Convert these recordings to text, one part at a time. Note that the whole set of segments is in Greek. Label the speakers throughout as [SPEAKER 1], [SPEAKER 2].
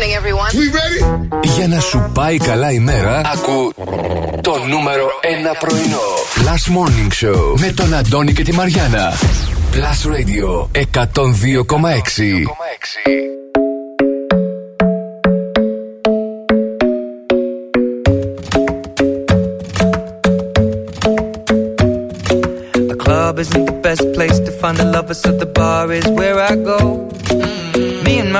[SPEAKER 1] morning, everyone. We
[SPEAKER 2] ready? Για να σου πάει καλά η μέρα, ακού το νούμερο 1 πρωινό. Last Morning Show με τον Αντώνη και τη Μαριάνα. Plus Radio 102,6.
[SPEAKER 3] isn't the best place to find a lover, so the bar is where I go.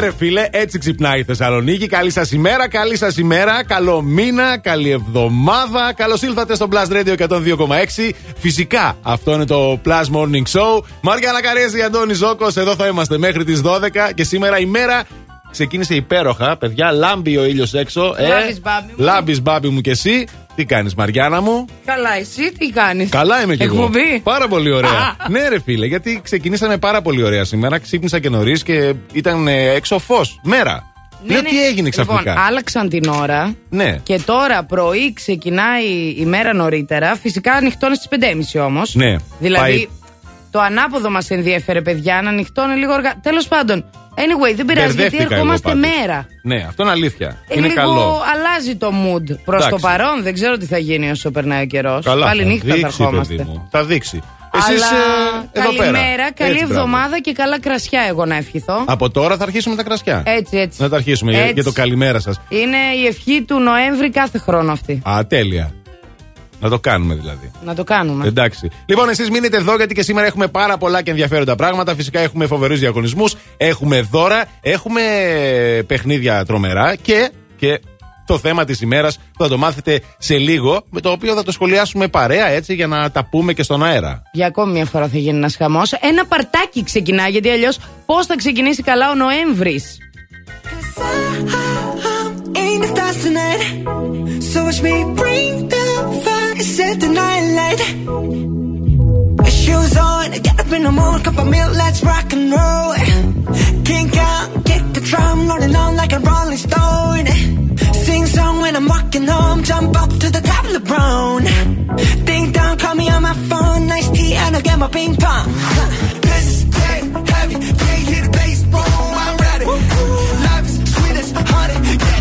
[SPEAKER 4] Ναι, ρε φίλε, έτσι ξυπνάει η Θεσσαλονίκη. Καλή σας ημέρα, καλή σας ημέρα, καλό μήνα, καλή εβδομάδα. Καλώς ήλθατε στο Plus Radio 102,6. Φυσικά, αυτό είναι το Plus Morning Show. Μάρια Καρέζη, Αντώνη Ζώκος, εδώ θα είμαστε μέχρι τις 12 και σήμερα η μέρα ξεκίνησε υπέροχα, παιδιά. Λάμπει ο ήλιος έξω.
[SPEAKER 5] Λάμπεις, μπάμπι μου.
[SPEAKER 4] Λάμπεις, μπάμπι μου και εσύ. Τι κάνεις, Μαριάννα μου;
[SPEAKER 5] Καλά, εσύ τι κάνεις;
[SPEAKER 4] Καλά είμαι κι εγώ.
[SPEAKER 5] Εκπομπή.
[SPEAKER 4] Πάρα πολύ ωραία. ναι, ρε φίλε, γιατί ξεκινήσαμε πάρα πολύ ωραία σήμερα. Ξύπνησα και νωρίς και ήταν ε, έξω φως. Μέρα.
[SPEAKER 5] Ναι,
[SPEAKER 4] Λέω
[SPEAKER 5] ναι.
[SPEAKER 4] τι έγινε ξαφνικά;
[SPEAKER 5] Λοιπόν, άλλαξαν την ώρα.
[SPEAKER 4] Ναι.
[SPEAKER 5] Και τώρα πρωί ξεκινάει η μέρα νωρίτερα. Φυσικά ανοιχτώνει στις 5.30 όμως.
[SPEAKER 4] Ναι.
[SPEAKER 5] Δηλαδή
[SPEAKER 4] Πάει-
[SPEAKER 5] Το ανάποδο μας ενδιέφερε, παιδιά, να ανοιχτώνει λίγο αργά. Τέλος πάντων, anyway, δεν πειράζει γιατί
[SPEAKER 4] Μπερδεύτηκα εγώ
[SPEAKER 5] ερχόμαστε
[SPEAKER 4] πάντως.
[SPEAKER 5] μέρα.
[SPEAKER 4] Ναι, αυτό είναι αλήθεια.
[SPEAKER 5] Ε,
[SPEAKER 4] είναι
[SPEAKER 5] λίγο
[SPEAKER 4] καλό.
[SPEAKER 5] αλλάζει το mood. Προς το
[SPEAKER 4] Εντάξει.
[SPEAKER 5] παρόν δεν ξέρω τι θα γίνει όσο περνάει ο καιρός.
[SPEAKER 4] Καλά,
[SPEAKER 5] Πάλι
[SPEAKER 4] θα
[SPEAKER 5] νύχτα θα
[SPEAKER 4] δείξει,
[SPEAKER 5] ερχόμαστε.
[SPEAKER 4] παιδί μου. Θα δείξει. Εσείς,
[SPEAKER 5] Αλλά
[SPEAKER 4] ε, εδώ πέρα.
[SPEAKER 5] καλημέρα, καλή
[SPEAKER 4] Έτσι, μπράβο.
[SPEAKER 5] εβδομάδα και καλά κρασιά, εγώ να ευχηθώ.
[SPEAKER 4] Από τώρα θα αρχίσουμε τα κρασιά.
[SPEAKER 5] Έτσι, έτσι.
[SPEAKER 4] Να τα αρχίσουμε για-
[SPEAKER 5] Έτσι.
[SPEAKER 4] για το καλημέρα σας.
[SPEAKER 5] Είναι η ευχή του Νοέμβρη κάθε χρόνο αυτή.
[SPEAKER 4] Α, τέλεια. Να το κάνουμε δηλαδή.
[SPEAKER 5] Να το κάνουμε.
[SPEAKER 4] Εντάξει. Λοιπόν, εσείς μείνετε εδώ γιατί και σήμερα έχουμε πάρα πολλά και ενδιαφέροντα πράγματα. Φυσικά έχουμε φοβερούς διαγωνισμούς, έχουμε δώρα, έχουμε παιχνίδια τρομερά και, και το θέμα της ημέρας που θα το μάθετε σε λίγο, με το οποίο θα το σχολιάσουμε παρέα έτσι για να τα πούμε και στον αέρα.
[SPEAKER 5] Για ακόμη μια φορά θα γίνει ένας χαμός. Ένα παρτάκι ξεκινά, γιατί αλλιώς πώς θα ξεκινήσει καλά ο Νοέμβρης.
[SPEAKER 6] in the stars tonight. So watch me bring the fire, set the night light. Shoes on, get up in the morning, cup of milk, let's rock and roll. Kink out, kick the drum, rolling on like a rolling stone. Sing song when I'm walking home, jump up to the top of the brown. Ding dong, call me on my phone, nice tea, and I'll get my ping pong. This is dead heavy, can't hear the bass, boom, I'm ready. Life is sweet as honey, yeah,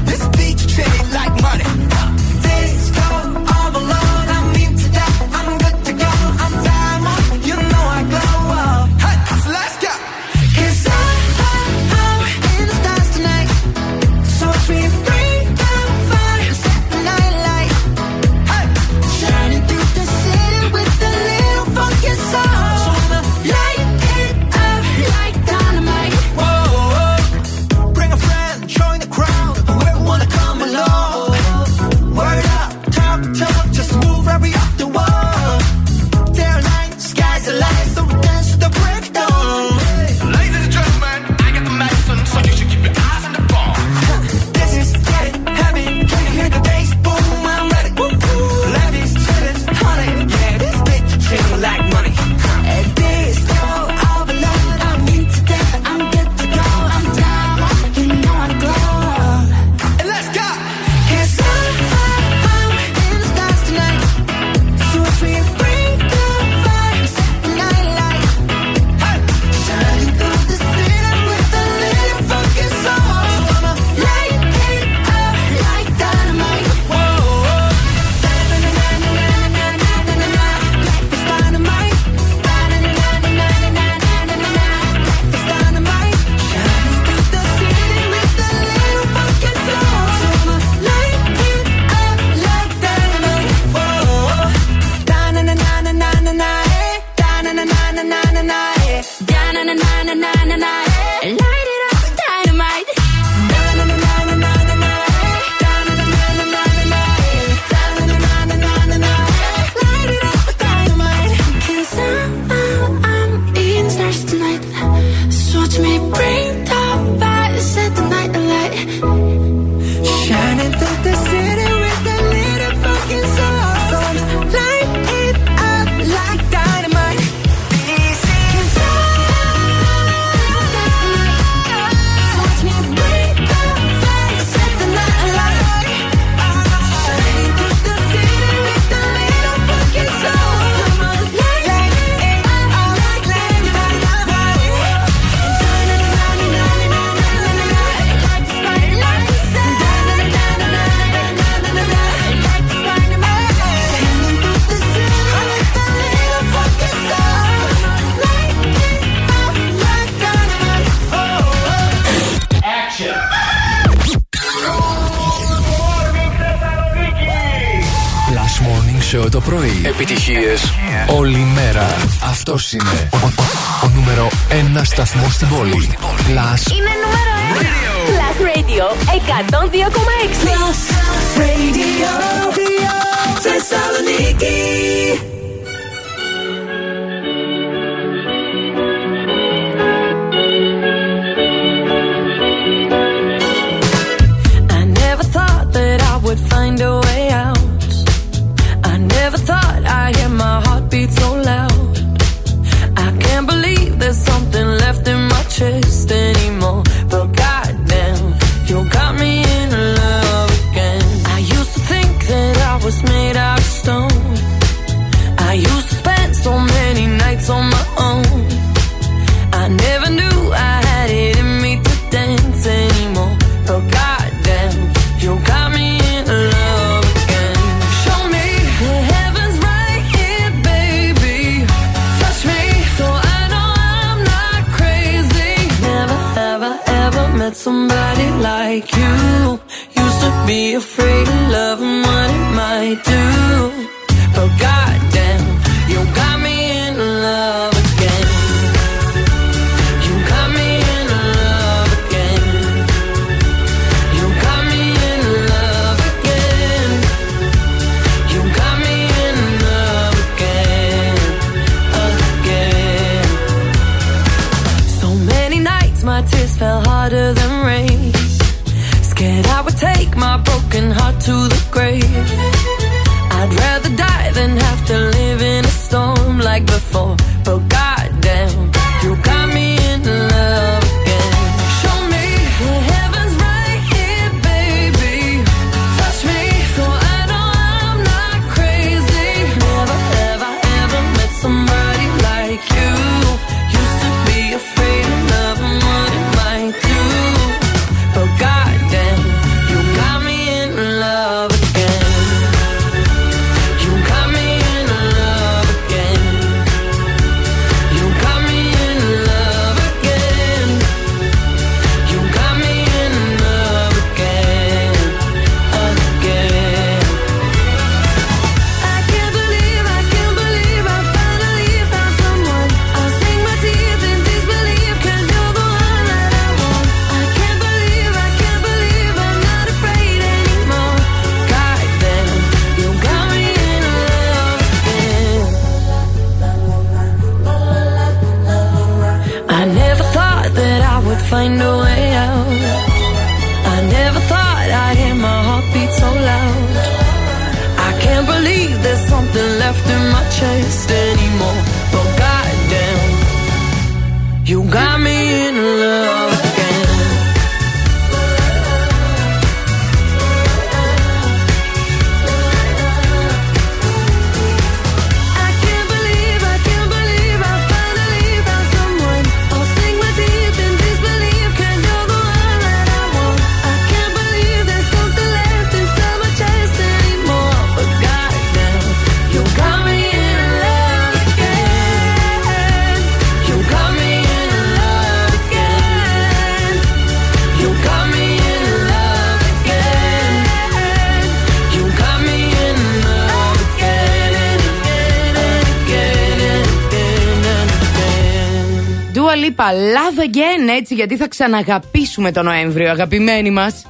[SPEAKER 7] love again,
[SPEAKER 5] έτσι, γιατί θα ξαναγαπήσουμε τον Νοέμβριο, αγαπημένοι μας.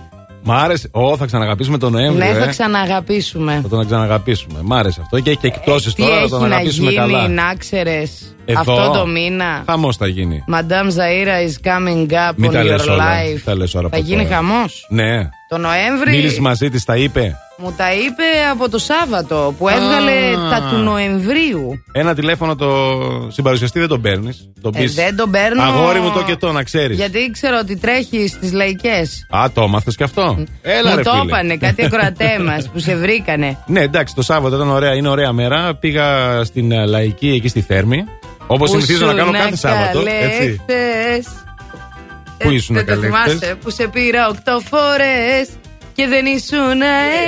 [SPEAKER 4] Μ' άρεσε. Ω, θα ξαναγαπήσουμε τον Νοέμβριο.
[SPEAKER 5] Ναι, θα
[SPEAKER 4] ε.
[SPEAKER 5] ξαναγαπήσουμε.
[SPEAKER 4] Θα τον ξαναγαπήσουμε. Μ' άρεσε αυτό. Και έχει και εκπτώσεις
[SPEAKER 5] Τι
[SPEAKER 4] τώρα, θα
[SPEAKER 5] έχει
[SPEAKER 4] τον
[SPEAKER 5] να
[SPEAKER 4] αγαπήσουμε
[SPEAKER 5] γίνει,
[SPEAKER 4] καλά.
[SPEAKER 5] να ξέρεις,
[SPEAKER 4] Εδώ,
[SPEAKER 5] αυτό το μήνα.
[SPEAKER 4] Χαμός θα γίνει.
[SPEAKER 5] Madame Zaira is coming up
[SPEAKER 4] Μην
[SPEAKER 5] on
[SPEAKER 4] τα
[SPEAKER 5] your
[SPEAKER 4] λες όλα.
[SPEAKER 5] life.
[SPEAKER 4] Τα λες όλα
[SPEAKER 5] θα
[SPEAKER 4] από
[SPEAKER 5] γίνει
[SPEAKER 4] τώρα.
[SPEAKER 5] χαμός.
[SPEAKER 4] Ναι.
[SPEAKER 5] Το Νοέμβρη
[SPEAKER 4] Μίλησες μαζί της, τα είπε.
[SPEAKER 5] Μου τα είπε από το Σάββατο που έβγαλε τα του Νοεμβρίου.
[SPEAKER 4] Ένα τηλέφωνο το συμπαρουσιαστή δεν τον παίρνεις. Τον
[SPEAKER 5] Ε,
[SPEAKER 4] πεις,
[SPEAKER 5] δεν τον παίρνω.
[SPEAKER 4] Αγόρι μου το και το, να ξέρεις.
[SPEAKER 5] Γιατί ήξερα ότι τρέχει στις λαϊκές.
[SPEAKER 4] Α, το έμαθες και αυτό. Έλα,
[SPEAKER 5] Μου
[SPEAKER 4] ρε,
[SPEAKER 5] το
[SPEAKER 4] φίλε.
[SPEAKER 5] είπανε κάτι ακροατές μας που σε βρήκανε.
[SPEAKER 4] Ναι, εντάξει, το Σάββατο ήταν ωραία, είναι ωραία μέρα. Πήγα στην ε, λαϊκή εκεί στη Θέρμη. Όπως
[SPEAKER 5] Που
[SPEAKER 4] συνηθίζω να
[SPEAKER 5] σου
[SPEAKER 4] κάνω κάθε Σάββατο.
[SPEAKER 5] καλέ
[SPEAKER 4] Έτσι.
[SPEAKER 5] χθες.
[SPEAKER 4] Πού
[SPEAKER 5] Ε,
[SPEAKER 4] ήσουν
[SPEAKER 5] Δεν το
[SPEAKER 4] καλέ
[SPEAKER 5] θυμάσαι
[SPEAKER 4] χθες;
[SPEAKER 5] που σε πήρα οκτώ φορές και δεν ήσουν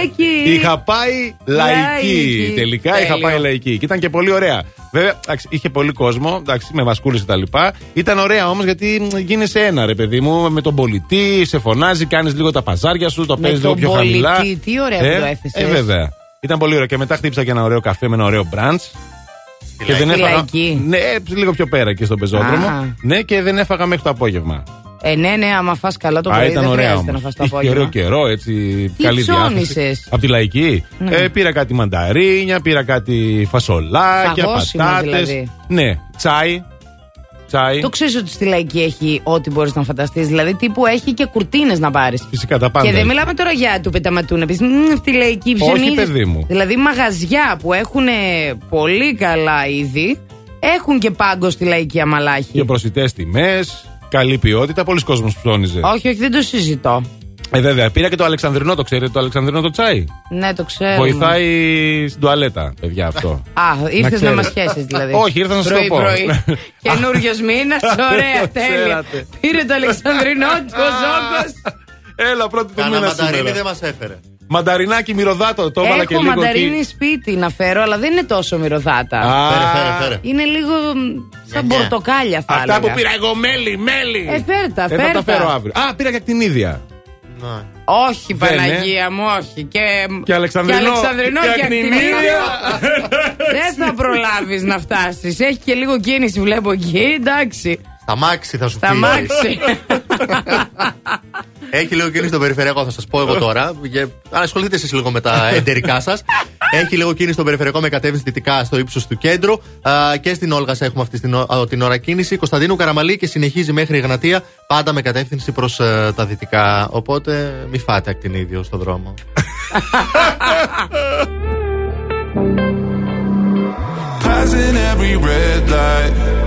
[SPEAKER 5] εκεί.
[SPEAKER 4] Είχα πάει λαϊκή.
[SPEAKER 5] Λαϊκή.
[SPEAKER 4] Τελικά είχα
[SPEAKER 5] Τέλειο.
[SPEAKER 4] πάει λαϊκή. Και ήταν και πολύ ωραία. Βέβαια, εντάξει, είχε πολύ κόσμο, εντάξει, με βασκούλε και τα λοιπά. Ήταν ωραία όμως γιατί μ, γίνεσαι ένα, ρε παιδί μου, με τον πολιτή, σε φωνάζει, κάνεις λίγο τα παζάρια σου, το
[SPEAKER 5] Με
[SPEAKER 4] παίζεις λίγο
[SPEAKER 5] τον
[SPEAKER 4] πιο
[SPEAKER 5] πολιτή,
[SPEAKER 4] χαμηλά.
[SPEAKER 5] τι ωραία που το έθεσες.
[SPEAKER 4] Ε, βέβαια. Ήταν πολύ ωραίο. Και μετά χτύπησα και ένα ωραίο καφέ με ένα ωραίο μπραντς. Και δεν
[SPEAKER 5] Στη
[SPEAKER 4] έφαγα.
[SPEAKER 5] Λαϊκή.
[SPEAKER 4] Ναι, ε, λίγο πιο πέρα και στον πεζόδρομο.
[SPEAKER 5] Α.
[SPEAKER 4] Ναι, και δεν έφαγα μέχρι το απόγευμα.
[SPEAKER 5] Ε, ναι, ναι, άμα φας καλά το
[SPEAKER 4] Α,
[SPEAKER 5] πρωί
[SPEAKER 4] ήταν
[SPEAKER 5] δεν
[SPEAKER 4] ωραία
[SPEAKER 5] χρειάζεται
[SPEAKER 4] όμως.
[SPEAKER 5] να φας το
[SPEAKER 4] Είχε και
[SPEAKER 5] απόγευμα.
[SPEAKER 4] ωραίο καιρό, έτσι.
[SPEAKER 5] Τι
[SPEAKER 4] καλή διάθεση.
[SPEAKER 5] ψώνισες;
[SPEAKER 4] Από τη λαϊκή.
[SPEAKER 5] Ναι.
[SPEAKER 4] Ε, πήρα κάτι μανταρίνια, πήρα κάτι φασολάκια,
[SPEAKER 5] Φαγόσιμα
[SPEAKER 4] πατάτες.
[SPEAKER 5] δηλαδή.
[SPEAKER 4] Ναι, τσάι. Τσάι.
[SPEAKER 5] Το ξέρεις ότι στη λαϊκή έχει ό,τι μπορείς να φανταστείς. Δηλαδή, τύπου έχει και κουρτίνες να πάρεις.
[SPEAKER 4] Φυσικά τα πάντα.
[SPEAKER 5] Και δεν μιλάμε τώρα για του πεταματού να πει αυτή η λαϊκή
[SPEAKER 4] Όχι,
[SPEAKER 5] ψωνίζει».
[SPEAKER 4] παιδί μου.
[SPEAKER 5] Δηλαδή, μαγαζιά που έχουν πολύ καλά είδη έχουν και πάγκο στη λαϊκή αμαλάχη.
[SPEAKER 4] Και προσιτές τιμές, καλή ποιότητα, πολλοί κόσμος ψώνιζε.
[SPEAKER 5] Όχι, όχι, δεν το συζητώ.
[SPEAKER 4] Ε, βέβαια, πήρα και το Αλεξανδρινό, το ξέρετε το Αλεξανδρινό το τσάι.
[SPEAKER 5] Ναι, το ξέρω.
[SPEAKER 4] Βοηθάει στην τουαλέτα, παιδιά αυτό.
[SPEAKER 5] Α, ήρθες να,
[SPEAKER 4] ξέρετε.
[SPEAKER 5] μας σχέσει δηλαδή.
[SPEAKER 4] Όχι, ήρθα να σας το πω.
[SPEAKER 5] Πρωί-πρωί. Καινούριο μήνας, ωραία,
[SPEAKER 4] Το
[SPEAKER 5] τέλεια.
[SPEAKER 4] ξέρατε.
[SPEAKER 5] Πήρε το Αλεξανδρινό του ο Ζόκο.
[SPEAKER 4] Έλα, πρώτη του
[SPEAKER 8] Κανένα
[SPEAKER 4] μήνα
[SPEAKER 8] μανταρίνι
[SPEAKER 4] σήμερα.
[SPEAKER 8] δεν μας έφερε.
[SPEAKER 4] Μανταρινάκι μυρωδάτο, το έβαλα και
[SPEAKER 5] Έχω
[SPEAKER 4] λίγο
[SPEAKER 5] μανταρίνι
[SPEAKER 4] εκεί.
[SPEAKER 5] σπίτι να φέρω, αλλά δεν είναι τόσο μυρωδάτα.
[SPEAKER 4] Α,
[SPEAKER 8] Φέρε, φέρε, φέρε.
[SPEAKER 5] Είναι λίγο μ, σαν
[SPEAKER 8] Νια, νια.
[SPEAKER 5] πορτοκάλια θα
[SPEAKER 4] Αυτά
[SPEAKER 5] έλεγα.
[SPEAKER 4] που πήρα εγώ, μέλι, μέλι.
[SPEAKER 5] Ε, φέρ' τα,
[SPEAKER 4] Ε, θα
[SPEAKER 5] φέρ'
[SPEAKER 4] τα
[SPEAKER 5] τα.
[SPEAKER 4] φέρω αύριο. Α, πήρα και την ίδια.
[SPEAKER 8] Ναι.
[SPEAKER 5] Όχι,
[SPEAKER 4] Δεν,
[SPEAKER 5] Παναγία μου, όχι. Και,
[SPEAKER 4] Και Αλεξανδρινό.
[SPEAKER 5] και, Αλεξανδρινό
[SPEAKER 4] Και
[SPEAKER 5] και
[SPEAKER 4] Ακτινίδια.
[SPEAKER 5] Ακτινίδιο. Δεν θα προλάβεις να φτάσεις. Έχει και λίγο κίνηση, βλέπω εκεί. Εντάξει.
[SPEAKER 8] Στα μάξι θα σου
[SPEAKER 5] Τα
[SPEAKER 8] φύγει.
[SPEAKER 5] μάξι.
[SPEAKER 8] Έχει λίγο κίνηση στο περιφερειακό, θα σας πω εγώ τώρα. Για... Αν ασχοληθείτε εσείς λίγο με τα εντερικά σας. Έχει λίγο κίνηση στο περιφερειακό με κατεύθυνση δυτικά στο ύψος του κέντρου. Α, και στην Όλγα έχουμε αυτή την, ω- την ώρα κίνηση. Κωνσταντίνου Καραμαλή και συνεχίζει μέχρι Εγνατία πάντα με κατεύθυνση προς τα δυτικά. Οπότε μη φάτε ακτινίδιο στο δρόμο.
[SPEAKER 9] Passing every red light.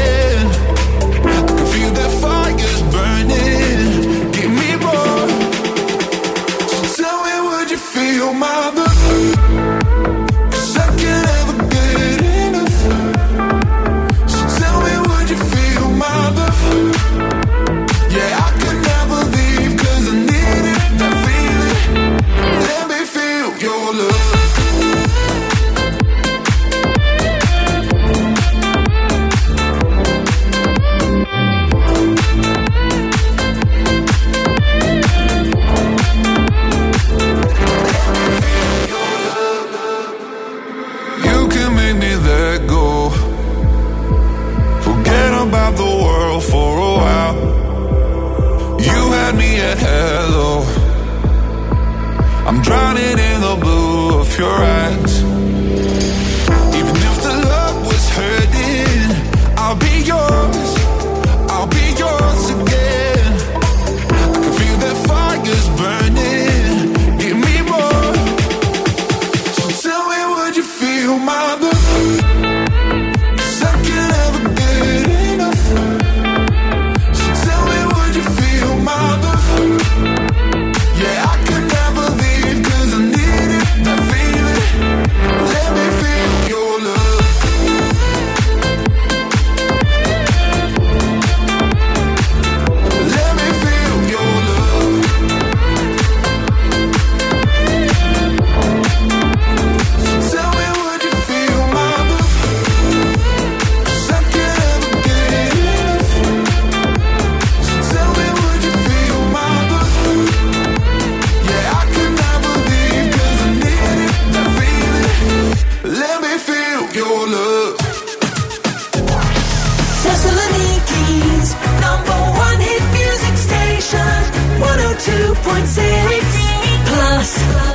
[SPEAKER 9] Had me at hello. I'm drowning in the blue of your eyes.
[SPEAKER 5] Club.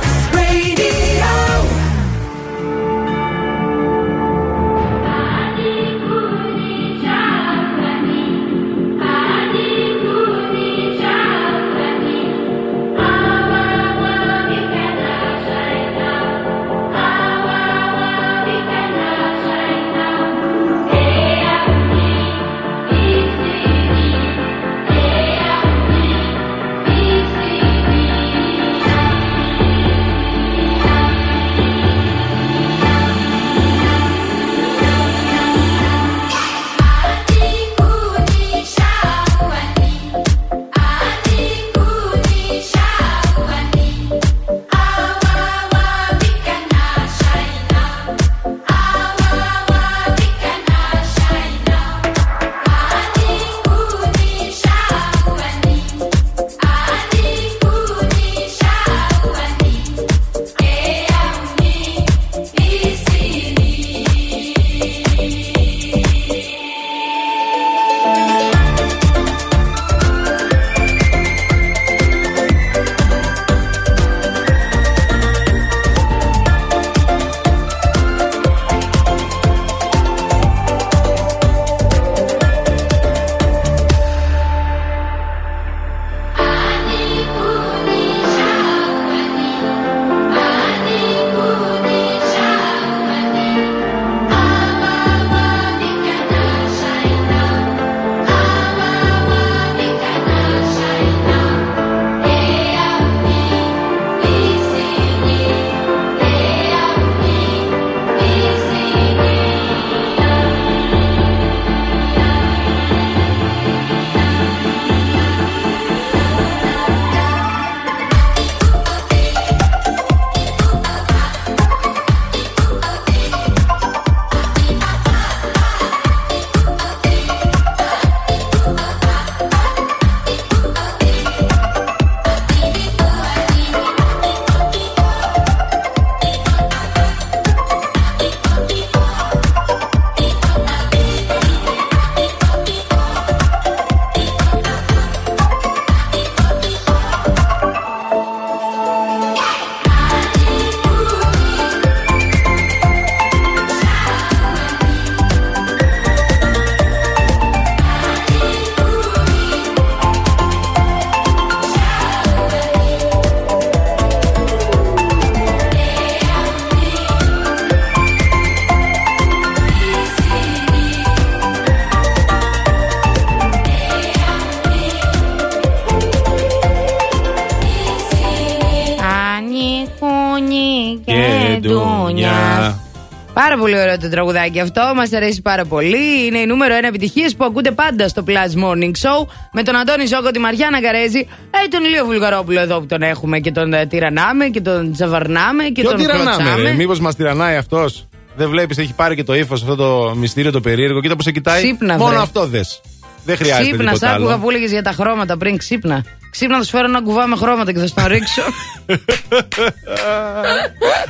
[SPEAKER 5] Τραγουδάκι αυτό. Μας αρέσει πάρα πολύ. Είναι η νούμερο 1 επιτυχίες που ακούτε πάντα στο Plus Morning Show. Με τον Αντώνη Ζόκο, τη Μαριάννα Καρέζη. Ε, τον Λίο Βουλγαρόπουλο εδώ που τον έχουμε και τον ε, τυρανάμε και τον τζαβαρνάμε και
[SPEAKER 4] Ποιο
[SPEAKER 5] τον
[SPEAKER 4] τυρανάμε,
[SPEAKER 5] κλωτσάμε.
[SPEAKER 4] ρε. Μήπως μας τυρανάει αυτός; Δεν βλέπεις, έχει πάρει και το ύφος αυτό το μυστήριο το περίεργο. Κοίτα πώς σε κοιτάει.
[SPEAKER 5] Ξύπνα,
[SPEAKER 4] Μόνο
[SPEAKER 5] βρε.
[SPEAKER 4] αυτό δες. Δεν χρειάζεται
[SPEAKER 5] Ξύπνα, σ'
[SPEAKER 4] τίποτα
[SPEAKER 5] άκουγα
[SPEAKER 4] άλλο.
[SPEAKER 5] που έλεγες για τα χρώματα πριν. Ξύπνα. Ξύπνα, θα σου φέρω ένα κουβά με χρώματα και θα στον ρίξω.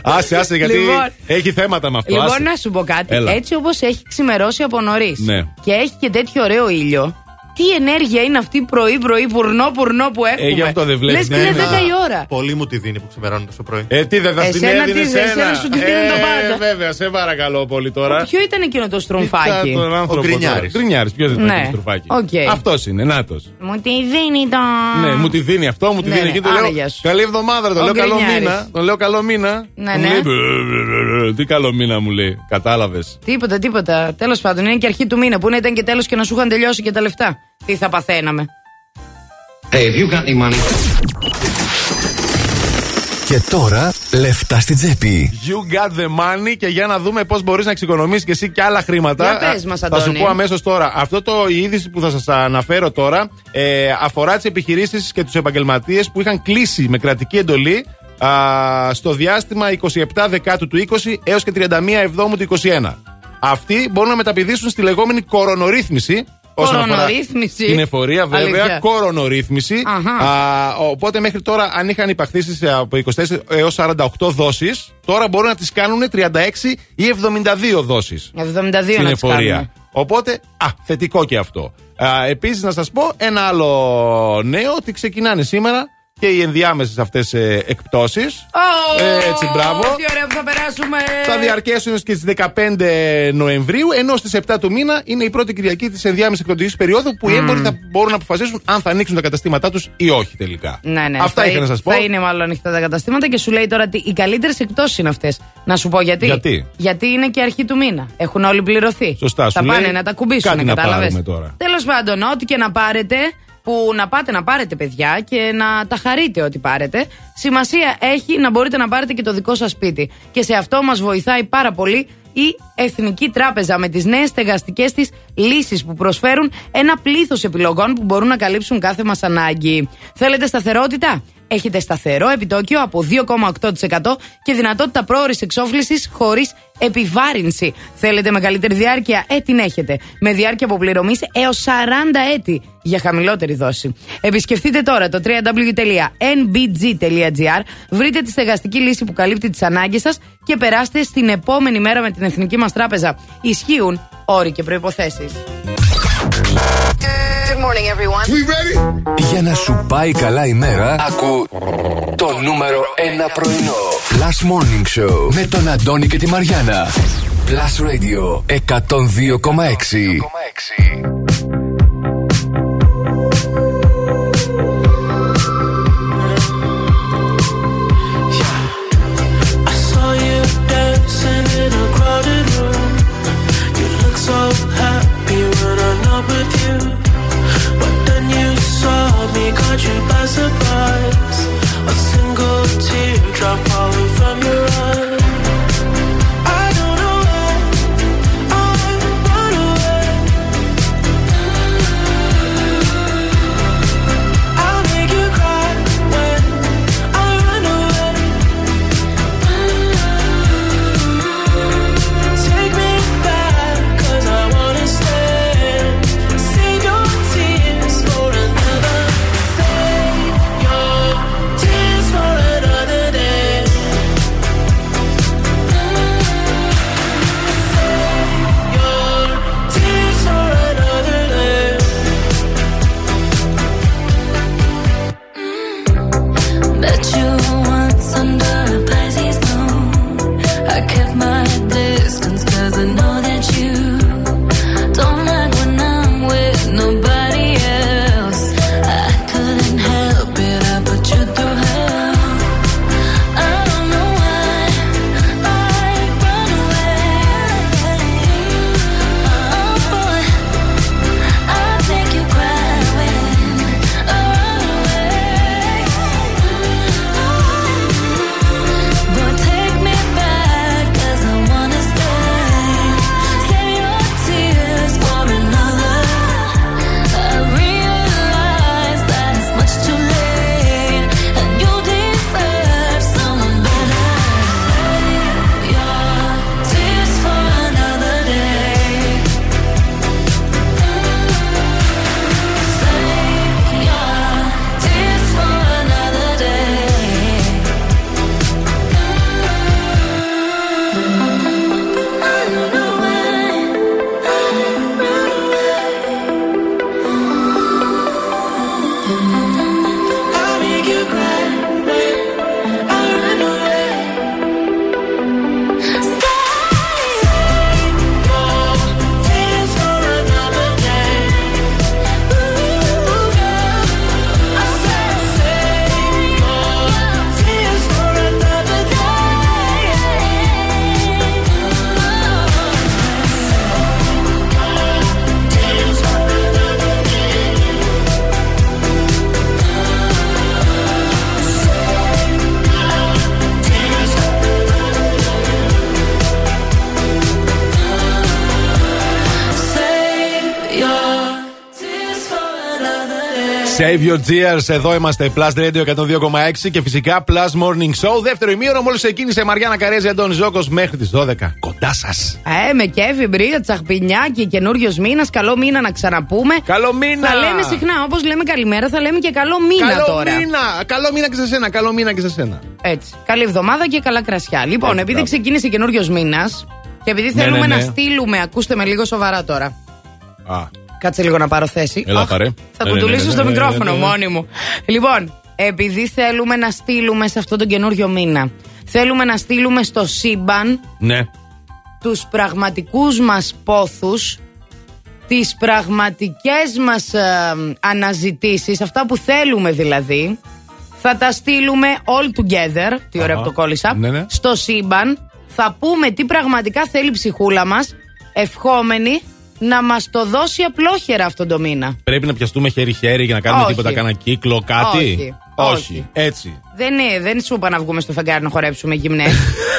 [SPEAKER 4] Άσε, άσε, γιατί
[SPEAKER 5] Λοιπόν.
[SPEAKER 4] έχει θέματα με αυτό.
[SPEAKER 5] λοιπόν,
[SPEAKER 4] άσε.
[SPEAKER 5] να σου πω κάτι.
[SPEAKER 4] Έλα.
[SPEAKER 5] Έτσι όπως έχει ξημερώσει από νωρίς
[SPEAKER 4] Ναι.
[SPEAKER 5] και έχει και τέτοιο ωραίο ήλιο, τι ενέργεια είναι αυτή πρωί-πρωί, πουρνό-πουρνό που έχουμε.
[SPEAKER 4] Ε, γι' αυτό δεν βλέπεις,
[SPEAKER 5] Λες και είναι
[SPEAKER 4] ναι,
[SPEAKER 5] 10
[SPEAKER 4] ναι.
[SPEAKER 5] η ώρα.
[SPEAKER 8] Πολύ μου τη δίνει που ξημερώνει τόσο πρωί.
[SPEAKER 4] Ε, τι δεν θα την
[SPEAKER 5] Εσένα
[SPEAKER 4] έδινε
[SPEAKER 5] τι,
[SPEAKER 4] σένα.
[SPEAKER 5] εσένα σου τη δίνουν τα πάντα.
[SPEAKER 4] Ε, βέβαια, σε παρακαλώ πολύ τώρα.
[SPEAKER 5] Ποιο ήταν εκείνο το στρουμφάκι;
[SPEAKER 4] Τον άνθρωπο
[SPEAKER 8] Γκρινιάρης.
[SPEAKER 4] τώρα. Γκρινιάρης, ποιος δεν
[SPEAKER 5] Ναι.
[SPEAKER 4] ήταν στρουμφάκι;
[SPEAKER 5] Οκ.
[SPEAKER 4] Αυτός είναι, νάτος.
[SPEAKER 5] Μου τη δίνει το.
[SPEAKER 4] Ναι, μου τη δίνει αυτό, μου τη
[SPEAKER 5] Ναι,
[SPEAKER 4] δίνει
[SPEAKER 5] ναι,
[SPEAKER 4] εκεί. Του
[SPEAKER 5] άρα
[SPEAKER 4] λέω
[SPEAKER 5] γεια σου.
[SPEAKER 4] Καλή εβδομάδα, ρε, το
[SPEAKER 5] Ο
[SPEAKER 4] λέω καλό
[SPEAKER 5] Γκρινιάρης.
[SPEAKER 4] μήνα. Τον λέω καλό μήνα.
[SPEAKER 5] Ναι,
[SPEAKER 4] Μου
[SPEAKER 5] ναι.
[SPEAKER 4] λέει, «Μπε, μπε, μπε, μπε». Τι καλό μήνα μου λέει. Κατάλαβες.
[SPEAKER 5] Τίποτα, τίποτα. Τέλος πάντων, είναι και αρχή του μήνα που να ήταν και τέλος και να σου είχαν τελειώσει και τα λεφτά. Τι θα παθαίναμε.
[SPEAKER 2] Και τώρα λεφτά στην τσέπη.
[SPEAKER 4] You got the money και για να δούμε πώς μπορείς να εξοικονομήσεις και εσύ και άλλα χρήματα.
[SPEAKER 5] Για πες μας,
[SPEAKER 4] θα σου
[SPEAKER 5] Αντώνη.
[SPEAKER 4] πω αμέσως τώρα. Αυτό το η είδηση που θα σας αναφέρω τώρα ε, αφορά τις επιχειρήσεις και τους επαγγελματίες που είχαν κλείσει με κρατική εντολή α, στο διάστημα 27 Δεκάτου του 20 έως και 31 Εβδόμου του 21. Αυτοί μπορούν να μεταπηδήσουν στη λεγόμενη κορονορύθμιση. Όσον αφορά
[SPEAKER 5] Κορονορύθμιση.
[SPEAKER 4] Την εφορία, βέβαια.
[SPEAKER 5] Αλήθεια.
[SPEAKER 4] Κορονορύθμιση.
[SPEAKER 5] Αχα.
[SPEAKER 4] Α, οπότε μέχρι τώρα, αν είχαν υπαχθήσει σε από 24 έως 48 δόσεις, τώρα μπορούν να τις κάνουν 36 ή 72 δόσεις
[SPEAKER 5] 72
[SPEAKER 4] στην
[SPEAKER 5] να τις
[SPEAKER 4] εφορία.
[SPEAKER 5] κάνουμε.
[SPEAKER 4] Οπότε, α, θετικό και αυτό. Επίσης, να σας πω ένα άλλο νέο ότι ξεκινάνε σήμερα και οι ενδιάμεσες αυτές εκπτώσεις.
[SPEAKER 5] Ω,
[SPEAKER 4] Ε, έτσι, μπράβο.
[SPEAKER 5] Τι ωραία που θα περάσουμε.
[SPEAKER 4] Θα διαρκέσουν και στις 15 Νοεμβρίου, ενώ στις 7 του μήνα είναι η πρώτη Κυριακή της ενδιάμεσης εκπτωτική περίοδου που οι έμποροι θα μπορούν να αποφασίσουν αν θα ανοίξουν τα καταστήματά τους ή όχι τελικά.
[SPEAKER 5] Ναι, ναι.
[SPEAKER 4] Αυτά
[SPEAKER 5] θα,
[SPEAKER 4] είχα να σας πω.
[SPEAKER 5] Θα είναι μάλλον ανοιχτά τα καταστήματα και σου λέει τώρα ότι οι καλύτερες εκτόσει είναι αυτές. Να σου πω γιατί.
[SPEAKER 4] Γιατί;
[SPEAKER 5] Γιατί είναι και αρχή του μήνα. Έχουν όλοι πληρωθεί.
[SPEAKER 4] Σωστά,
[SPEAKER 5] Θα
[SPEAKER 4] σου
[SPEAKER 5] πάνε
[SPEAKER 4] λέει,
[SPEAKER 5] να τα κουμπίσουν,
[SPEAKER 4] κάτι να
[SPEAKER 5] κατάλαβες;
[SPEAKER 4] πάρουμε τώρα.
[SPEAKER 5] Τέλος πάντων, ό,τι και να πάρετε, που να πάτε να πάρετε παιδιά και να τα χαρείτε ό,τι πάρετε, σημασία έχει να μπορείτε να πάρετε και το δικό σας σπίτι. Και σε αυτό μας βοηθάει πάρα πολύ η Εθνική Τράπεζα με τις νέες στεγαστικές της λύσεις που προσφέρουν ένα πλήθος επιλογών που μπορούν να καλύψουν κάθε μας ανάγκη. Θέλετε σταθερότητα; Έχετε σταθερό επιτόκιο από 2,8% και δυνατότητα πρόορης εξόφλησης χωρίς επιβάρυνση. Θέλετε μεγαλύτερη διάρκεια; Ε, την έχετε. Με διάρκεια αποπληρωμής έως 40 έτη για χαμηλότερη δόση. Επισκεφτείτε τώρα το www.nbg.gr, βρείτε τη στεγαστική λύση που καλύπτει τις ανάγκες σας και περάστε στην επόμενη μέρα με την Εθνική μας Τράπεζα. Ισχύουν όροι και προϋποθέσεις.
[SPEAKER 2] Για να σου πάει καλά η μέρα, άκου το νούμερο 1 πρωινό. Last Morning Show με τον Αντώνη και τη Μαριάνα. Plus Radio 102,6.
[SPEAKER 10] Save your tears.
[SPEAKER 4] Εδώ είμαστε. Plus Radio 102,6 και φυσικά Plus Morning Show. Δεύτερο ημίωρο μόλις ξεκίνησε η Μαριάννα Καρέζη Αντώνη Ζώκος μέχρι τις 12. Κοντά σας.
[SPEAKER 5] Ε, με κέφι, μπρία, τσαχπινιάκι, καινούριο μήνα. Καλό μήνα να ξαναπούμε.
[SPEAKER 4] Καλό μήνα!
[SPEAKER 5] Θα λέμε συχνά, όπως λέμε καλημέρα, θα λέμε και καλό μήνα
[SPEAKER 4] Καλό
[SPEAKER 5] τώρα.
[SPEAKER 4] μήνα! Καλό μήνα και σε σένα. Καλό μήνα και σε σένα.
[SPEAKER 5] Έτσι. Καλή εβδομάδα και καλά κρασιά. Λοιπόν,
[SPEAKER 4] Έτσι,
[SPEAKER 5] επειδή
[SPEAKER 4] μπράβο.
[SPEAKER 5] ξεκίνησε καινούριο μήνας και επειδή
[SPEAKER 4] Ναι,
[SPEAKER 5] θέλουμε
[SPEAKER 4] ναι,
[SPEAKER 5] να
[SPEAKER 4] ναι.
[SPEAKER 5] στείλουμε, ακούστε με λίγο σοβαρά τώρα.
[SPEAKER 4] Α,
[SPEAKER 5] Κάτσε λίγο να πάρω θέση.
[SPEAKER 4] Έλα,
[SPEAKER 5] Αχ,
[SPEAKER 4] πάρε.
[SPEAKER 5] Θα
[SPEAKER 4] Ναι,
[SPEAKER 5] κουντουλήσω
[SPEAKER 4] ναι, ναι,
[SPEAKER 5] στο
[SPEAKER 4] ναι, ναι,
[SPEAKER 5] μικρόφωνο
[SPEAKER 4] ναι, ναι.
[SPEAKER 5] μόνη μου. Λοιπόν, επειδή θέλουμε να στείλουμε σε αυτόν τον καινούριο μήνα, θέλουμε να στείλουμε στο σύμπαν
[SPEAKER 4] ναι.
[SPEAKER 5] τους πραγματικούς μας πόθους τις πραγματικές μας ε, αναζητήσεις αυτά που θέλουμε δηλαδή θα τα στείλουμε all together τι ωραία
[SPEAKER 4] Αχα.
[SPEAKER 5] που το κόλλησα
[SPEAKER 4] Ναι, ναι.
[SPEAKER 5] στο σύμπαν θα πούμε τι πραγματικά θέλει η ψυχούλα μας ευχόμενη να μας το δώσει απλόχερα αυτόν το μήνα
[SPEAKER 4] Πρέπει να πιαστούμε χέρι-χέρι για να κάνουμε
[SPEAKER 5] Όχι.
[SPEAKER 4] τίποτα, κάνα κύκλο, κάτι;
[SPEAKER 5] Όχι. Όχι.
[SPEAKER 4] Έτσι.
[SPEAKER 5] δεν, είναι, δεν σου είπα να βγούμε στο φεγγάρι να χορέψουμε γυμνές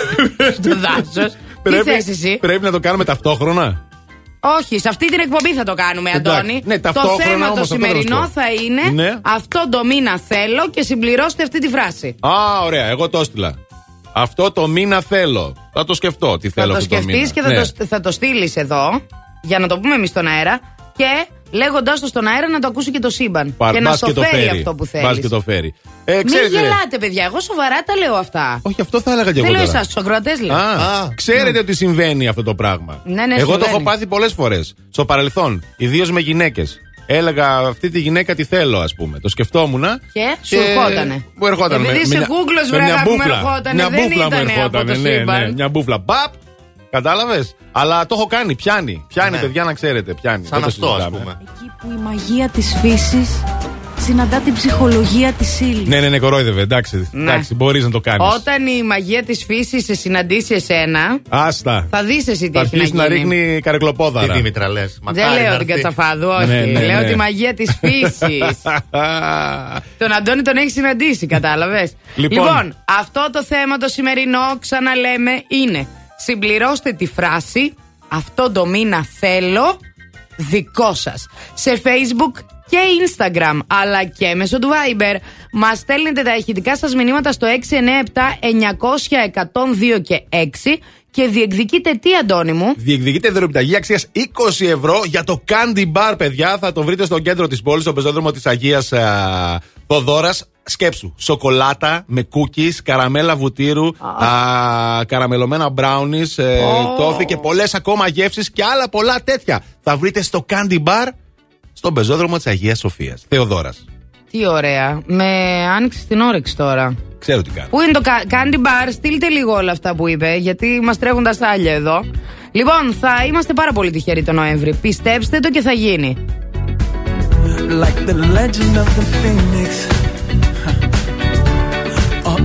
[SPEAKER 5] στο δάσος τι θες εσύ;
[SPEAKER 4] πρέπει να το κάνουμε ταυτόχρονα;
[SPEAKER 5] Όχι, σε αυτή την εκπομπή θα το κάνουμε,
[SPEAKER 4] Εντάξει.
[SPEAKER 5] Αντώνη.
[SPEAKER 4] Ναι,
[SPEAKER 5] το
[SPEAKER 4] ταυτόχρονα
[SPEAKER 5] θέμα
[SPEAKER 4] όμως,
[SPEAKER 5] το
[SPEAKER 4] αυτό θέλω να
[SPEAKER 5] σημερινό
[SPEAKER 4] σου πω.
[SPEAKER 5] θα είναι
[SPEAKER 4] Ναι.
[SPEAKER 5] αυτό το μήνα θέλω και συμπληρώστε αυτή τη φράση.
[SPEAKER 4] Α, ωραία, εγώ το έστειλα. Αυτό το μήνα θέλω. Θα το σκεφτώ τι
[SPEAKER 5] θα
[SPEAKER 4] θέλω
[SPEAKER 5] το
[SPEAKER 4] αυτό το
[SPEAKER 5] σκεφτείς
[SPEAKER 4] μήνα.
[SPEAKER 5] και θα
[SPEAKER 4] Ναι.
[SPEAKER 5] το, θα το στείλεις εδώ για να το πούμε εμείς στον αέρα και λέγοντάς το στον αέρα να το ακούσει και το σύμπαν.
[SPEAKER 4] Πα-
[SPEAKER 5] και να
[SPEAKER 4] μπας
[SPEAKER 5] σου
[SPEAKER 4] το
[SPEAKER 5] φέρει
[SPEAKER 4] φέρει.
[SPEAKER 5] αυτό που
[SPEAKER 4] Μπας
[SPEAKER 5] θέλεις.
[SPEAKER 4] και το φέρει. Ε,
[SPEAKER 5] Μην
[SPEAKER 4] ξέρετε,
[SPEAKER 5] γελάτε, παιδιά. Εγώ σοβαρά τα λέω αυτά.
[SPEAKER 4] Όχι, αυτό θα έλεγα και
[SPEAKER 5] Δεν
[SPEAKER 4] εγώ.
[SPEAKER 5] λέω
[SPEAKER 4] τώρα.
[SPEAKER 5] εσάς, τους ακροατές λέω.
[SPEAKER 4] Α,
[SPEAKER 8] Α,
[SPEAKER 4] ξέρετε ότι συμβαίνει αυτό το πράγμα.
[SPEAKER 5] Ναι, ναι,
[SPEAKER 4] Εγώ το
[SPEAKER 5] συμβαίνει.
[SPEAKER 4] έχω πάθει πολλές φορές. Στο παρελθόν, ιδίως με γυναίκες. Έλεγα αυτή τη γυναίκα τη θέλω, ας πούμε. Το σκεφτόμουν.
[SPEAKER 5] Και σου ερχότανε.
[SPEAKER 4] Μου ερχόταν.
[SPEAKER 5] Επειδή
[SPEAKER 4] με-
[SPEAKER 5] είσαι
[SPEAKER 4] με μια-
[SPEAKER 5] Google,
[SPEAKER 4] με
[SPEAKER 5] βρε,
[SPEAKER 4] μια
[SPEAKER 5] αγάπη μου,
[SPEAKER 4] μπούφλα.
[SPEAKER 5] ερχότανε.
[SPEAKER 4] Μια
[SPEAKER 5] Δεν
[SPEAKER 4] μπούφλα μου
[SPEAKER 5] ήτανε από
[SPEAKER 4] ερχότανε.
[SPEAKER 5] το
[SPEAKER 4] ναι,
[SPEAKER 5] σύμπαν.
[SPEAKER 4] ναι, μια μπούφλα. Παπ! Κατάλαβες; Αλλά το έχω κάνει. Πιάνει. Πιάνει,
[SPEAKER 8] Ναι.
[SPEAKER 4] παιδιά, να ξέρετε. Πιάνει.
[SPEAKER 8] Σαν
[SPEAKER 4] Δεν το
[SPEAKER 8] αυτό, ας
[SPEAKER 4] συζητάμε.
[SPEAKER 8] πούμε.
[SPEAKER 11] Εκεί που η μαγεία της φύσης συναντά την ψυχολογία της ύλης.
[SPEAKER 4] Ναι, ναι, ναι, κορόιδευε. Εντάξει,
[SPEAKER 5] Ναι.
[SPEAKER 4] εντάξει μπορείς να το κάνεις.
[SPEAKER 5] Όταν η μαγεία της φύσης σε συναντήσει εσένα,
[SPEAKER 4] Άστα.
[SPEAKER 5] θα δεις εσύ τι
[SPEAKER 4] Θα
[SPEAKER 5] έχει να
[SPEAKER 4] αρχίσει να
[SPEAKER 5] γίνει.
[SPEAKER 4] ρίχνει
[SPEAKER 8] Τι
[SPEAKER 4] καρεκλοπόδαρα.
[SPEAKER 8] Δήμητρα λες.
[SPEAKER 5] Δεν λέω την Κατσαφάδου, όχι.
[SPEAKER 4] Ναι, ναι,
[SPEAKER 5] λέω
[SPEAKER 4] ναι.
[SPEAKER 5] τη μαγεία της φύσης. τον Αντώνη τον έχεις συναντήσει, κατάλαβες.
[SPEAKER 4] Λοιπόν.
[SPEAKER 5] αυτό το θέμα το σημερινό, ξαναλέμε, είναι συμπληρώστε τη φράση Αυτό το μήνα θέλω δικό σας. Σε Facebook και Instagram, αλλά και μέσω του Viber. Μας στέλνετε τα ηχητικά σας μηνύματα στο 697 900 102 και 6 και διεκδικείτε τι, Αντώνη μου;
[SPEAKER 4] Διεκδικείται δωρεπιταγή αξίας 20 ευρώ για το Candy Bar, παιδιά. Θα το βρείτε στο κέντρο της πόλης, στο πεζόδρομο της Αγίας Θοδόρα. Σκέψου. Σοκολάτα με cookies, καραμέλα βουτύρου, α, καραμελωμένα brownies, ε, τόφι και πολλές ακόμα γεύσεις και άλλα πολλά τέτοια. Θα βρείτε στο Candy Bar στον πεζόδρομο της Αγίας Σοφίας. Θεοδόρας.
[SPEAKER 5] Τι ωραία. Με άνοιξε την όρεξη τώρα.
[SPEAKER 4] Ξέρω τι κάνω.
[SPEAKER 5] Πού είναι το κα- Candy Bar, στείλτε λίγο όλα αυτά που είπε, γιατί μας τρέχουν τα σάλια εδώ. Λοιπόν, θα είμαστε πάρα πολύ τυχεροί το Νοέμβρη. Πιστέψτε το και θα γίνει.
[SPEAKER 10] like the legend of the phoenix.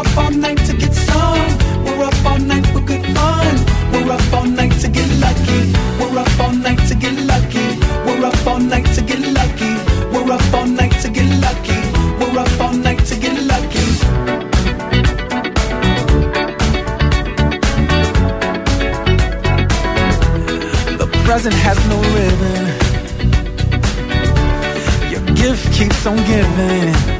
[SPEAKER 10] Up all night to get some. We're up all night for good fun. We're up all night to get lucky. We're up all night to get lucky. We're up all night to get lucky. We're up all night to get lucky. We're up all night to get lucky. The present has no ribbon. Your gift keeps on giving.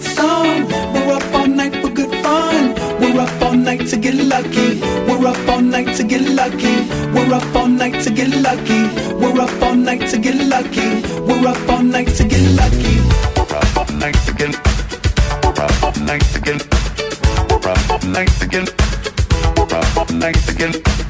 [SPEAKER 10] it's on. We're up all night for good fun. We're up all night to get lucky. We're up all night to get lucky. We're up all night to get lucky. We're up all night to get lucky. We're up all night to get lucky. We're up all night to get. We're up all night to get. We're up all night to get. We're up all night to get.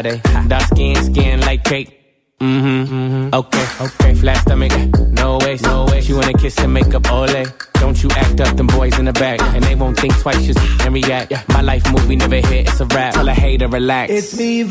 [SPEAKER 12] Friday. Dark skin, skin like cake. Mm-hmm, mm-hmm. Okay, okay. Flat stomach, no way, no way. She wanna kiss and make up, ole. Don't you act up, them boys in the back, and they won't think twice, just and react. My life movie never hit, it's a rap. Tell a hater, relax.
[SPEAKER 10] It's
[SPEAKER 13] me,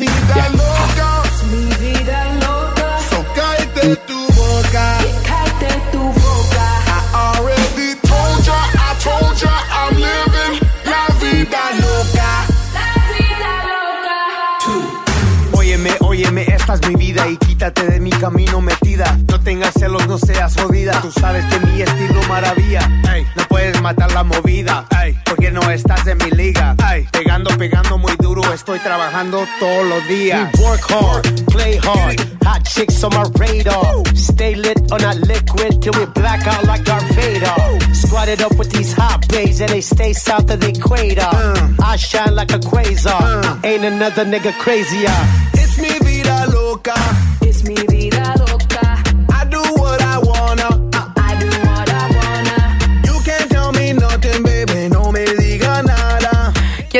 [SPEAKER 13] todos los días.
[SPEAKER 14] We work hard, play hard. Hot chicks on my radar. Stay lit on that liquid till we black out like Darth Vader. Squatted up with these hot bays and they stay south of the equator. Uh. I shine like a quasar. Uh. Ain't another nigga crazier.
[SPEAKER 10] It's mi vida loca.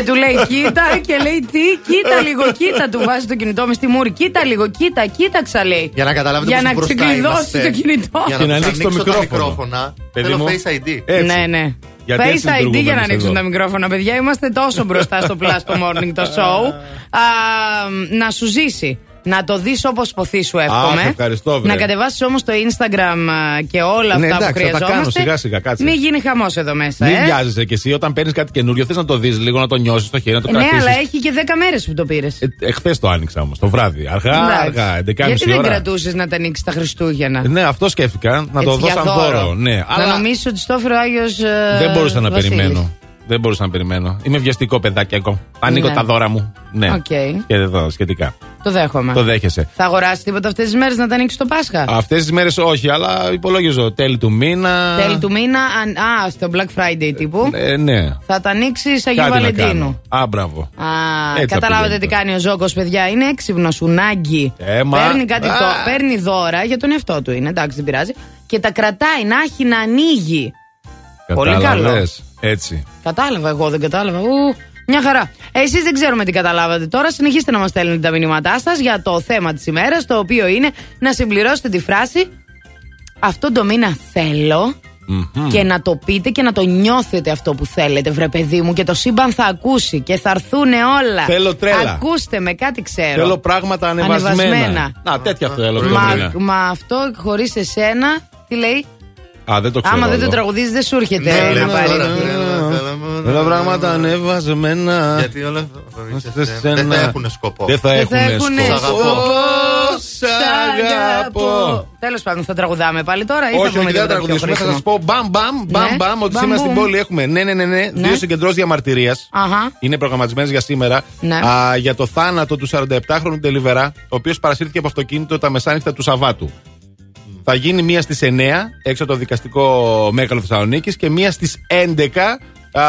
[SPEAKER 5] Του λέει κοίτα και λέει τι, κοίτα λίγο, κοίτα. Του βάζει το κινητό μες στη μούρη. Κοίτα λίγο, κοίτα, κοίταξα λέει.
[SPEAKER 8] Για να καταλάβετε
[SPEAKER 5] Για
[SPEAKER 8] πόσο
[SPEAKER 5] να
[SPEAKER 8] μπροστά
[SPEAKER 5] ξεκλειδώσει
[SPEAKER 8] είμαστε.
[SPEAKER 5] το κινητό.
[SPEAKER 8] Για
[SPEAKER 4] Και να
[SPEAKER 8] τους
[SPEAKER 4] ανοίξει το
[SPEAKER 8] ανοίξω τα
[SPEAKER 4] μικρόφωνο.
[SPEAKER 8] μικρόφωνα.
[SPEAKER 4] Παιδί
[SPEAKER 8] Θέλω
[SPEAKER 4] μου.
[SPEAKER 8] Face ID.
[SPEAKER 4] Έτσι.
[SPEAKER 5] Ναι, ναι.
[SPEAKER 4] Γιατί έτσι
[SPEAKER 5] Face ID
[SPEAKER 4] λειτουργούμε
[SPEAKER 5] για να
[SPEAKER 4] εμείς
[SPEAKER 5] ανοίξουν
[SPEAKER 4] εδώ.
[SPEAKER 5] τα μικρόφωνα, παιδιά. Είμαστε τόσο μπροστά στο Plus το morning το show. Α, να σου ζήσει. Να το δεις όπως ποθείς σου εύχομαι.
[SPEAKER 4] Αχ, ευχαριστώ, βρε.
[SPEAKER 5] Να κατεβάσεις όμως το Instagram α, και όλα
[SPEAKER 4] Ναι,
[SPEAKER 5] αυτά
[SPEAKER 4] εντάξει,
[SPEAKER 5] που
[SPEAKER 4] θα τα
[SPEAKER 5] χρειαζόμαστε.
[SPEAKER 4] κάνω σιγά-σιγά, κάτσε.
[SPEAKER 5] Μην γίνει χαμός εδώ μέσα,
[SPEAKER 4] Μην
[SPEAKER 5] ε.
[SPEAKER 4] βιάζεσαι κι εσύ όταν παίρνεις κάτι καινούριο. Θες να το δεις λίγο, να το νιώσεις στο χέρι, να το
[SPEAKER 5] Ε, ναι,
[SPEAKER 4] κρατήσεις.
[SPEAKER 5] αλλά έχει και 10 μέρες που το πήρες.
[SPEAKER 4] Εχθές το άνοιξα όμως, το βράδυ. Αργά, αργά, 11.30
[SPEAKER 5] Γιατί δεν
[SPEAKER 4] ώρα.
[SPEAKER 5] κρατούσες να τα ανοίξεις τα Χριστούγεννα;
[SPEAKER 4] Ναι, αυτό σκέφτηκα. Να το
[SPEAKER 5] Έτσι,
[SPEAKER 4] δω
[SPEAKER 5] για
[SPEAKER 4] σαν δώρο. Ναι,
[SPEAKER 5] Να
[SPEAKER 4] αλλά
[SPEAKER 5] νομίσει ότι στο έφερε ο Άγιος.
[SPEAKER 4] δεν μπορούσα να περιμένω. Δεν μπορούσα να περιμένω. Είμαι βιαστικό παιδάκι ακόμα. Ανοίγω
[SPEAKER 5] Ναι.
[SPEAKER 4] τα δώρα μου. Ναι.
[SPEAKER 5] Οκ.
[SPEAKER 4] Και εδώ σχετικά.
[SPEAKER 5] Το δέχομαι.
[SPEAKER 4] Το δέχεσαι.
[SPEAKER 5] Θα αγοράσει τίποτα αυτές τις μέρες να τα ανοίξεις το Πάσχα;
[SPEAKER 4] Αυτές τις μέρες όχι, αλλά υπολόγιζω τέλη του μήνα.
[SPEAKER 5] Τέλη του μήνα, αν- α, στο Black Friday τύπου.
[SPEAKER 4] Ε, ναι.
[SPEAKER 5] Θα τα ανοίξεις Αγίου
[SPEAKER 4] Κάτι να
[SPEAKER 5] Βαλεντίνου.
[SPEAKER 4] κάνω. Α, μπράβο.
[SPEAKER 5] Α,
[SPEAKER 4] Έτσι θα
[SPEAKER 5] καταλάβατε
[SPEAKER 4] πηγαίνεις
[SPEAKER 5] τι κάνει ο Ζόκο, παιδιά. Είναι έξυπνος, ουνάγκη.
[SPEAKER 4] Ε, μα-
[SPEAKER 5] Παίρνει, κάτι
[SPEAKER 4] Α.
[SPEAKER 5] το, παίρνει δώρα για τον εαυτό του είναι, εντάξει, δεν πειράζει. Και τα κρατάει να έχει να ανοίγει. Πολύ καλό.
[SPEAKER 4] Κατάλαβες. Έτσι.
[SPEAKER 5] Κατάλαβα, εγώ δεν κατάλαβα. Ου, μια χαρά. Εσείς δεν ξέρουμε τι καταλάβατε τώρα. Συνεχίστε να μας στέλνετε τα μηνύματά σας για το θέμα της ημέρας, το οποίο είναι να συμπληρώσετε τη φράση Αυτό το μήνα θέλω και να το πείτε και να το νιώθετε αυτό που θέλετε, βρε παιδί μου. Και το σύμπαν θα ακούσει και θα έρθουν όλα.
[SPEAKER 4] Θέλω τρέλα.
[SPEAKER 5] Ακούστε με, κάτι ξέρω.
[SPEAKER 4] Θέλω πράγματα ανεβασμένα.
[SPEAKER 5] Ανεβασμένα.
[SPEAKER 4] Να, τέτοια θέλω. αυτό το
[SPEAKER 5] Μα,
[SPEAKER 4] μήνα.
[SPEAKER 5] μα αυτό χωρίς εσένα, τι λέει;
[SPEAKER 4] Α, δεν το ξέρω.
[SPEAKER 5] Άμα δεν
[SPEAKER 4] όλο.
[SPEAKER 5] το τραγουδίζεις, δεν σου έρχεται
[SPEAKER 8] Ναι,
[SPEAKER 5] να
[SPEAKER 8] βλέπεις
[SPEAKER 5] πάρει.
[SPEAKER 8] τώρα.
[SPEAKER 4] Θέλω πράγματα ανεβασμένα.
[SPEAKER 8] Γιατί όλα
[SPEAKER 4] σε σένα.
[SPEAKER 8] δεν θα έχουν σκοπό.
[SPEAKER 4] Δεν θα
[SPEAKER 5] Δεν θα
[SPEAKER 4] έχουν
[SPEAKER 5] έχουνε
[SPEAKER 8] Σ'
[SPEAKER 4] σκοπό.
[SPEAKER 8] αγαπώ.
[SPEAKER 4] Σ' αγαπώ.
[SPEAKER 5] Τέλος πάντων, θα τραγουδάμε πάλι τώρα ή θα
[SPEAKER 4] Όχι,
[SPEAKER 5] πούμε
[SPEAKER 4] όχι, δεν θα
[SPEAKER 5] τίποτα πιο
[SPEAKER 4] τραγουδήσουμε. Θα σας
[SPEAKER 5] χρήσιμο;
[SPEAKER 4] πω μπαμ μπαμ μπαμ
[SPEAKER 5] Ναι.
[SPEAKER 4] μπαμ ότι
[SPEAKER 5] Μπαμ,
[SPEAKER 4] σήμερα στην
[SPEAKER 5] μπουμ.
[SPEAKER 4] πόλη έχουμε ναι, ναι, ναι, ναι,
[SPEAKER 5] Ναι.
[SPEAKER 4] δύο συγκεντρώσεις διαμαρτυρίας.
[SPEAKER 5] Αχα.
[SPEAKER 4] Είναι προγραμματισμένες για σήμερα.
[SPEAKER 5] Ναι.
[SPEAKER 4] Α, για το θάνατο του 47χρονου Τελιβερά, ο οποίος παρασύρθηκε από αυτοκίνητο τα μεσάνυχτα του Σαββάτου. Θα γίνει μία στις 9 έξω από το δικαστικό μέγαλο Θεσσαλονίκης και μία στις 11 α,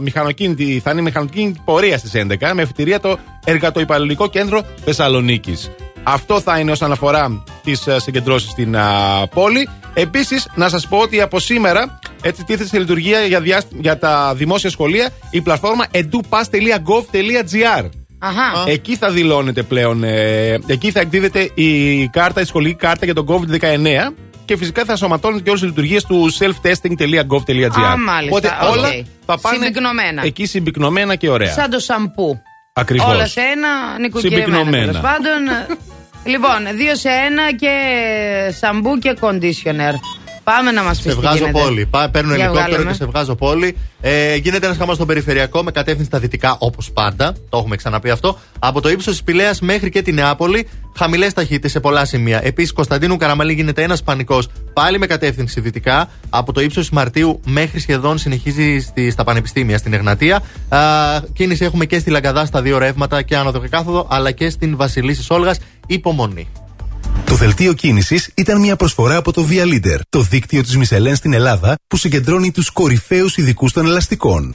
[SPEAKER 4] μηχανοκίνητη, θα είναι μηχανοκίνητη πορεία στις 11 με εφητηρία το Εργατοϊπαλληλικό Κέντρο Θεσσαλονίκης. Αυτό θα είναι όσον αφορά τις συγκεντρώσεις στην α, πόλη. Επίσης, να σας πω ότι από σήμερα έτσι τίθεται σε λειτουργία για, διάσ- για τα δημόσια σχολεία η πλατφόρμα edupass.gov.gr.
[SPEAKER 5] Αχα.
[SPEAKER 4] Εκεί θα δηλώνεται πλέον, ε, εκεί θα εκδίδεται η κάρτα, η σχολική κάρτα για τον COVID-19 και φυσικά θα ενσωματώνεται και όλες οι λειτουργίες του self-testing.gov.gr.
[SPEAKER 5] Α, μάλιστα,
[SPEAKER 4] Οπότε
[SPEAKER 5] οκ.
[SPEAKER 4] όλα θα πάνε
[SPEAKER 5] Συμπυκνωμένα.
[SPEAKER 4] εκεί συμπυκνωμένα και ωραία.
[SPEAKER 5] Σαν το σαμπού.
[SPEAKER 4] Ακριβώς.
[SPEAKER 5] Όλα σε ένα, νοικοκυρεμένα
[SPEAKER 4] Συμπυκνωμένα.
[SPEAKER 5] τέλος πάντων. λοιπόν, δύο σε ένα και σαμπού και conditioner. Πάμε να μας πεις
[SPEAKER 8] Σε
[SPEAKER 5] τι
[SPEAKER 8] βγάζω
[SPEAKER 5] γίνεται.
[SPEAKER 8] πόλη. Πά, παίρνω
[SPEAKER 5] Για
[SPEAKER 8] ελικόπτερο
[SPEAKER 5] βγάλε
[SPEAKER 8] και
[SPEAKER 5] με.
[SPEAKER 8] σε βγάζω πόλη. Ε, γίνεται ένας χαμός στο περιφερειακό με κατεύθυνση στα δυτικά όπως πάντα. Το έχουμε ξαναπεί αυτό. Από το ύψος της Πυλαίας μέχρι και τη Νεάπολη. Χαμηλές ταχύτητες σε πολλά σημεία. Επίσης, Κωνσταντίνου Καραμαλή γίνεται ένας πανικός πάλι με κατεύθυνση δυτικά. Από το ύψος Μαρτίου μέχρι σχεδόν συνεχίζει στη, στα πανεπιστήμια στην Εγνατία. Α, κίνηση έχουμε και στη Λαγκαδά στα δύο ρεύματα και άνοδο και κάθοδο, αλλά και στην Βασιλίση Όλγας. Υπομονή.
[SPEAKER 15] Το δελτίο κίνησης ήταν μια προσφορά από το Via Leader, το δίκτυο της Μισελέν στην Ελλάδα που συγκεντρώνει τους κορυφαίους ειδικούς των ελαστικών.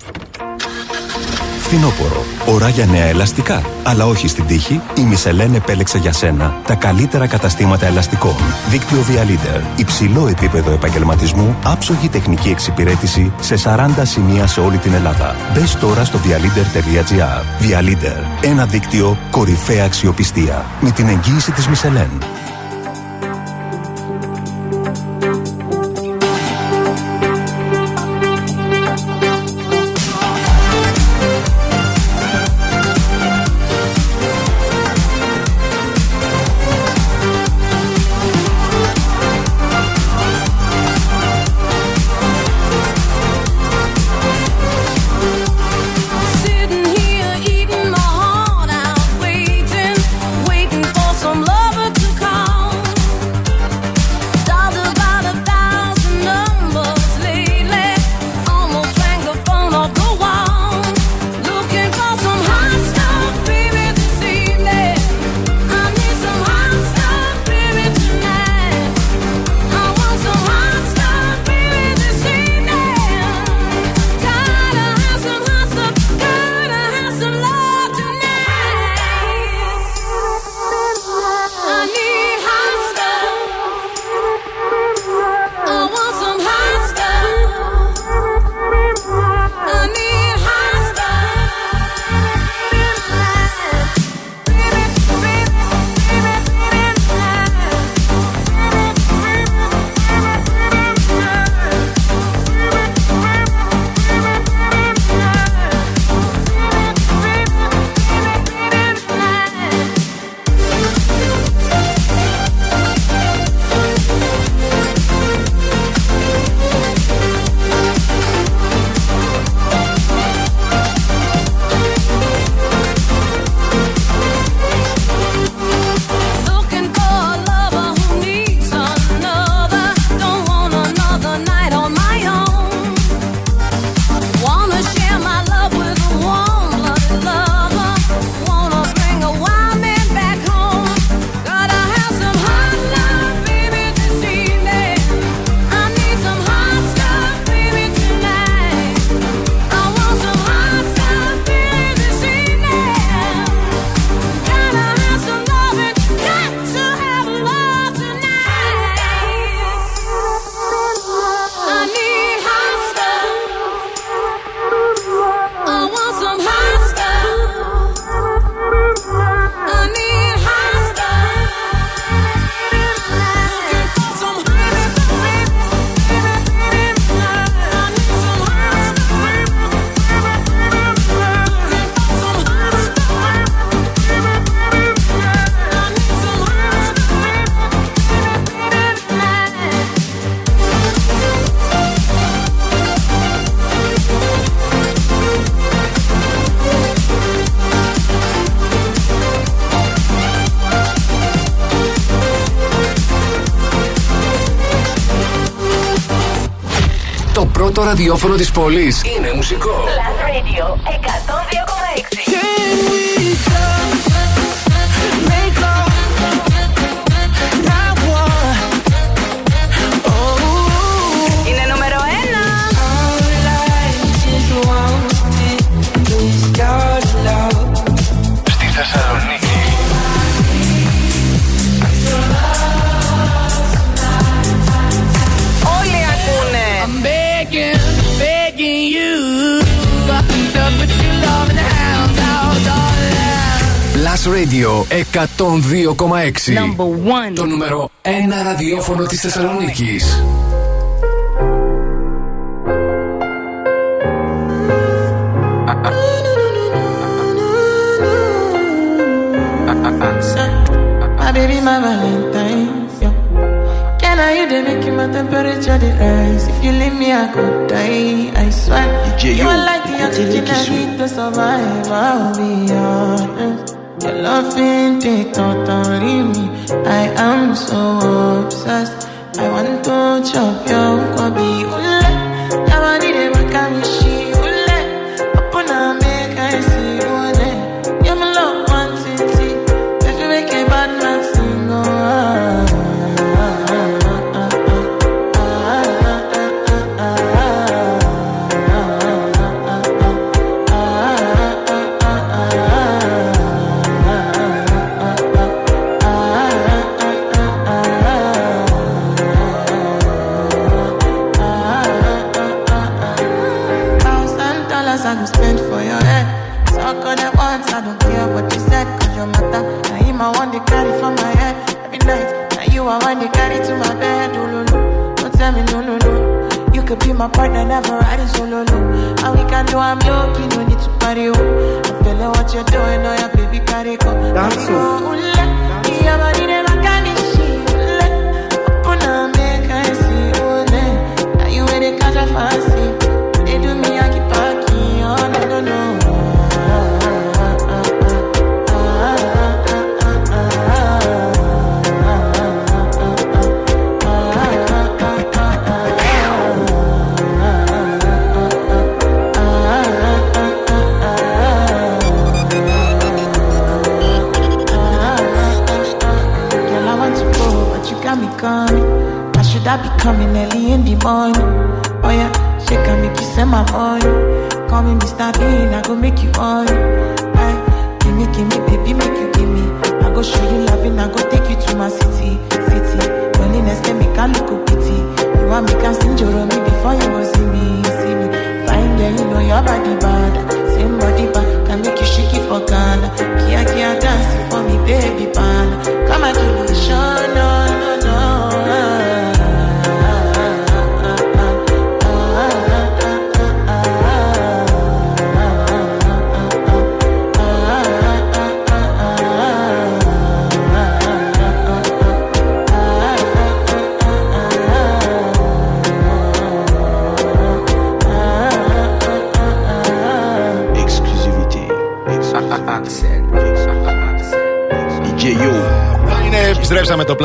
[SPEAKER 16] φθινόπωρο. Ώρα για νέα ελαστικά. Αλλά όχι στην τύχη, η Μισελέν επέλεξε για σένα τα καλύτερα καταστήματα ελαστικών. Δίκτυο Vialeader. Υψηλό επίπεδο επαγγελματισμού, άψογη τεχνική εξυπηρέτηση σε 40 σημεία σε όλη την Ελλάδα. Μπες τώρα στο vialeader.gr. Vialeader. Ένα δίκτυο κορυφαία αξιοπιστία. Με την εγγύηση της Μισελέν.
[SPEAKER 17] Ραδιόφωνο της πόλης είναι μουσικό.
[SPEAKER 2] Radio 102,6
[SPEAKER 1] κομμάξι. Νόμπο.
[SPEAKER 17] Το νούμερο ένα ραδιόφωνο της Θεσσαλονίκης.
[SPEAKER 18] Nothing take out me. I am so obsessed.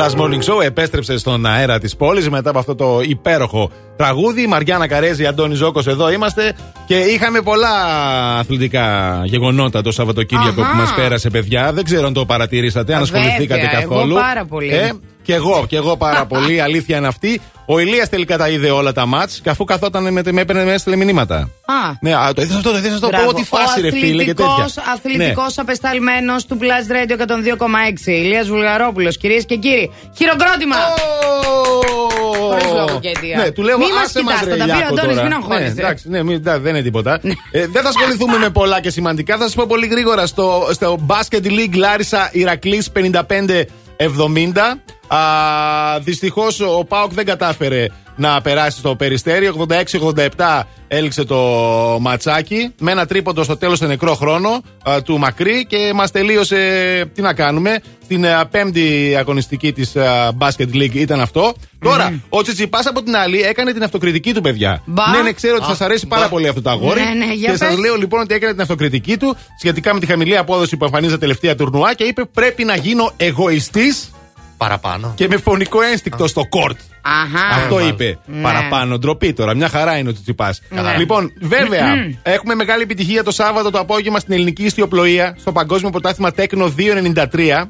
[SPEAKER 4] Επιστρέψαμε το Plus Morning Show, επέστρεψε στον αέρα της πόλης μετά από αυτό το υπέροχο τραγούδι. Μαριάννα Καρέζη, Αντώνη Ζώκος, εδώ είμαστε και είχαμε πολλά αθλητικά γεγονότα το Σαββατοκύριακο
[SPEAKER 5] Αχα.
[SPEAKER 4] που μας πέρασε, παιδιά. Δεν ξέρω αν το παρατηρήσατε, αν
[SPEAKER 5] Βέβαια,
[SPEAKER 4] ασχοληθήκατε
[SPEAKER 5] εγώ
[SPEAKER 4] καθόλου.
[SPEAKER 5] πάρα πολύ.
[SPEAKER 4] Ε, και εγώ, και εγώ πάρα πολύ. Αλήθεια είναι αυτή. Ο Ηλίας τελικά τα είδε όλα τα μάτς και αφού καθόταν με, με έπαιρνε μέσα τηλεμηνύματα.
[SPEAKER 5] Α,
[SPEAKER 4] Ναι, α, το είδε αυτό, το είδε αυτό.
[SPEAKER 5] Μπράβο.
[SPEAKER 4] Πω, τι φάση, ρε φίλε και τέτοια.
[SPEAKER 5] Αθλητικός
[SPEAKER 4] Ναι.
[SPEAKER 5] απεσταλμένος του Plus Radio 102,6. Ηλίας Βουλγαρόπουλος, κυρίες και κύριοι. Χειροκρότημα! Χωρίς λόγο και αιτία.
[SPEAKER 4] Ναι, του λέω
[SPEAKER 5] Μη μας
[SPEAKER 4] άσε μας,
[SPEAKER 5] κοιτάς,
[SPEAKER 4] ρε,
[SPEAKER 5] θα τα πει ο
[SPEAKER 4] Ιάκο,
[SPEAKER 5] Αντώνης,
[SPEAKER 4] τώρα.
[SPEAKER 5] μην αγχώνεσαι.
[SPEAKER 4] Ναι, εντάξει, ναι, μην- εντάξει, δεν είναι τίποτα. ε, δεν θα ασχοληθούμε με πολλά και σημαντικά. Θα σας πω πολύ γρήγορα στο, στο Basket League Λάρισα Ηρακλής 55-70. Δυστυχώς ο Πάοκ δεν κατάφερε να περάσει στο περιστέρι. 86-87 έληξε το ματσάκι. Με ένα τρίποντο στο τέλος σε νεκρό χρόνο α, του Μακρύ και μας τελείωσε. Τι να κάνουμε. Στην α, πέμπτη αγωνιστική της Basket League ήταν αυτό. Τώρα, ο Τσιτσιπάς από την άλλη έκανε την αυτοκριτική του, παιδιά.
[SPEAKER 5] Μπα.
[SPEAKER 4] Ναι, ναι, ξέρω ότι
[SPEAKER 5] Α,
[SPEAKER 4] σας αρέσει
[SPEAKER 5] μπα.
[SPEAKER 4] πάρα πολύ αυτό το αγόρι.
[SPEAKER 5] Ναι, ναι, για
[SPEAKER 4] και σας
[SPEAKER 5] πες.
[SPEAKER 4] λέω λοιπόν ότι έκανε την αυτοκριτική του σχετικά με τη χαμηλή απόδοση που εμφανίζει τα τελευταία τουρνουά και είπε: Πρέπει να γίνω εγωιστής
[SPEAKER 8] Παραπάνω.
[SPEAKER 4] και με φωνικό ένστικτο στο κόρτ.
[SPEAKER 5] Αχα.
[SPEAKER 4] Αυτό
[SPEAKER 8] μάλιστα.
[SPEAKER 4] είπε.
[SPEAKER 5] Ναι.
[SPEAKER 4] Παραπάνω. Ντροπή τώρα. Μια χαρά είναι ο Τσιτσιπά.
[SPEAKER 5] Ναι.
[SPEAKER 4] Λοιπόν, βέβαια, έχουμε μεγάλη επιτυχία το Σάββατο το απόγευμα στην ελληνική ιστιοπλοεία στο Παγκόσμιο Πρωτάθλημα Τέκνο 293.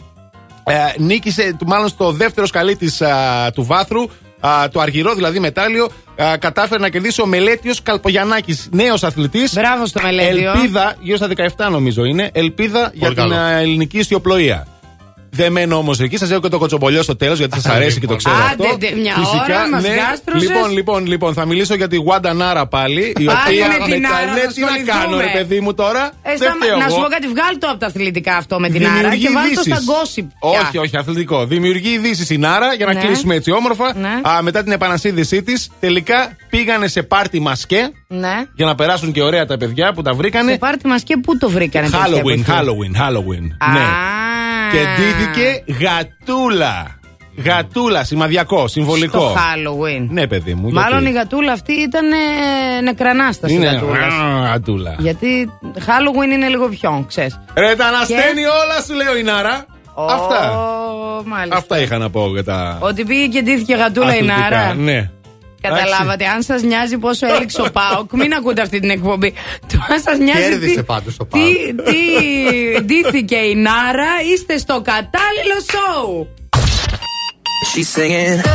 [SPEAKER 4] Ε, νίκησε, του- μάλλον στο δεύτερο σκαλί της, α, του βάθρου, α, το αργυρό δηλαδή μετάλλιο, α, κατάφερε να κερδίσει ο Μελέτιος Καλπογιανάκη, νέος αθλητής.
[SPEAKER 5] Μπράβο στο Μελέτιο.
[SPEAKER 4] Ελπίδα, γύρω στα 17 νομίζω είναι, ελπίδα για την
[SPEAKER 8] καλό.
[SPEAKER 4] α, ελληνική ιστιοπλοεία. Δεν μένω όμως εκεί, σας έχω και το κοτσομπολιό στο τέλος γιατί σας αρέσει και το ξέρω
[SPEAKER 5] Άντε,
[SPEAKER 4] αυτό.
[SPEAKER 5] ντε, μια ώρα, μας γάστρωσες.
[SPEAKER 4] Λοιπόν, λοιπόν, λοιπόν, θα μιλήσω για τη Wanda Nara πάλι. Η
[SPEAKER 5] Πάλι
[SPEAKER 4] οποία
[SPEAKER 5] με την
[SPEAKER 4] μετά-
[SPEAKER 5] Nara
[SPEAKER 4] ναι,
[SPEAKER 5] θα
[SPEAKER 4] τι να
[SPEAKER 5] ασχοληθούμε.
[SPEAKER 4] κάνω, ρε παιδί μου τώρα.
[SPEAKER 5] Ε,
[SPEAKER 4] Δεν
[SPEAKER 5] σταμα-
[SPEAKER 4] φταίω
[SPEAKER 5] να σου
[SPEAKER 4] εγώ.
[SPEAKER 5] πω κάτι, βγάλει το από τα αθλητικά αυτό με την Άρα
[SPEAKER 4] Δημιουργεί
[SPEAKER 5] και βάλει το στα
[SPEAKER 4] ειδήσεις.
[SPEAKER 5] gossip. πια.
[SPEAKER 4] Όχι, όχι, αθλητικό. Δημιουργεί ειδήσεις η Νάρα για να
[SPEAKER 5] Ναι.
[SPEAKER 4] κλείσουμε έτσι όμορφα.
[SPEAKER 5] Ναι.
[SPEAKER 4] Α, μετά την επανασύνδεσή της, τελικά πήγανε σε πάρτι μασκέ
[SPEAKER 5] Ναι.
[SPEAKER 4] για να περάσουν και ωραία τα παιδιά που τα βρήκανε.
[SPEAKER 5] Σε πάρτι μα και πού το βρήκανε τέτοια
[SPEAKER 4] Halloween,
[SPEAKER 5] εποχή;
[SPEAKER 4] Halloween, Halloween.
[SPEAKER 5] Α.
[SPEAKER 4] Ναι. Και ντύθηκε γατούλα. Γατούλα, σημαδιακό, συμβολικό.
[SPEAKER 5] Στο Halloween.
[SPEAKER 4] Ναι, παιδί μου.
[SPEAKER 5] Μάλλον
[SPEAKER 4] γιατί;
[SPEAKER 5] η γατούλα αυτή ήταν ε, νεκρανάσταση
[SPEAKER 4] Είναι
[SPEAKER 5] γατούλας.
[SPEAKER 4] Α, γατούλα.
[SPEAKER 5] Γιατί Halloween είναι λίγο πιο, ξέρεις.
[SPEAKER 4] Ρε, τα ανασταίνει όλα, σου λέω η Νάρα. Αυτά.
[SPEAKER 5] Ω, μάλιστα.
[SPEAKER 4] Αυτά είχα να πω για τα.
[SPEAKER 5] Ότι πήγε και ντύθηκε γατούλα η
[SPEAKER 4] αθλητικά.
[SPEAKER 5] Νάρα.
[SPEAKER 4] Ναι.
[SPEAKER 5] Καταλάβατε, αν σας νοιάζει πόσο έλειξε ο Πάοκ, μην ακούτε αυτή την εκπομπή. Το αν σας νοιάζει.
[SPEAKER 8] Κέρδισε
[SPEAKER 5] τι-
[SPEAKER 8] πάντως ο
[SPEAKER 5] Τι, τι ντύθηκε η Νάρα, είστε στο κατάλληλο σοου.
[SPEAKER 6] She's singing.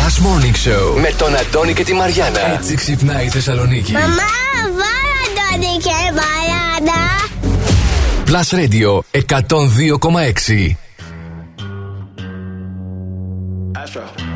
[SPEAKER 2] Last Morning Show με τον Αντώνη και τη Μαριάνα. Έτσι ξυπνάει η Θεσσαλονίκη.
[SPEAKER 19] Μαμά, βάλα τον και μπαλάντα.
[SPEAKER 2] Plus Radio 102,6.
[SPEAKER 20] Astro.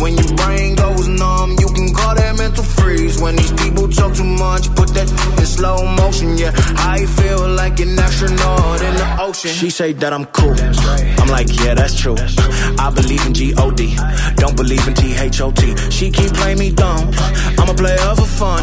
[SPEAKER 21] When your brain goes numb, you can call that mental freeze. When these people talk too much, put that in slow motion. Yeah, I feel like an astronaut in the ocean. She say that I'm cool. I'm like, yeah, that's true. I believe in G-O-D. Don't believe in T-H-O-T. She keep playing me dumb. I'm a player for fun.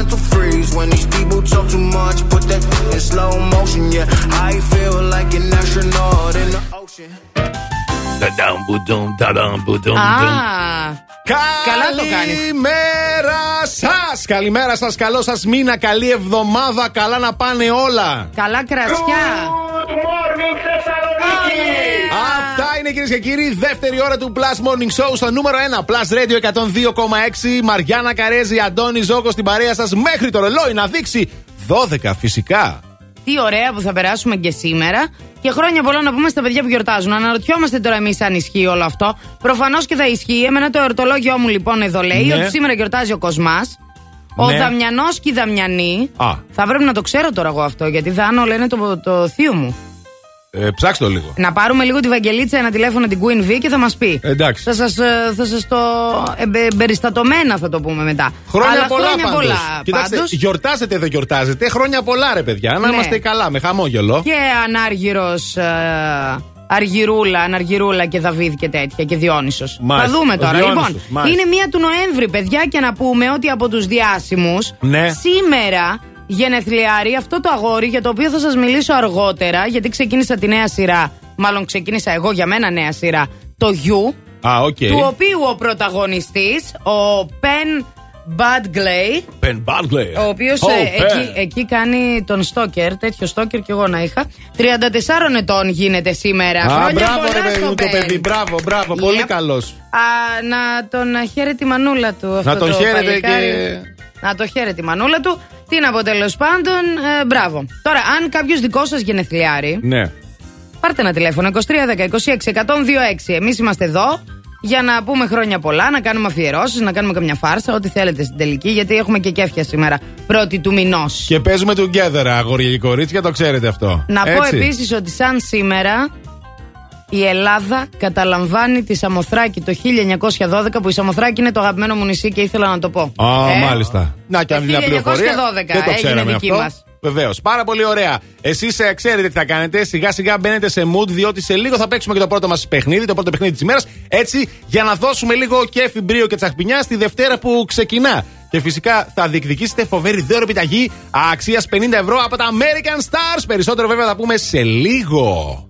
[SPEAKER 21] mental freeze. When these people talk too much, put that in slow motion. Yeah, I feel like an astronaut in the ocean;
[SPEAKER 4] Τανταμ, μπουτουμ, τανταμ, μπουτουμ,
[SPEAKER 5] Α,
[SPEAKER 4] μπουτουμ.
[SPEAKER 5] καλά το κάνεις.
[SPEAKER 4] Καλημέρα σας! Καλημέρα σας, καλό σας μήνα, καλή εβδομάδα, καλά να πάνε όλα.
[SPEAKER 5] Καλά κρασιά.
[SPEAKER 4] Αυτά είναι κυρίες και κύριοι, δεύτερη ώρα του Plus Morning Show στο νούμερο 1. Plus Radio 102,6. Μαριάννα Καρέζη, Αντώνη Ζόκο στην παρέα σας μέχρι το ρολόι να δείξει 12 φυσικά.
[SPEAKER 5] Τι ωραία που θα περάσουμε και σήμερα. Και χρόνια πολλά να πούμε στα παιδιά που γιορτάζουν. Αναρωτιόμαστε τώρα εμείς αν ισχύει όλο αυτό. Προφανώς και θα ισχύει. Εμένα το εορτολόγιο μου λοιπόν εδώ λέει
[SPEAKER 4] Ναι.
[SPEAKER 5] ότι σήμερα γιορτάζει ο Κοσμάς. Ο
[SPEAKER 4] Ναι.
[SPEAKER 5] Δαμιανός και η Δαμιανή.
[SPEAKER 4] Α,
[SPEAKER 5] Θα πρέπει να το ξέρω τώρα εγώ αυτό, γιατί Δάνο λένε το, το θείο μου.
[SPEAKER 4] Ε, ψάξτε το λίγο.
[SPEAKER 5] Να πάρουμε λίγο τη Βαγγελίτσα ένα τηλέφωνο την Queen V και θα μας πει.
[SPEAKER 4] Εντάξει.
[SPEAKER 5] Θα σας θα σας το εμπε- εμπεριστατωμένα θα το πούμε μετά.
[SPEAKER 4] Χρόνια
[SPEAKER 5] Αλλά
[SPEAKER 4] πολλά
[SPEAKER 5] χρόνια
[SPEAKER 4] πάντως.
[SPEAKER 5] πολλά.
[SPEAKER 4] Κοιτάξτε,
[SPEAKER 5] πάντως.
[SPEAKER 4] γιορτάζετε δεν γιορτάζετε. Χρόνια πολλά ρε παιδιά. Να
[SPEAKER 5] Ναι.
[SPEAKER 4] είμαστε καλά, με χαμόγελο.
[SPEAKER 5] Και Ανάργυρος. Αργυρούλα, Αναργυρούλα και Δαβίδ και τέτοια και Διόνυσος.
[SPEAKER 4] Μάλιστα.
[SPEAKER 5] Θα δούμε
[SPEAKER 4] Ο
[SPEAKER 5] τώρα.
[SPEAKER 4] Διόνυσος,
[SPEAKER 5] λοιπόν,
[SPEAKER 4] μάλιστα.
[SPEAKER 5] είναι μία του Νοέμβρη, παιδιά, και να πούμε ότι από τους διάσημους
[SPEAKER 4] Ναι.
[SPEAKER 5] σήμερα γενεθλιάρει αυτό το αγόρι για το οποίο θα σας μιλήσω αργότερα, γιατί ξεκίνησα τη νέα σειρά. Μάλλον ξεκίνησα εγώ για μένα νέα σειρά. Το You,
[SPEAKER 4] Α, οκ.
[SPEAKER 5] του οποίου ο πρωταγωνιστής, ο Penn Badgley,
[SPEAKER 4] Πεν Μπάργκλε.
[SPEAKER 5] ο οποίος
[SPEAKER 4] Oh,
[SPEAKER 5] εκεί, εκεί κάνει τον στόκερ, τέτοιο στόκερ κι εγώ να είχα. 34 ετών γίνεται σήμερα.
[SPEAKER 4] Α,
[SPEAKER 5] Χρόνια
[SPEAKER 4] μπράβο
[SPEAKER 5] πολλά
[SPEAKER 4] ρε παιδί
[SPEAKER 5] στο
[SPEAKER 4] μου το
[SPEAKER 5] Μπεν.
[SPEAKER 4] παιδί. Μπράβο, μπράβο.
[SPEAKER 5] Yep.
[SPEAKER 4] Πολύ καλός.
[SPEAKER 5] Α, να τον χαίρεται τη μανούλα του αυτό
[SPEAKER 4] Να τον
[SPEAKER 5] το
[SPEAKER 4] χαίρετε
[SPEAKER 5] παλικάρι.
[SPEAKER 4] και-
[SPEAKER 5] Να το χαίρεται τη μανούλα του. Τι να πω τέλος πάντων, ε, μπράβο. Τώρα, αν κάποιος δικός σας γενεθλιάρει,
[SPEAKER 4] Ναι.
[SPEAKER 5] πάρτε ένα τηλέφωνο 2310 26 126. Εμείς είμαστε εδώ για να πούμε χρόνια πολλά, να κάνουμε αφιερώσεις, να κάνουμε καμιά φάρσα, ό,τι θέλετε στην τελική, γιατί έχουμε και κέφια σήμερα, πρώτη του μηνός.
[SPEAKER 4] Και παίζουμε together, αγόρια και κορίτσια, το ξέρετε αυτό.
[SPEAKER 5] Να πω
[SPEAKER 4] Έτσι.
[SPEAKER 5] επίσης ότι σαν σήμερα η Ελλάδα καταλαμβάνει τη Σαμοθράκη το 1912 που η Σαμοθράκη είναι το αγαπημένο μου νησί και ήθελα να το πω.
[SPEAKER 4] Α,
[SPEAKER 5] Ε,
[SPEAKER 4] μάλιστα. Να και
[SPEAKER 5] το
[SPEAKER 4] αν μια πληροφορία.
[SPEAKER 5] 1912
[SPEAKER 4] Δεν το
[SPEAKER 5] έγινε
[SPEAKER 4] ξέραμε
[SPEAKER 5] δική
[SPEAKER 4] αυτό.
[SPEAKER 5] μας.
[SPEAKER 4] Βεβαίως. Πάρα πολύ ωραία. Εσείς ξέρετε τι θα κάνετε. Σιγά σιγά μπαίνετε σε mood, διότι σε λίγο θα παίξουμε και το πρώτο μας παιχνίδι, το πρώτο παιχνίδι της ημέρας. Έτσι, για να δώσουμε λίγο κέφι, μπρίο και τσαχπινιά στη Δευτέρα που ξεκινά. Και φυσικά θα διεκδικήσετε φοβερή δώρο επιταγή αξίας 50 ευρώ από τα American Stars. Περισσότερο βέβαια θα πούμε σε λίγο.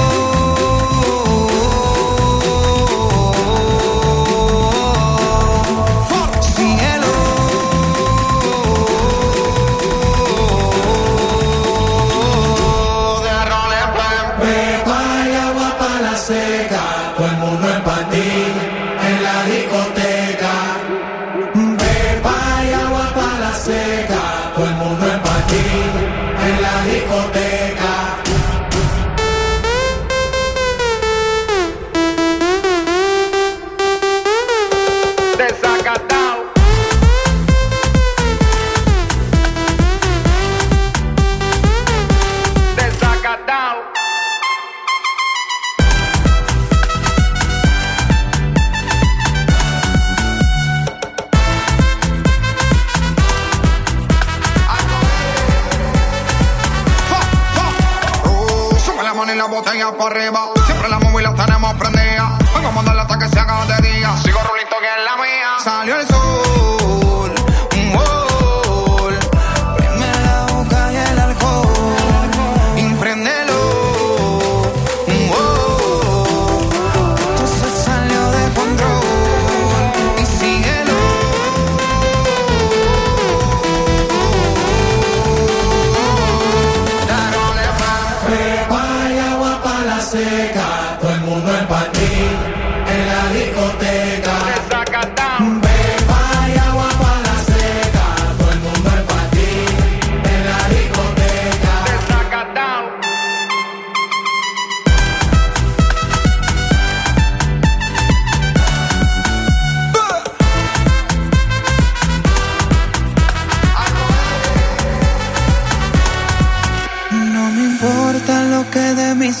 [SPEAKER 6] arriba. Siempre la móvil la tenemos prendida. Vamos a mandarla hasta que se haga de día. Sigo rulito que es la mía. Salió el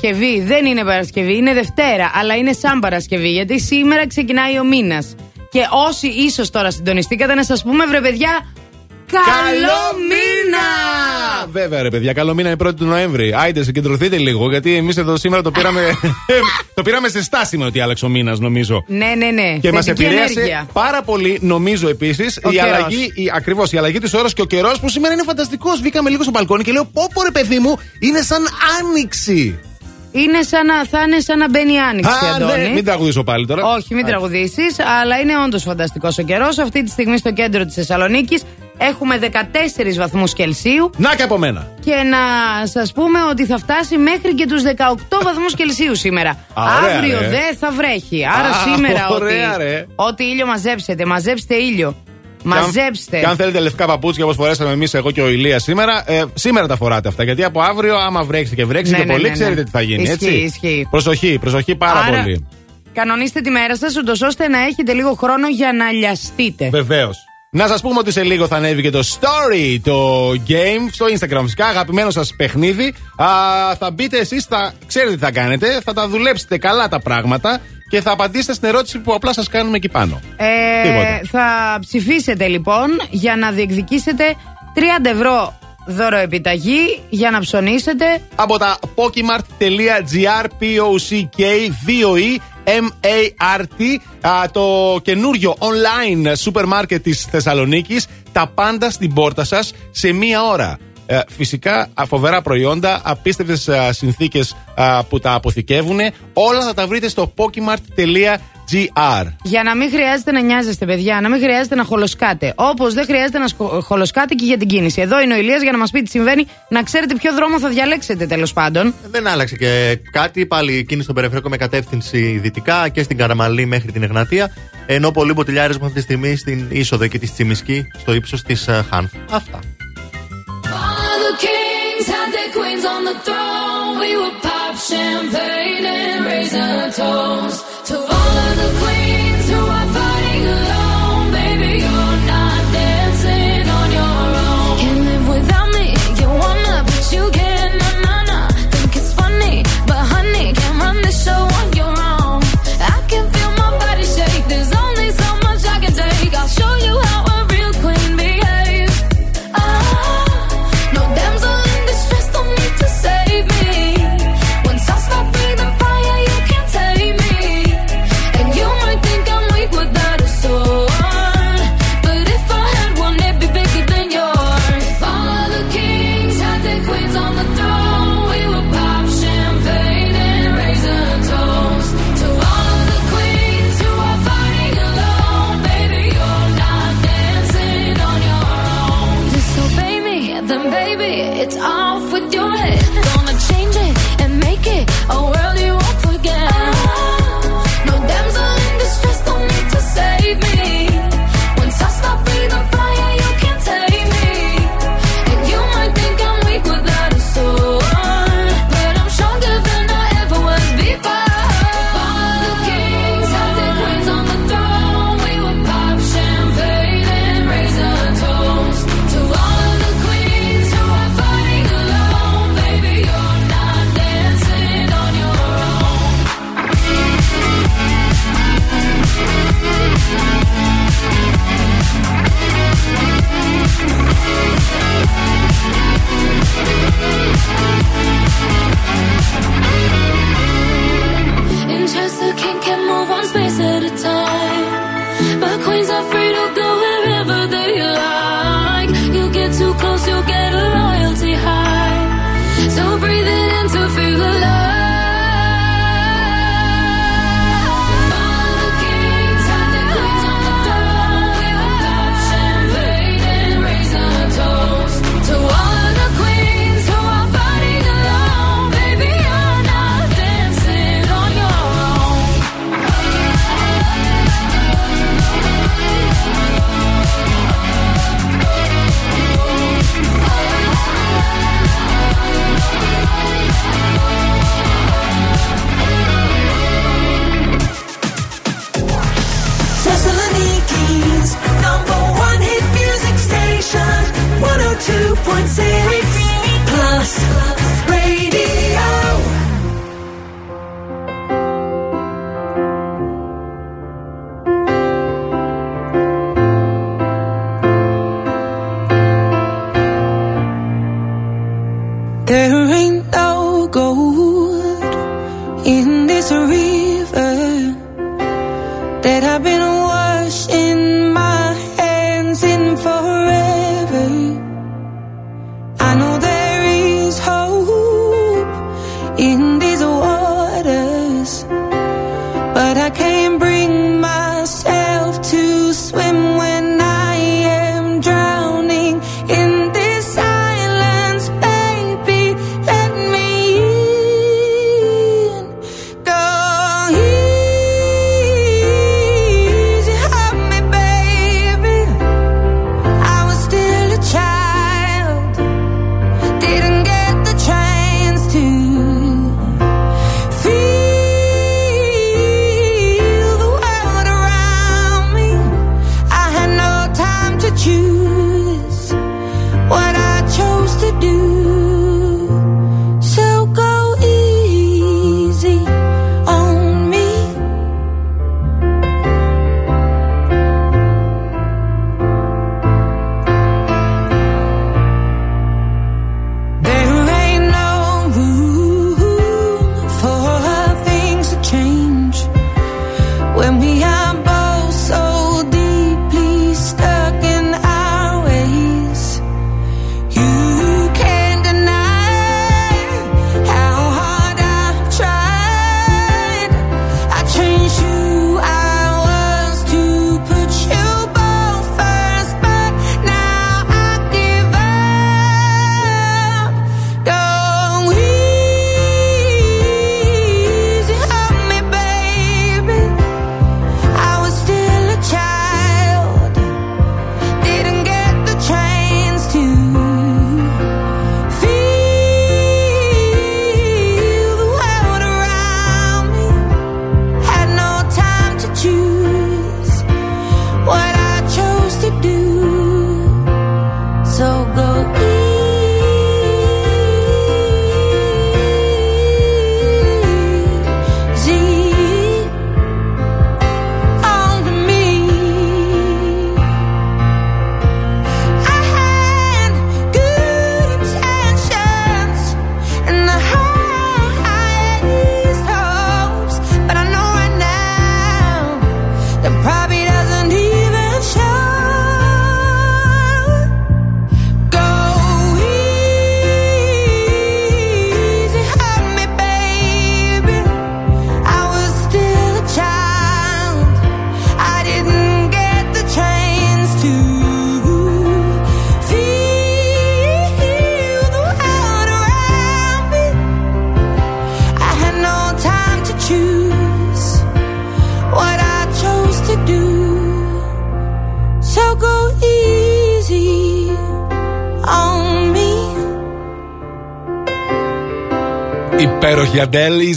[SPEAKER 5] Παρασκευή. Δεν είναι Παρασκευή, είναι Δευτέρα, αλλά είναι σαν Παρασκευή. Γιατί σήμερα ξεκινάει ο μήνας. Και όσοι ίσως τώρα συντονιστήκατε, να σας πούμε, βρε παιδιά, Καλό μήνα!
[SPEAKER 4] Βέβαια, ρε παιδιά, καλό μήνα είναι 1η του Νοέμβρη. Άιντε, συγκεντρωθείτε λίγο, γιατί εμείς εδώ σήμερα το πήραμε. το πήραμε σε στάση με ότι άλλαξε ο μήνας, νομίζω.
[SPEAKER 5] Ναι, ναι, ναι.
[SPEAKER 4] Και μας
[SPEAKER 5] Θετική
[SPEAKER 4] επηρέασε
[SPEAKER 5] ενέργεια.
[SPEAKER 4] πάρα πολύ, νομίζω επίσης,
[SPEAKER 5] Ο
[SPEAKER 4] η
[SPEAKER 5] καιρός.
[SPEAKER 4] αλλαγή, η, ακριβώς η αλλαγή της ώρας και ο καιρός που σήμερα είναι φανταστικός. Βγήκαμε λίγο στο μπαλκόνι και λέω: Πω, πω ρε παιδί μου, είναι σαν άνοιξη.
[SPEAKER 5] Είναι σαν να, θα είναι σαν να μπαίνει η άνοιξη,
[SPEAKER 4] Α,
[SPEAKER 5] Αντώνη.
[SPEAKER 4] ναι, μην τραγουδήσω πάλι τώρα.
[SPEAKER 5] Όχι, μην τραγουδήσεις, αλλά είναι όντως φανταστικός ο καιρός. Αυτή τη στιγμή στο κέντρο της Θεσσαλονίκης έχουμε 14 βαθμούς Κελσίου.
[SPEAKER 4] Να και από μένα.
[SPEAKER 5] Και να σας πούμε ότι θα φτάσει μέχρι και τους 18 βαθμούς Κελσίου σήμερα.
[SPEAKER 4] Α, ωραία,
[SPEAKER 5] Αύριο
[SPEAKER 4] ρε.
[SPEAKER 5] δεν θα βρέχει. Άρα
[SPEAKER 4] Α,
[SPEAKER 5] σήμερα
[SPEAKER 4] ωραία,
[SPEAKER 5] ότι,
[SPEAKER 4] ρε.
[SPEAKER 5] ό,τι ήλιο μαζέψετε, μαζέψτε ήλιο. Μαζέψτε.
[SPEAKER 4] Και αν θέλετε λευκά παπούτσια όπως φορέσαμε εμείς, εγώ και ο Ηλίας σήμερα, ε, σήμερα τα φοράτε αυτά. Γιατί από αύριο, άμα βρέξει και βρέξει
[SPEAKER 5] Ναι,
[SPEAKER 4] και
[SPEAKER 5] ναι,
[SPEAKER 4] πολύ,
[SPEAKER 5] ναι, ναι.
[SPEAKER 4] ξέρετε τι θα γίνει.
[SPEAKER 5] Ισχύει,
[SPEAKER 4] έτσι;
[SPEAKER 5] ισχύει.
[SPEAKER 4] Προσοχή, προσοχή πάρα
[SPEAKER 5] Άρα,
[SPEAKER 4] πολύ.
[SPEAKER 5] Κανονίστε τη μέρα σας, ούτως ώστε να έχετε λίγο χρόνο για να λιαστείτε.
[SPEAKER 4] Βεβαίως. Να σας πούμε ότι σε λίγο θα ανέβει και το story, το game, στο Instagram φυσικά. Αγαπημένο σας παιχνίδι. Α, θα μπείτε εσείς, θα ξέρετε τι θα κάνετε. Θα τα δουλέψετε καλά τα πράγματα και θα απαντήσετε στην ερώτηση που απλά σας κάνουμε εκεί πάνω.
[SPEAKER 5] Ε,
[SPEAKER 4] Τίποτα.
[SPEAKER 5] θα ψηφίσετε λοιπόν για να διεκδικήσετε 30 ευρώ δώρο επιταγή για να ψωνίσετε.
[SPEAKER 4] Από τα pokemart.gr P-O-C-K-2-E M-A-R-T α, το καινούριο online σούπερ μάρκετ της Θεσσαλονίκης τα πάντα στην πόρτα σας σε μία ώρα. Ε, φυσικά α, φοβερά προϊόντα, απίστευτες α, συνθήκες α, που τα αποθηκεύουν. Όλα θα τα βρείτε στο pokemart.gr
[SPEAKER 5] Για να μην χρειάζεται να νοιάζεστε, παιδιά, να μην χρειάζεται να χολοσκάτε. Όπως δεν χρειάζεται να σκο- χολοσκάτε και για την κίνηση. Εδώ είναι ο Ηλίας για να μας πει τι συμβαίνει, να ξέρετε ποιο δρόμο θα διαλέξετε τέλος πάντων.
[SPEAKER 8] Δεν άλλαξε και κάτι. Πάλι κίνηση στον περιφερειακό με κατεύθυνση δυτικά και στην Καραμαλή μέχρι την Εγνατία. Ενώ πολύ μποτιλιάρες αυτή τη στιγμή στην είσοδο εκεί της Τσιμισκή, στο ύψος της Χάνθ. Αυτά.
[SPEAKER 16] We would pop champagne and raise a toast to all of the queens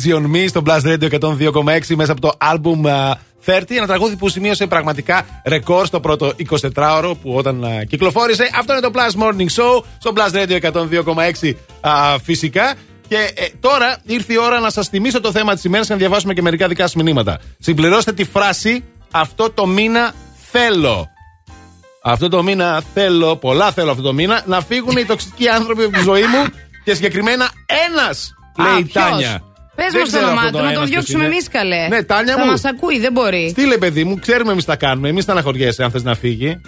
[SPEAKER 7] Easy on Me
[SPEAKER 4] στο Blast Radio 102,6 μέσα από το album α, 30. Ένα τραγούδι που σημείωσε πραγματικά ρεκόρ στο πρώτο 24ωρο που όταν α, κυκλοφόρησε. Αυτό είναι το Plus Morning Show στο Blast Radio 102,6 α, φυσικά. Και ε, τώρα ήρθε η ώρα να σας θυμίσω το θέμα της ημέρας και να διαβάσουμε και μερικά δικά σας μηνύματα. Συμπληρώστε τη φράση Αυτό το μήνα θέλω. Αυτό το μήνα θέλω, πολλά θέλω αυτό το μήνα, να φύγουν οι τοξικοί άνθρωποι από τη ζωή μου και συγκεκριμένα ένας, λέει η
[SPEAKER 5] ποιος;
[SPEAKER 4] Τάνια.
[SPEAKER 5] Πες
[SPEAKER 4] Δεν
[SPEAKER 5] μας το
[SPEAKER 4] ξέρω
[SPEAKER 5] όνομά
[SPEAKER 4] αυτό
[SPEAKER 5] του,
[SPEAKER 4] το
[SPEAKER 5] να
[SPEAKER 4] ένας
[SPEAKER 5] τον
[SPEAKER 4] ποιος
[SPEAKER 5] διώξουμε
[SPEAKER 4] είναι.
[SPEAKER 5] εμείς καλέ.
[SPEAKER 4] Ναι, Τάνια
[SPEAKER 5] Θα
[SPEAKER 4] μου.
[SPEAKER 5] μας ακούει, δεν μπορεί.
[SPEAKER 4] Στείλε, παιδί μου, ξέρουμε εμείς τα κάνουμε. Εμείς στεναχωριέσαι αν θες να φύγει.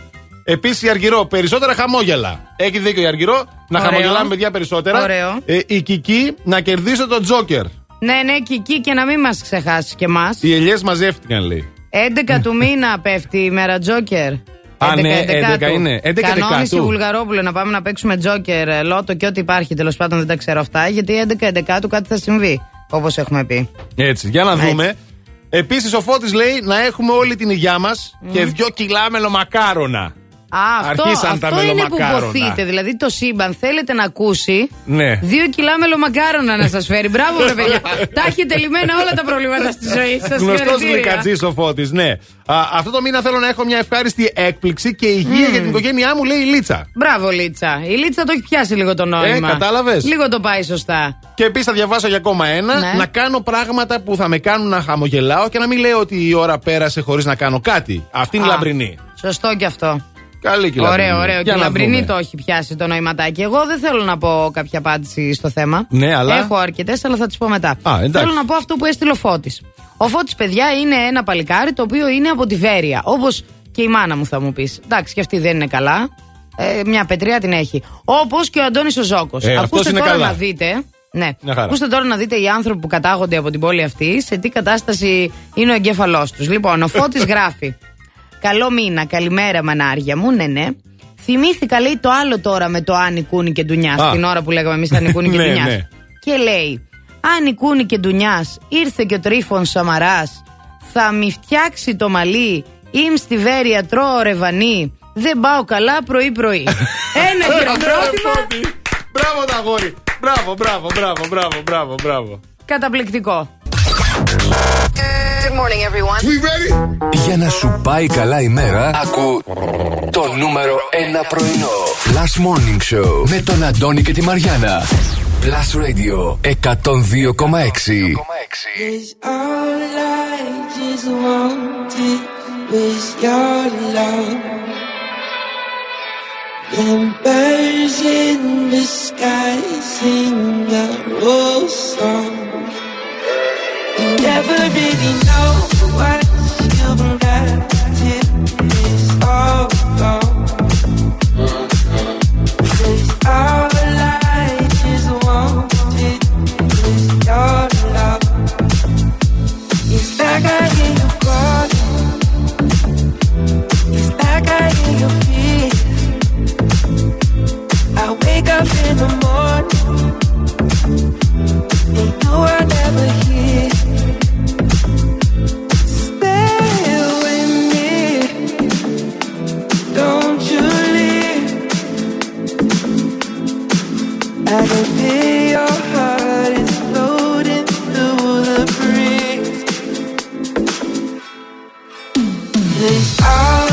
[SPEAKER 4] Επίσης η Αργυρό, περισσότερα χαμόγελα. Έχει δίκιο η Αργυρό, να
[SPEAKER 5] Ωραίο.
[SPEAKER 4] χαμογελάμε παιδιά περισσότερα.
[SPEAKER 5] Ωραίο.
[SPEAKER 4] Ε, η Κική να κερδίσω τον Τζόκερ.
[SPEAKER 5] Ναι, ναι, Κική και να μην μας ξεχάσεις και εμάς.
[SPEAKER 4] Οι ελιές μαζεύτηκαν, λέει.
[SPEAKER 5] 11 του μήνα πέφτει η μέρα Τζόκερ.
[SPEAKER 4] Α, ναι, 11
[SPEAKER 5] 11
[SPEAKER 4] είναι. 11
[SPEAKER 5] Κανόνιση
[SPEAKER 4] Δεκάτου.
[SPEAKER 5] Βουλγαρόπουλο να πάμε να παίξουμε Τζόκερ, ε, Λότο και ό,τι υπάρχει. Τέλος πάντων δεν τα ξέρω αυτά. Γιατί 11 11 κάτι θα συμβεί. Όπως έχουμε πει.
[SPEAKER 4] Έτσι, για να
[SPEAKER 5] Έτσι.
[SPEAKER 4] δούμε. Επίσης ο Φώτης λέει να έχουμε όλη την υγειά μας και δυο κιλά μελομακάρονα.
[SPEAKER 5] Α, αυτό,
[SPEAKER 4] Αρχίσαν τα
[SPEAKER 5] αυτό είναι που
[SPEAKER 4] μελομακάρονα.
[SPEAKER 5] ποθείτε. Δηλαδή το σύμπαν θέλετε να ακούσει
[SPEAKER 4] Ναι.
[SPEAKER 5] δύο κιλά μελομακάρονα να σας φέρει. Μπράβο, ρε παιδιά. τα έχετε λυμμένα όλα τα προβλήματα στη ζωή σας.
[SPEAKER 4] Γνωστός γλυκατζής ο Φώτης, ναι. Α, αυτό το μήνα θέλω να έχω μια ευχάριστη έκπληξη και υγεία
[SPEAKER 5] Μμμ.
[SPEAKER 4] για την οικογένειά μου, λέει η Λίτσα.
[SPEAKER 5] Μπράβο, Λίτσα. Η Λίτσα το έχει πιάσει λίγο το νόημα.
[SPEAKER 4] Ε, κατάλαβες.
[SPEAKER 5] Λίγο το πάει σωστά.
[SPEAKER 4] Και επίσης θα διαβάσω για ακόμα ένα.
[SPEAKER 5] Ναι.
[SPEAKER 4] Να κάνω πράγματα που θα με κάνουν να χαμογελάω και να μην λέω ότι η ώρα πέρασε χωρίς να κάνω κάτι. Αυτή είναι η
[SPEAKER 5] Α.
[SPEAKER 4] λαμπρινή.
[SPEAKER 5] Σωστό κι αυτό.
[SPEAKER 4] Καλή και η λαμπρινή.
[SPEAKER 5] Ωραίο, ωραίο. Και
[SPEAKER 4] Για
[SPEAKER 5] η
[SPEAKER 4] να
[SPEAKER 5] λαμπρινή
[SPEAKER 4] δούμε.
[SPEAKER 5] το έχει πιάσει το νοηματάκι. Εγώ δεν θέλω να πω κάποια απάντηση στο θέμα.
[SPEAKER 4] Ναι, αλλά-
[SPEAKER 5] Έχω αρκετές, αλλά θα τις πω μετά.
[SPEAKER 4] Α, εντάξει.
[SPEAKER 5] Θέλω να πω αυτό που έστειλε ο Φώτης. Ο Φώτης, παιδιά, είναι ένα παλικάρι το οποίο είναι από τη Βέρεια. Όπως και η μάνα μου θα μου πεις. Εντάξει, και αυτή δεν είναι καλά. Ε, μια πετριά την έχει. Όπως και ο Αντώνης ο Ζώκος.
[SPEAKER 4] Ε, αυτός
[SPEAKER 5] Ακούστε
[SPEAKER 4] είναι
[SPEAKER 5] τώρα
[SPEAKER 4] καλά.
[SPEAKER 5] να δείτε. Ναι.
[SPEAKER 4] Μια χαρά.
[SPEAKER 5] Ακούστε τώρα να δείτε οι άνθρωποι που κατάγονται από την πόλη αυτή σε τι κατάσταση είναι ο εγκέφαλός τους. Λοιπόν, ο Φώτης γράφει. Καλό μήνα, καλημέρα μανάρια μου, ναι, ναι. Θυμήθηκα, λέει, το άλλο τώρα με το Άνι Κούνι και Ντουνιάς.
[SPEAKER 4] Α.
[SPEAKER 5] Την ώρα που λέγαμε εμείς Άνι Κούνι και
[SPEAKER 4] Ναι,
[SPEAKER 5] Ντουνιάς.
[SPEAKER 4] ναι.
[SPEAKER 5] Και λέει, Άνι Κούνι και Ντουνιάς, ήρθε και ο τρίφων Σαμαράς. Θα μη φτιάξει το μαλλί. Είμαι στη Βέρεια, τρώω ρεβανί. Δεν πάω καλά πρωί-πρωί. Ένα χειροκρότημα.
[SPEAKER 4] Μπράβο τα αγόρι. Μπράβο, μπράβο, μπράβο, μπράβο, μπράβο, μπράβο.
[SPEAKER 5] Καταπληκτικό.
[SPEAKER 1] Good morning, everyone.
[SPEAKER 2] Για να σου πάει καλά η μέρα, ακού το νούμερο 1 πρωινό. Last Morning Show με τον Αντώνη και τη Μαριάνα. Plus Radio 102,6.
[SPEAKER 3] Cause all I just wanted was your love. And birds in the sky sing a old song. Up in the morning. And you are never They are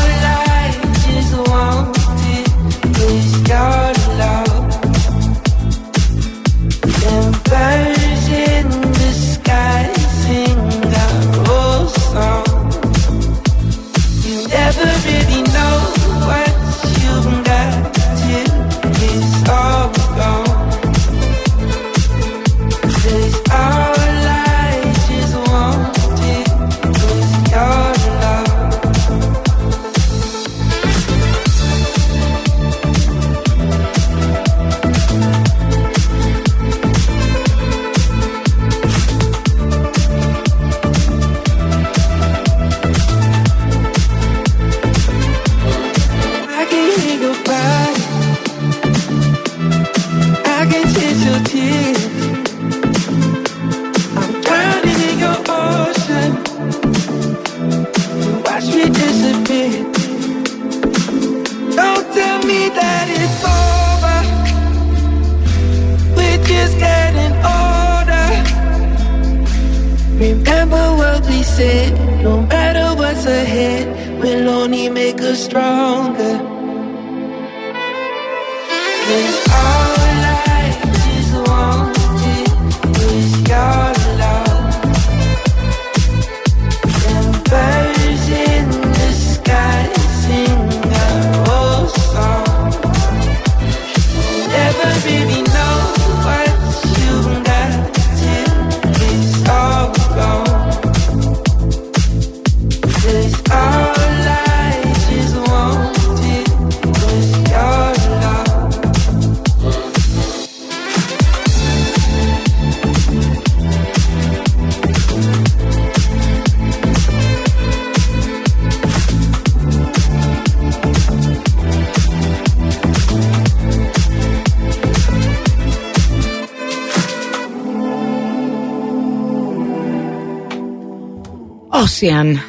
[SPEAKER 3] ahead, we'll only make us stronger.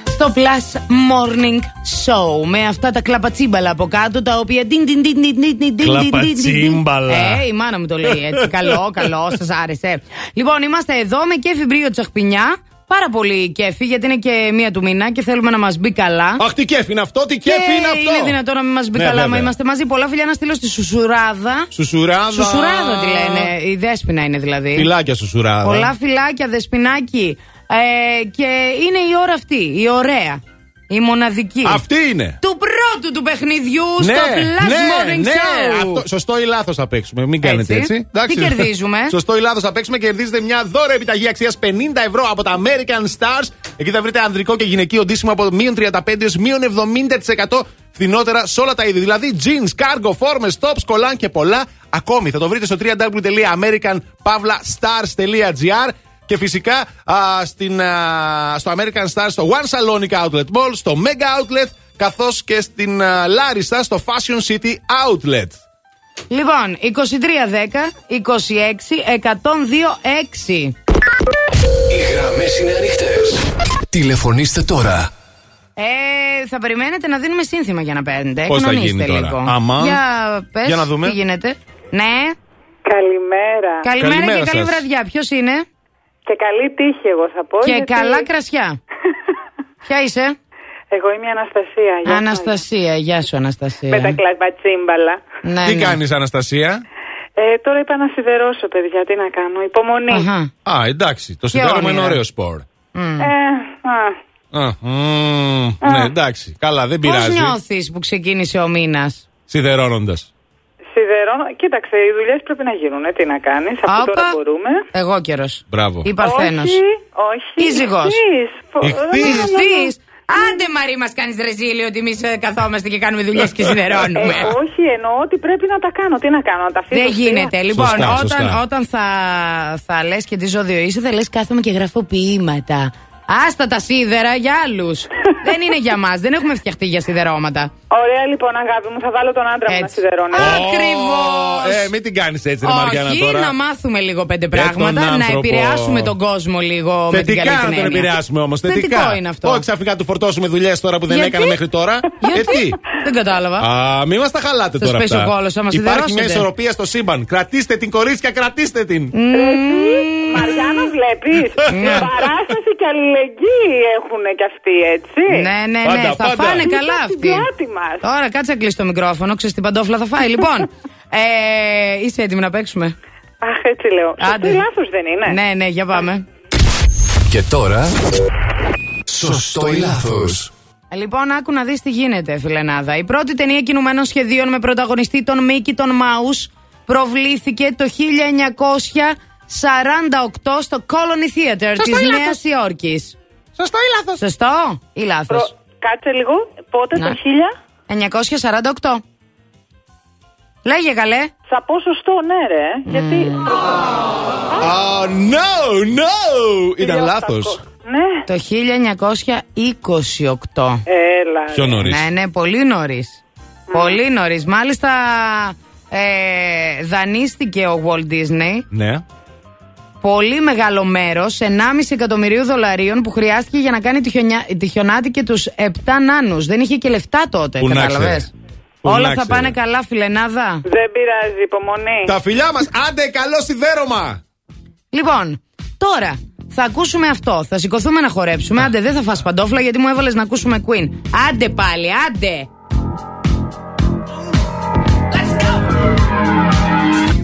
[SPEAKER 5] Στο Plus Morning Show με αυτά τα κλαπατσίμπαλα από κάτω τα οποία.
[SPEAKER 4] Κλαπατσίμπαλα.
[SPEAKER 5] Ε, η μάνα μου το λέει έτσι. καλό, καλό, σας άρεσε. Λοιπόν, είμαστε εδώ με κέφι μπρίο τσαχπινιά. Πάρα πολύ κέφι, γιατί είναι και μία του μήνα και θέλουμε να μας μπει καλά.
[SPEAKER 4] Αχ, τι κέφι είναι αυτό, τι κέφι και είναι αυτό.
[SPEAKER 5] Είναι δυνατό να μην μας μπει
[SPEAKER 4] ναι,
[SPEAKER 5] καλά, μα είμαστε μαζί. Πολλά φιλιά να στείλω στη Σουσουράδα.
[SPEAKER 4] Σουσουράδα.
[SPEAKER 5] Σουσουράδα τη λένε. Η Δέσπινα είναι δηλαδή.
[SPEAKER 4] Φιλάκια Σουσουράδα.
[SPEAKER 5] Πολλά φιλάκια, Δεσπινάκι. Ε, και είναι η ώρα αυτή, η ωραία. Η μοναδική.
[SPEAKER 4] Αυτή είναι.
[SPEAKER 5] Του πρώτου του παιχνιδιού
[SPEAKER 4] Ναι,
[SPEAKER 5] στο Plus
[SPEAKER 4] ναι,
[SPEAKER 5] Morning
[SPEAKER 4] ναι.
[SPEAKER 5] Show.
[SPEAKER 4] Αυτό, σωστό ή λάθος θα παίξουμε. Μην κάνετε
[SPEAKER 5] Έτσι.
[SPEAKER 4] έτσι. Εντάξει.
[SPEAKER 5] Τι κερδίζουμε;
[SPEAKER 4] Σωστό ή λάθος θα παίξουμε. Κερδίζετε μια δώρα επιταγή αξίας 50 ευρώ από τα American Stars. Εκεί θα βρείτε ανδρικό και γυναικείο ντύσιμο από μείον 35 έως μείον 70% φθηνότερα σε όλα τα είδη. Δηλαδή jeans, cargo, φόρμε, tops, κολάν και πολλά ακόμη. Θα το βρείτε στο www.americanpavlastars.gr και φυσικά α, στην, α, στο American Stars, στο One Salonica Outlet Mall, στο Mega Outlet, καθώς και στην α, Λάριστα, στο Fashion City Outlet.
[SPEAKER 5] Λοιπόν, 2310 26 102 6.
[SPEAKER 2] Οι γραμμές είναι ανοιχτές. Τηλεφωνήστε τώρα.
[SPEAKER 5] Ε, θα περιμένετε να δίνουμε σύνθημα για να παίρνετε.
[SPEAKER 4] Πώς θα
[SPEAKER 5] Κανονίστε
[SPEAKER 4] γίνει τώρα;
[SPEAKER 5] λίγο.
[SPEAKER 4] Άμα.
[SPEAKER 5] Για πες,
[SPEAKER 4] Για να δούμε.
[SPEAKER 5] τι γίνεται. Ναι.
[SPEAKER 22] Καλημέρα.
[SPEAKER 5] Καλημέρα,
[SPEAKER 4] Καλημέρα
[SPEAKER 5] και καλή
[SPEAKER 4] σας.
[SPEAKER 5] βραδιά. Ποιος είναι;
[SPEAKER 22] Και καλή τύχη, εγώ θα πω.
[SPEAKER 5] Και
[SPEAKER 22] γιατί
[SPEAKER 5] καλά κρασιά. Ποια είσαι;
[SPEAKER 22] Εγώ είμαι η Αναστασία. Γεια σας.
[SPEAKER 5] Αναστασία. Γεια σου, Αναστασία.
[SPEAKER 22] Με τα κλαμπατσίμπαλα.
[SPEAKER 5] Ναι,
[SPEAKER 4] Τι
[SPEAKER 5] ναι.
[SPEAKER 4] κάνεις Αναστασία;
[SPEAKER 22] Ε, τώρα είπα να σιδερώσω, παιδιά. Τι να κάνω. Υπομονή.
[SPEAKER 5] Αχα.
[SPEAKER 4] Α, εντάξει. Το
[SPEAKER 5] Και
[SPEAKER 4] σιδέρωμα είναι
[SPEAKER 5] όνειρα.
[SPEAKER 4] ωραίο σπορ.
[SPEAKER 5] Μμ.
[SPEAKER 22] Ε, α,
[SPEAKER 4] Α, μμμ, ναι, εντάξει. Καλά, δεν
[SPEAKER 5] Πώς
[SPEAKER 4] πειράζει.
[SPEAKER 5] νιώθεις που ξεκίνησε ο μήνας;
[SPEAKER 4] Σιδερώνοντας.
[SPEAKER 22] Σιδερώνω. Κοίταξε, οι δουλειές πρέπει να γίνουν. Ε, τι να κάνεις. Αυτό
[SPEAKER 5] Όπα.
[SPEAKER 22] τώρα μπορούμε.
[SPEAKER 5] Εγώ καιρος
[SPEAKER 4] Μπράβο.
[SPEAKER 5] Η Παρθένος
[SPEAKER 22] Όχι, όχι.
[SPEAKER 5] Σύζυγος.
[SPEAKER 22] ηχθείς. Φο-
[SPEAKER 4] Ηχθείς.
[SPEAKER 22] δεν θέλω να-
[SPEAKER 5] Ηχθείς. Άντε Μαρή μας κάνεις ρεζίλιο ότι εμείς ε, καθόμαστε και κάνουμε δουλειές και σιδερώνουμε
[SPEAKER 22] Ε, όχι, εννοώ ότι πρέπει να τα κάνω. Τι να κάνω, να τα αφήσω.
[SPEAKER 5] Δεν
[SPEAKER 22] ευθεία.
[SPEAKER 5] γίνεται. Λοιπόν,
[SPEAKER 4] Σωστά,
[SPEAKER 5] όταν,
[SPEAKER 4] σωστά.
[SPEAKER 5] όταν θα, θα λες και τι ζώδιο είσαι, θα λες κάθομαι και γράφω ποίηματα. Άστα τα σίδερα για άλλους. δεν είναι για μας. Δεν έχουμε φτιαχτεί για σιδερώματα.
[SPEAKER 22] Ωραία, λοιπόν, αγάπη μου, θα βάλω τον άντρα μου να
[SPEAKER 5] Έτσι.
[SPEAKER 22] σιδερώνει.
[SPEAKER 5] Ακριβώς.
[SPEAKER 4] Ε, μην την κάνεις έτσι, ρε Μαριάννα
[SPEAKER 5] Όχι,
[SPEAKER 4] τώρα.
[SPEAKER 5] να μάθουμε λίγο πέντε
[SPEAKER 4] τον
[SPEAKER 5] πράγματα, να
[SPEAKER 4] άνθρωπο.
[SPEAKER 5] επηρεάσουμε τον κόσμο λίγο με την
[SPEAKER 4] Θετικά
[SPEAKER 5] καλή
[SPEAKER 4] να
[SPEAKER 5] την
[SPEAKER 4] τον
[SPEAKER 5] έννοια.
[SPEAKER 4] επηρεάσουμε όμως. Θετικά.
[SPEAKER 5] Θετικό είναι αυτό.
[SPEAKER 4] Όχι ξαφνικά του φορτώσουμε δουλειές τώρα που δεν
[SPEAKER 5] Γιατί;
[SPEAKER 4] έκανε μέχρι τώρα.
[SPEAKER 5] Γιατί;
[SPEAKER 4] Ε, τι;
[SPEAKER 5] Δεν κατάλαβα.
[SPEAKER 4] Α, μην μας τα χαλάτε
[SPEAKER 5] Σας
[SPEAKER 4] τώρα.
[SPEAKER 5] πέσει
[SPEAKER 4] αυτά.
[SPEAKER 5] ο κόλος, άμα
[SPEAKER 4] Υπάρχει μια
[SPEAKER 5] σιδερώσετε.
[SPEAKER 4] ισορροπία στο σύμπαν. Κρατήστε την κορίτσια, κρατήστε την.
[SPEAKER 22] Μαριάννα, βλέπεις;
[SPEAKER 5] Ναι.
[SPEAKER 22] Παράσταση και αλληλεγγύη έχουν κι αυτοί, έτσι.
[SPEAKER 5] Ναι, ναι, ναι,
[SPEAKER 4] Πάντα,
[SPEAKER 5] θα
[SPEAKER 4] πάντα.
[SPEAKER 5] φάνε
[SPEAKER 22] Είναι
[SPEAKER 5] καλά
[SPEAKER 22] στην
[SPEAKER 5] αυτοί.
[SPEAKER 22] πλάτη μας.
[SPEAKER 5] Τώρα κάτσε να κλείσει το μικρόφωνο, ξέρεις την παντόφλα θα φάει. λοιπόν, ε, είσαι έτοιμη να παίξουμε;
[SPEAKER 22] Αχ, έτσι λέω.
[SPEAKER 5] Άντε.
[SPEAKER 22] Σωστό λάθος δεν είναι.
[SPEAKER 5] Ναι, ναι, για πάμε.
[SPEAKER 2] Και τώρα. Σωστό ή λάθος.
[SPEAKER 5] Λοιπόν, άκου να δεις τι γίνεται, φιλενάδα. Η πρώτη ταινία κινουμένων σχεδίων με πρωταγωνιστή τον Μίκη τον Μάους προβλήθηκε το 1948 στο Colony Theater
[SPEAKER 22] Σωστό
[SPEAKER 5] της
[SPEAKER 22] ή λάθος;
[SPEAKER 5] Νέας Υόρκης.
[SPEAKER 22] Σωστό ή λάθος;
[SPEAKER 5] Σωστό ή λάθος;
[SPEAKER 22] Προ- Κάτσε λίγο. Πότε
[SPEAKER 5] Να.
[SPEAKER 22] το 1000.
[SPEAKER 5] 948. Λέγε καλέ.
[SPEAKER 22] Θα πω σωστό, ναι, ρε. Γιατί.
[SPEAKER 4] Oh, no, no! Ήταν λάθος.
[SPEAKER 22] Ναι.
[SPEAKER 5] Το 1928.
[SPEAKER 22] Έλα.
[SPEAKER 4] Πιο νωρίς.
[SPEAKER 5] Ναι, ναι, πολύ νωρίς. Πολύ νωρίς. Μάλιστα, ε, δανείστηκε ο Walt Disney
[SPEAKER 4] Ναι.
[SPEAKER 5] Πολύ μεγάλο μέρος, 1,5 εκατομμυρίου δολαρίων που χρειάστηκε για να κάνει τη, χιονιά, τη χιονάτη και τους 7 νάνους. Δεν είχε και λεφτά τότε,
[SPEAKER 4] Πού να
[SPEAKER 5] κατάλαβες;
[SPEAKER 4] ξέρε. Πού
[SPEAKER 5] Όλα
[SPEAKER 4] να
[SPEAKER 5] θα
[SPEAKER 4] ξέρε.
[SPEAKER 5] πάνε καλά, φιλενάδα.
[SPEAKER 22] Δεν πειράζει, υπομονή.
[SPEAKER 4] Τα φιλιά μας, άντε, καλό σιδέρωμα!
[SPEAKER 5] Λοιπόν, τώρα θα ακούσουμε αυτό. Θα σηκωθούμε να χορέψουμε. Άντε, δεν θα φας παντόφλα γιατί μου έβαλες να ακούσουμε Queen. Άντε πάλι, άντε.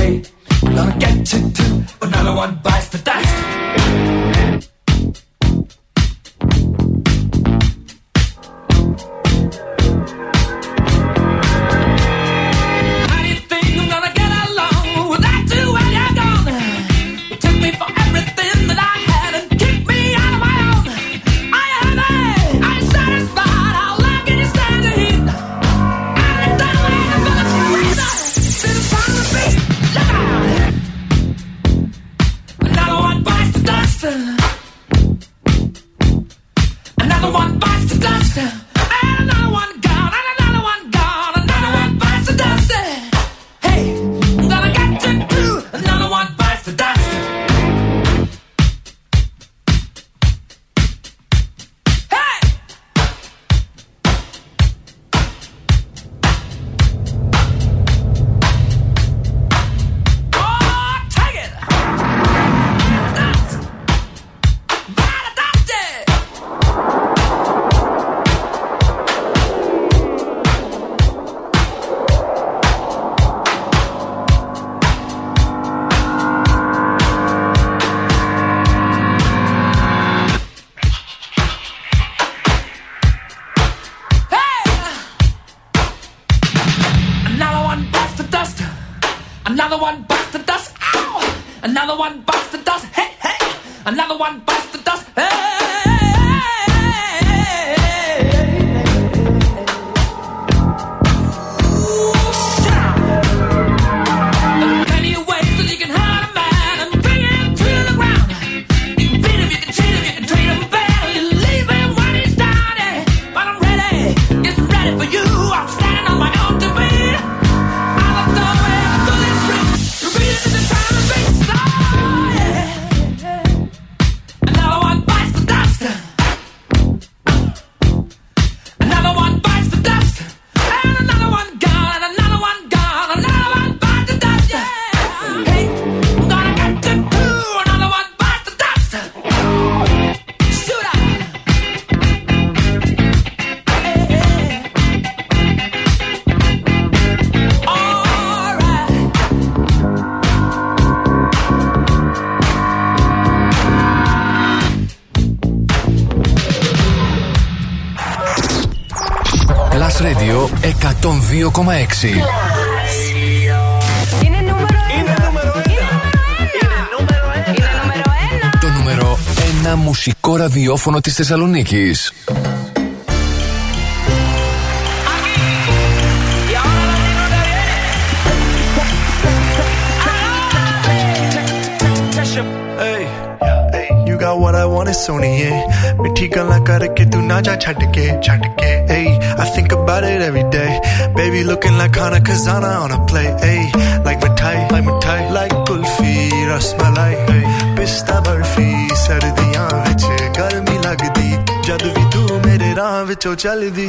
[SPEAKER 10] hey, a lot of to, but not one bites the dust. Never want bites
[SPEAKER 3] to dust.
[SPEAKER 1] Είναι νούμερο
[SPEAKER 2] 1. Μουσικό ραδιόφωνο της Θεσσαλονίκης.
[SPEAKER 23] got what I want is soniye mithi galan karke tu na ja chhad ke chhad ke hey i think about it every day baby looking like Hana Kazana on a play hey like mithai like mithai like kulfi rasmalai hey pista barfi ਸਰਦੀਆਂ ਵਿੱਚ ਗਰਮੀ ਲੱਗਦੀ ਜਦ ਵੀ ਤੂੰ ਮੇਰੇ ਰਾਹ ਵਿੱਚੋਂ ਚੱਲਦੀ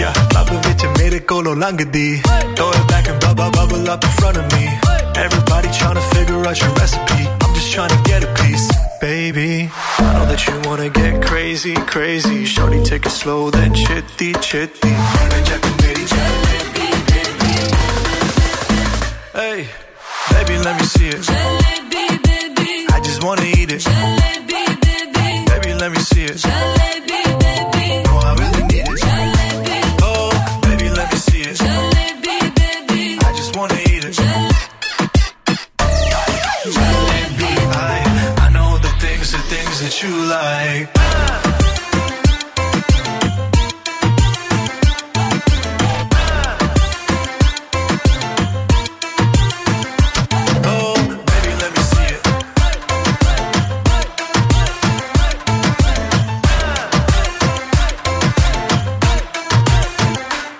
[SPEAKER 23] yeah ਲੱਭ ਵਿੱਚ ਮੇਰੇ ਕੋਲੋਂ ਲੰਘਦੀ throw it back and bubble bubble up in front of me everybody trying to figure out your recipe I'm just trying to get a piece baby I know that you wanna get crazy crazy shorty take it slow then chitty chitty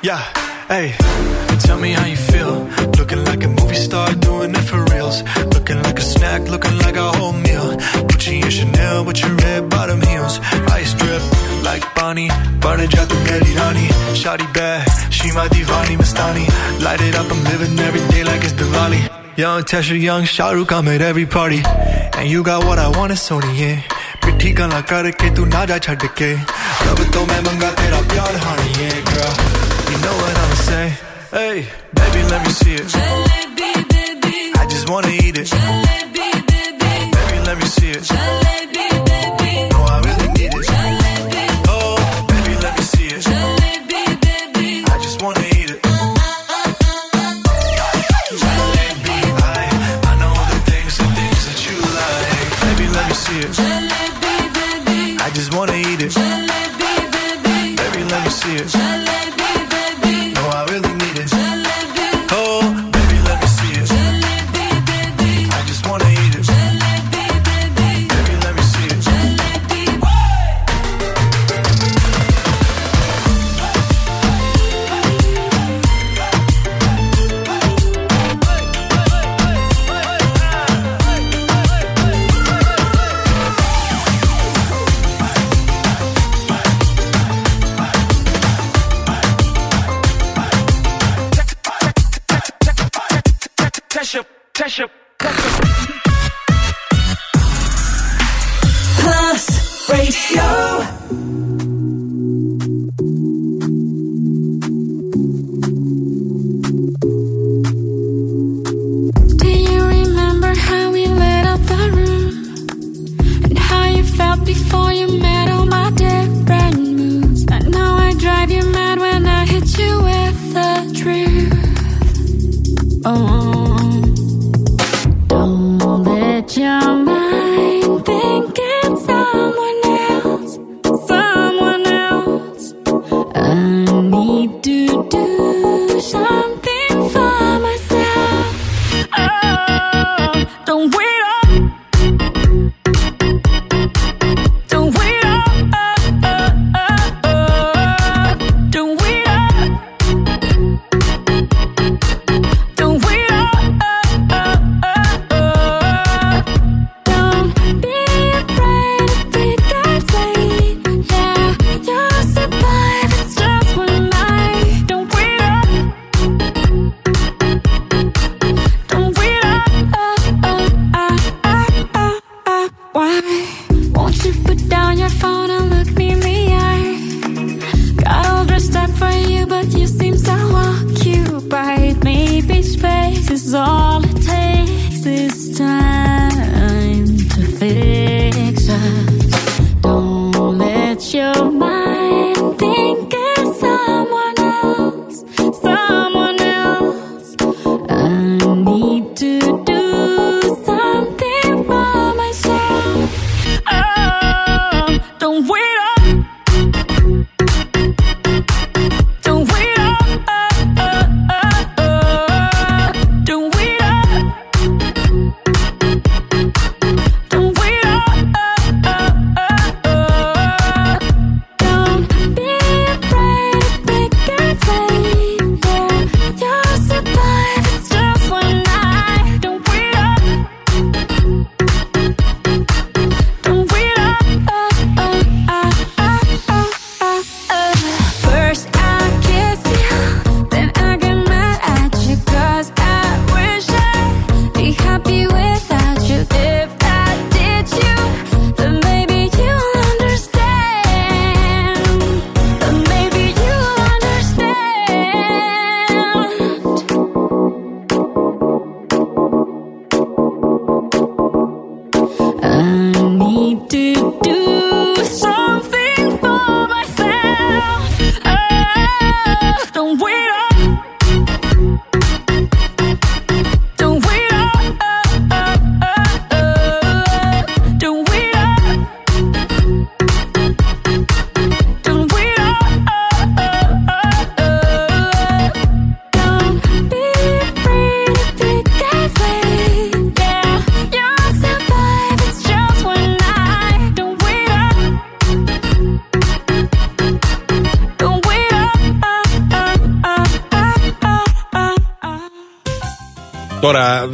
[SPEAKER 23] Yeah, hey, tell me how you feel. Looking like a movie star, doing it for reals. Looking like a snack, looking like a whole meal. Gucci and Chanel with your red bottom heels. Ice drip like Bonnie, burning out the Mary Rani. Shawty bad, she my divani Mastani. Light it up, I'm living every day like it's Diwali. Young Tesha, young Shahrukh, I'm at every party. And you got what I want, it's Sony, yeah. मिठी गल्ला करके तू ना जा छड़ के रब तो मैं मंगा तेरा प्यार हानी है girl you know what I'ma say. Hey baby let me see it. I just wanna eat it. Baby. Baby, let me see it. No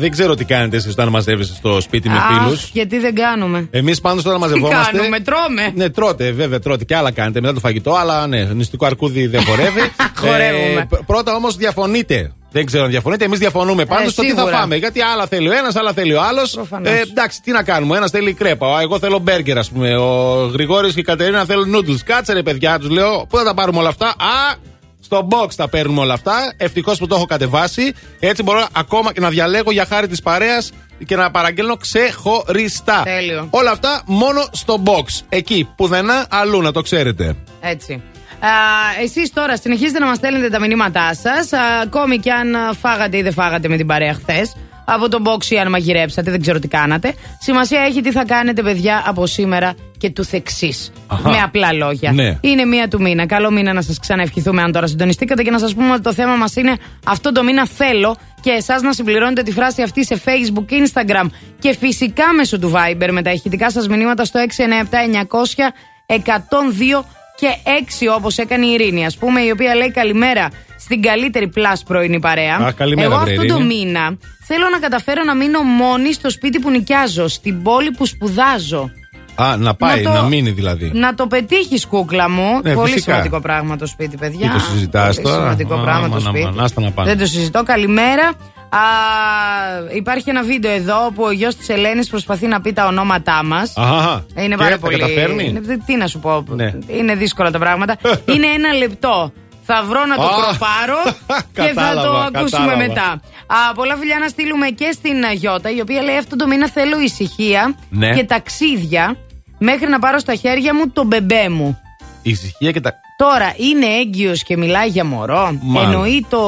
[SPEAKER 4] δεν ξέρω τι κάνετε εσείς όταν μαζεύεστε στο σπίτι με
[SPEAKER 5] Αχ,
[SPEAKER 4] φίλους.
[SPEAKER 5] γιατί δεν κάνουμε.
[SPEAKER 4] Εμείς πάντως όταν
[SPEAKER 5] Τι
[SPEAKER 4] μαζευόμαστε.
[SPEAKER 5] κάνουμε, τρώμε.
[SPEAKER 4] Ναι, τρώτε, βέβαια, τρώτε και άλλα κάνετε μετά το φαγητό, αλλά ναι, νηστικό αρκούδι δεν χορεύει.
[SPEAKER 5] Χορεύουμε.
[SPEAKER 4] π- πρώτα όμως διαφωνείτε. Δεν ξέρω αν διαφωνείτε. Εμείς διαφωνούμε πάντως στο τι θα
[SPEAKER 5] Ε, σίγουρα.
[SPEAKER 4] φάμε. Γιατί άλλα θέλει ο ένας, άλλα θέλει ο άλλος.
[SPEAKER 5] Προφανώς.
[SPEAKER 4] Ε, εντάξει, τι να κάνουμε. Ένας θέλει κρέπα. Εγώ θέλω μπέργκερ, ας πούμε. Ο Γρηγόρη και η Κατερίνα θέλουν noodles. Κάτσε ρε παιδιά, τους λέω. Πού θα τα πάρουμε όλα αυτά. Α, στο box τα παίρνουμε όλα αυτά. Ευτυχώς που το έχω κατεβάσει. Έτσι μπορώ ακόμα και να διαλέγω για χάρη της παρέας και να παραγγέλνω ξεχωριστά.
[SPEAKER 5] Τέλειο.
[SPEAKER 4] Όλα αυτά μόνο στο box. Εκεί, πουδενά αλλού, να το ξέρετε.
[SPEAKER 5] Έτσι. Εσείς τώρα συνεχίζετε να μας στέλνετε τα μηνύματά σας. Ακόμη και αν α, φάγατε ή δεν φάγατε με την παρέα χθες. Από τον box ή αν μαγειρέψατε, δεν ξέρω τι κάνατε. Σημασία έχει τι θα κάνετε, παιδιά, από σήμερα και του θεξής.
[SPEAKER 24] Αχα.
[SPEAKER 5] Με απλά λόγια.
[SPEAKER 24] Ναι.
[SPEAKER 5] Είναι μία του μήνα. Καλό μήνα να σας ξαναευχηθούμε αν τώρα συντονιστήκατε και να σας πούμε ότι το θέμα μας είναι αυτό το μήνα θέλω και εσάς να συμπληρώνετε τη φράση αυτή σε Facebook, Instagram και φυσικά μέσω του Viber με τα ηχητικά σας μηνύματα στο 697 900 102 και 6 όπως έκανε η Ειρήνη, ας πούμε, η οποία λέει καλημέρα στην καλύτερη Plus πρωινή παρέα.
[SPEAKER 4] Α, καλημέρα,
[SPEAKER 5] Εγώ
[SPEAKER 4] βρε,
[SPEAKER 5] αυτό το
[SPEAKER 4] Ειρήνη.
[SPEAKER 5] μήνα θέλω να καταφέρω να μείνω μόνη στο σπίτι που νοικιάζω, στην πόλη που σπουδάζω.
[SPEAKER 4] Α, να πάει,
[SPEAKER 5] Να
[SPEAKER 4] να,
[SPEAKER 5] το-
[SPEAKER 4] μείνει δηλαδή.
[SPEAKER 5] Να το πετύχεις, κούκλα μου.
[SPEAKER 4] Ναι,
[SPEAKER 5] Πολύ
[SPEAKER 4] φυσικά.
[SPEAKER 5] σημαντικό πράγμα το σπίτι, παιδιά.
[SPEAKER 4] Τι το συζητάς
[SPEAKER 5] Πολύ
[SPEAKER 4] τώρα.
[SPEAKER 5] σημαντικό
[SPEAKER 4] Α,
[SPEAKER 5] πράγμα
[SPEAKER 4] αμάν,
[SPEAKER 5] το σπίτι.
[SPEAKER 4] αμάν, άστα να πάνε.
[SPEAKER 5] Δεν το συζητώ. Καλημέρα. Α, υπάρχει ένα βίντεο εδώ που ο γιος της Ελένης προσπαθεί να πει τα ονόματά μας.
[SPEAKER 4] Αχα.
[SPEAKER 5] Είναι
[SPEAKER 4] Και
[SPEAKER 5] πάρα
[SPEAKER 4] τα
[SPEAKER 5] πολύ.
[SPEAKER 4] καταφέρνει;
[SPEAKER 5] Είναι- Τι να σου πω.
[SPEAKER 4] Ναι.
[SPEAKER 5] Είναι δύσκολα τα πράγματα. είναι ένα λεπτό. Θα βρω να το
[SPEAKER 4] Α.
[SPEAKER 5] προπάρω και θα το
[SPEAKER 4] Κατάλαβα,
[SPEAKER 5] ακούσουμε
[SPEAKER 4] κατάλαβα.
[SPEAKER 5] μετά. Α, πολλά φιλιά να στείλουμε και στην α, Γιώτα, η οποία λέει αυτό το μήνα θέλω ησυχία
[SPEAKER 4] Ναι.
[SPEAKER 5] και ταξίδια μέχρι να πάρω στα χέρια μου τον μπεμπέ μου.
[SPEAKER 4] Ησυχία και τα.
[SPEAKER 5] Τώρα είναι έγκυος και μιλάει για μωρό.
[SPEAKER 4] Μάλλον.
[SPEAKER 5] Εννοεί το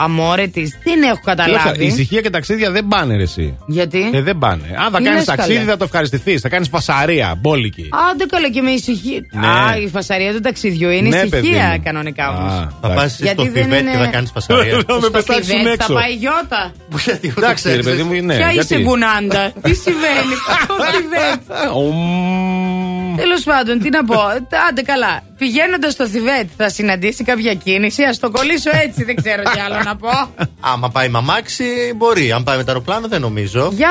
[SPEAKER 5] αμόρε της. Δεν έχω
[SPEAKER 4] Κοίταξε,
[SPEAKER 5] καταλάβει.
[SPEAKER 4] ησυχία και ταξίδια δεν πάνε ρε, εσύ.
[SPEAKER 5] Γιατί;
[SPEAKER 4] Ε, δεν πάνε. Αν θα
[SPEAKER 5] Τι
[SPEAKER 4] κάνεις
[SPEAKER 5] λες,
[SPEAKER 4] ταξίδι,
[SPEAKER 5] καλέ;
[SPEAKER 4] θα το ευχαριστηθείς. Θα κάνεις φασαρία, μπόλικη.
[SPEAKER 5] Άντε καλά και με ησυχία.
[SPEAKER 4] Ναι.
[SPEAKER 5] Α, η φασαρία του ταξιδιού είναι
[SPEAKER 4] Ναι, παιδί
[SPEAKER 5] ησυχία
[SPEAKER 4] μου.
[SPEAKER 5] κανονικά
[SPEAKER 4] Α,
[SPEAKER 5] όμως.
[SPEAKER 8] Θα πας στο Θιβέτ και θα κάνεις φασαρία.
[SPEAKER 4] Να με πετάξουν
[SPEAKER 5] Θα
[SPEAKER 4] έξω.
[SPEAKER 5] πάει η Γιώτα.
[SPEAKER 4] Εντάξει, ρε παιδί μου, ναι.
[SPEAKER 5] Ποια
[SPEAKER 4] γιατί;
[SPEAKER 5] είσαι γκουνάντα. Τι συμβαίνει; Στο Θιβέτ. Τέλος πάντων, τι να πω. Άντε καλά. Πηγαίνοντας στο Θιβέτ θα συναντήσει κάποια κίνηση. Α το κολλήσω έτσι, δεν ξέρω τι άλλο να πω.
[SPEAKER 8] Άμα πάει μαμάξι, μπορεί. Αν πάει με το αεροπλάνο, δεν νομίζω.
[SPEAKER 5] Για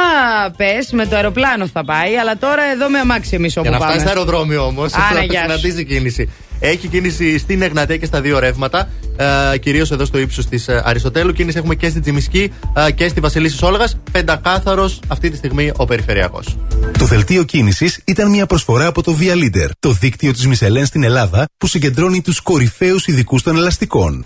[SPEAKER 5] πες, με το αεροπλάνο θα πάει, αλλά τώρα εδώ με αμάξι εμείς όπου
[SPEAKER 8] Για να
[SPEAKER 5] πάμε.
[SPEAKER 8] φτάσει στο αεροδρόμιο όμως,
[SPEAKER 5] Άρα,
[SPEAKER 8] θα
[SPEAKER 5] γεια σου.
[SPEAKER 8] συναντήσει κίνηση. Έχει κίνηση στην Εγνατέ και στα δύο ρεύματα. Ε, Κυρίως εδώ στο ύψος της ε, Αριστοτέλου. Κίνηση έχουμε και στην Τζιμισκή ε, και στη Βασιλίση Σόλγας. Πεντακάθαρος αυτή τη στιγμή ο περιφερειακός.
[SPEAKER 4] Το δελτίο κίνησης ήταν μια προσφορά από το Via Leader, το δίκτυο της Μισελέν στην Ελλάδα που συγκεντρώνει τους κορυφαίους ειδικούς των ελαστικών.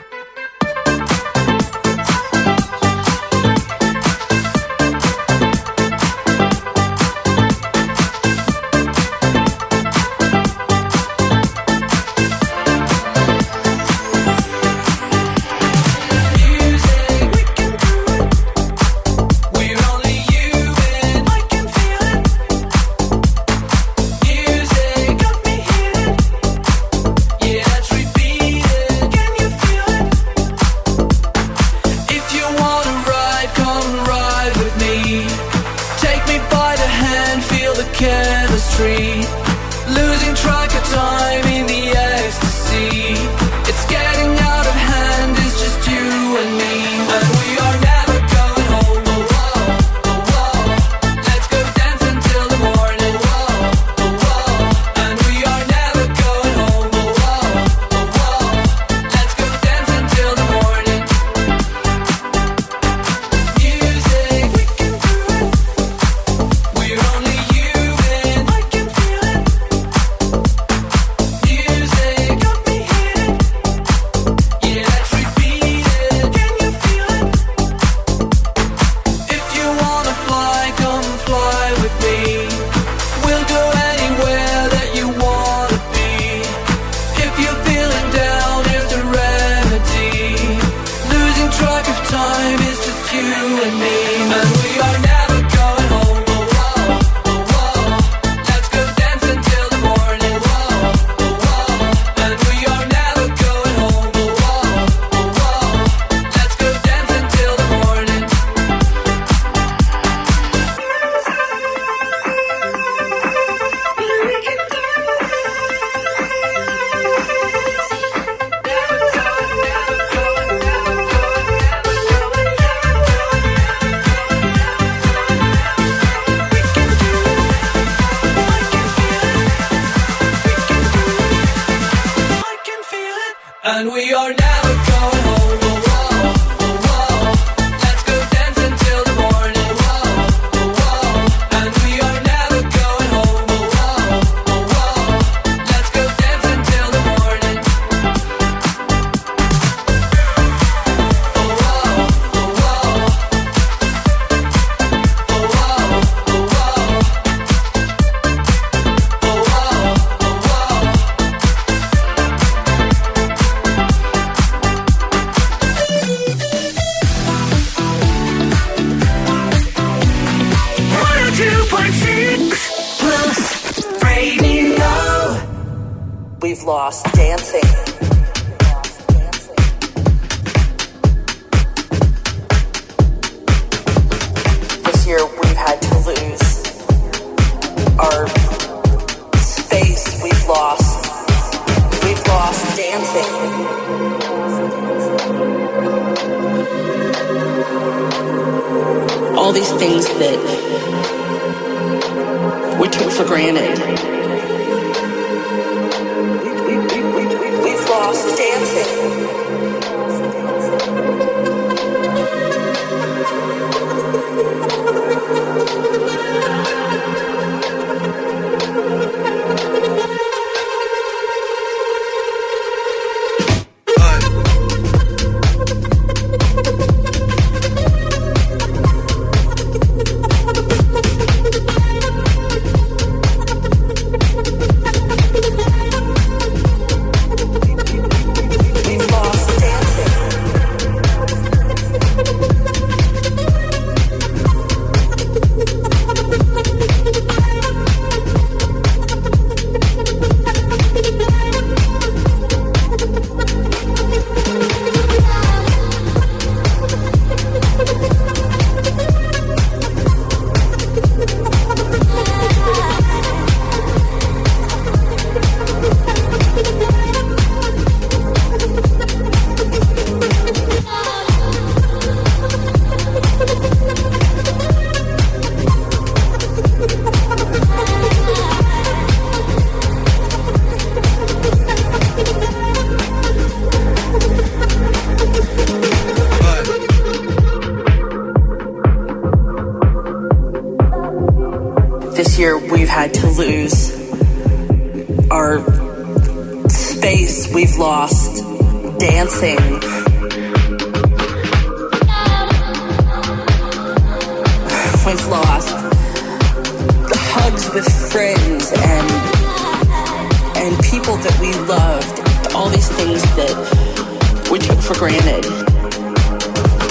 [SPEAKER 24] People that we loved, all these things that we took for granted.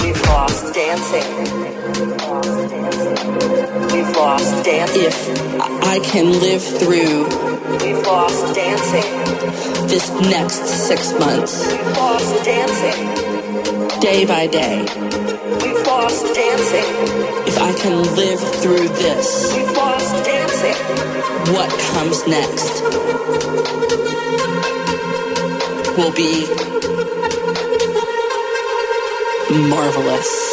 [SPEAKER 24] We've lost dancing. We've lost dancing. If I can live through, we've lost dancing. This next six months, we've lost dancing. Day by day, we've lost dancing. If I can live through this, we've lost dancing. What comes next will be marvelous.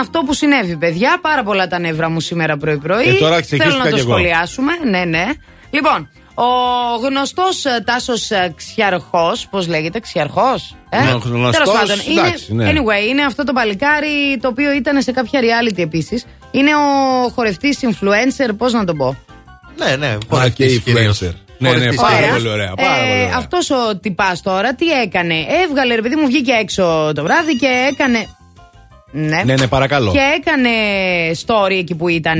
[SPEAKER 5] Αυτό που συνέβη, παιδιά. Πάρα πολλά τα νεύρα μου σήμερα πρωί-πρωί.
[SPEAKER 4] Ε, τώρα
[SPEAKER 5] Θέλω
[SPEAKER 4] ξεκίνησα
[SPEAKER 5] να το
[SPEAKER 4] κι εγώ.
[SPEAKER 5] σχολιάσουμε. Ναι, ναι. Λοιπόν, ο γνωστός Τάσος Ξιαρχός, πώς λέγεται, Ξιαρχός. Ε;
[SPEAKER 4] Ναι, γνωστός,
[SPEAKER 5] Τέλος πάντων, είναι,
[SPEAKER 4] εντάξει, ναι.
[SPEAKER 5] anyway, είναι αυτό το παλικάρι το οποίο ήταν σε κάποια reality επίσης. Είναι ο χορευτής influencer, πώς να το πω.
[SPEAKER 8] Ναι, ναι.
[SPEAKER 4] Α, και influencer. Ναι, ναι, πάρα
[SPEAKER 5] Ωραία.
[SPEAKER 4] πολύ ωραία. Πάρα πολύ ωραία.
[SPEAKER 5] Αυτός ο τυπάς τώρα τι έκανε. Έβγαλε, ρε παιδί μου, βγήκε έξω το βράδυ και έκανε. Ναι.
[SPEAKER 4] Ναι, ναι, παρακαλώ.
[SPEAKER 5] Και έκανε story εκεί που ηταν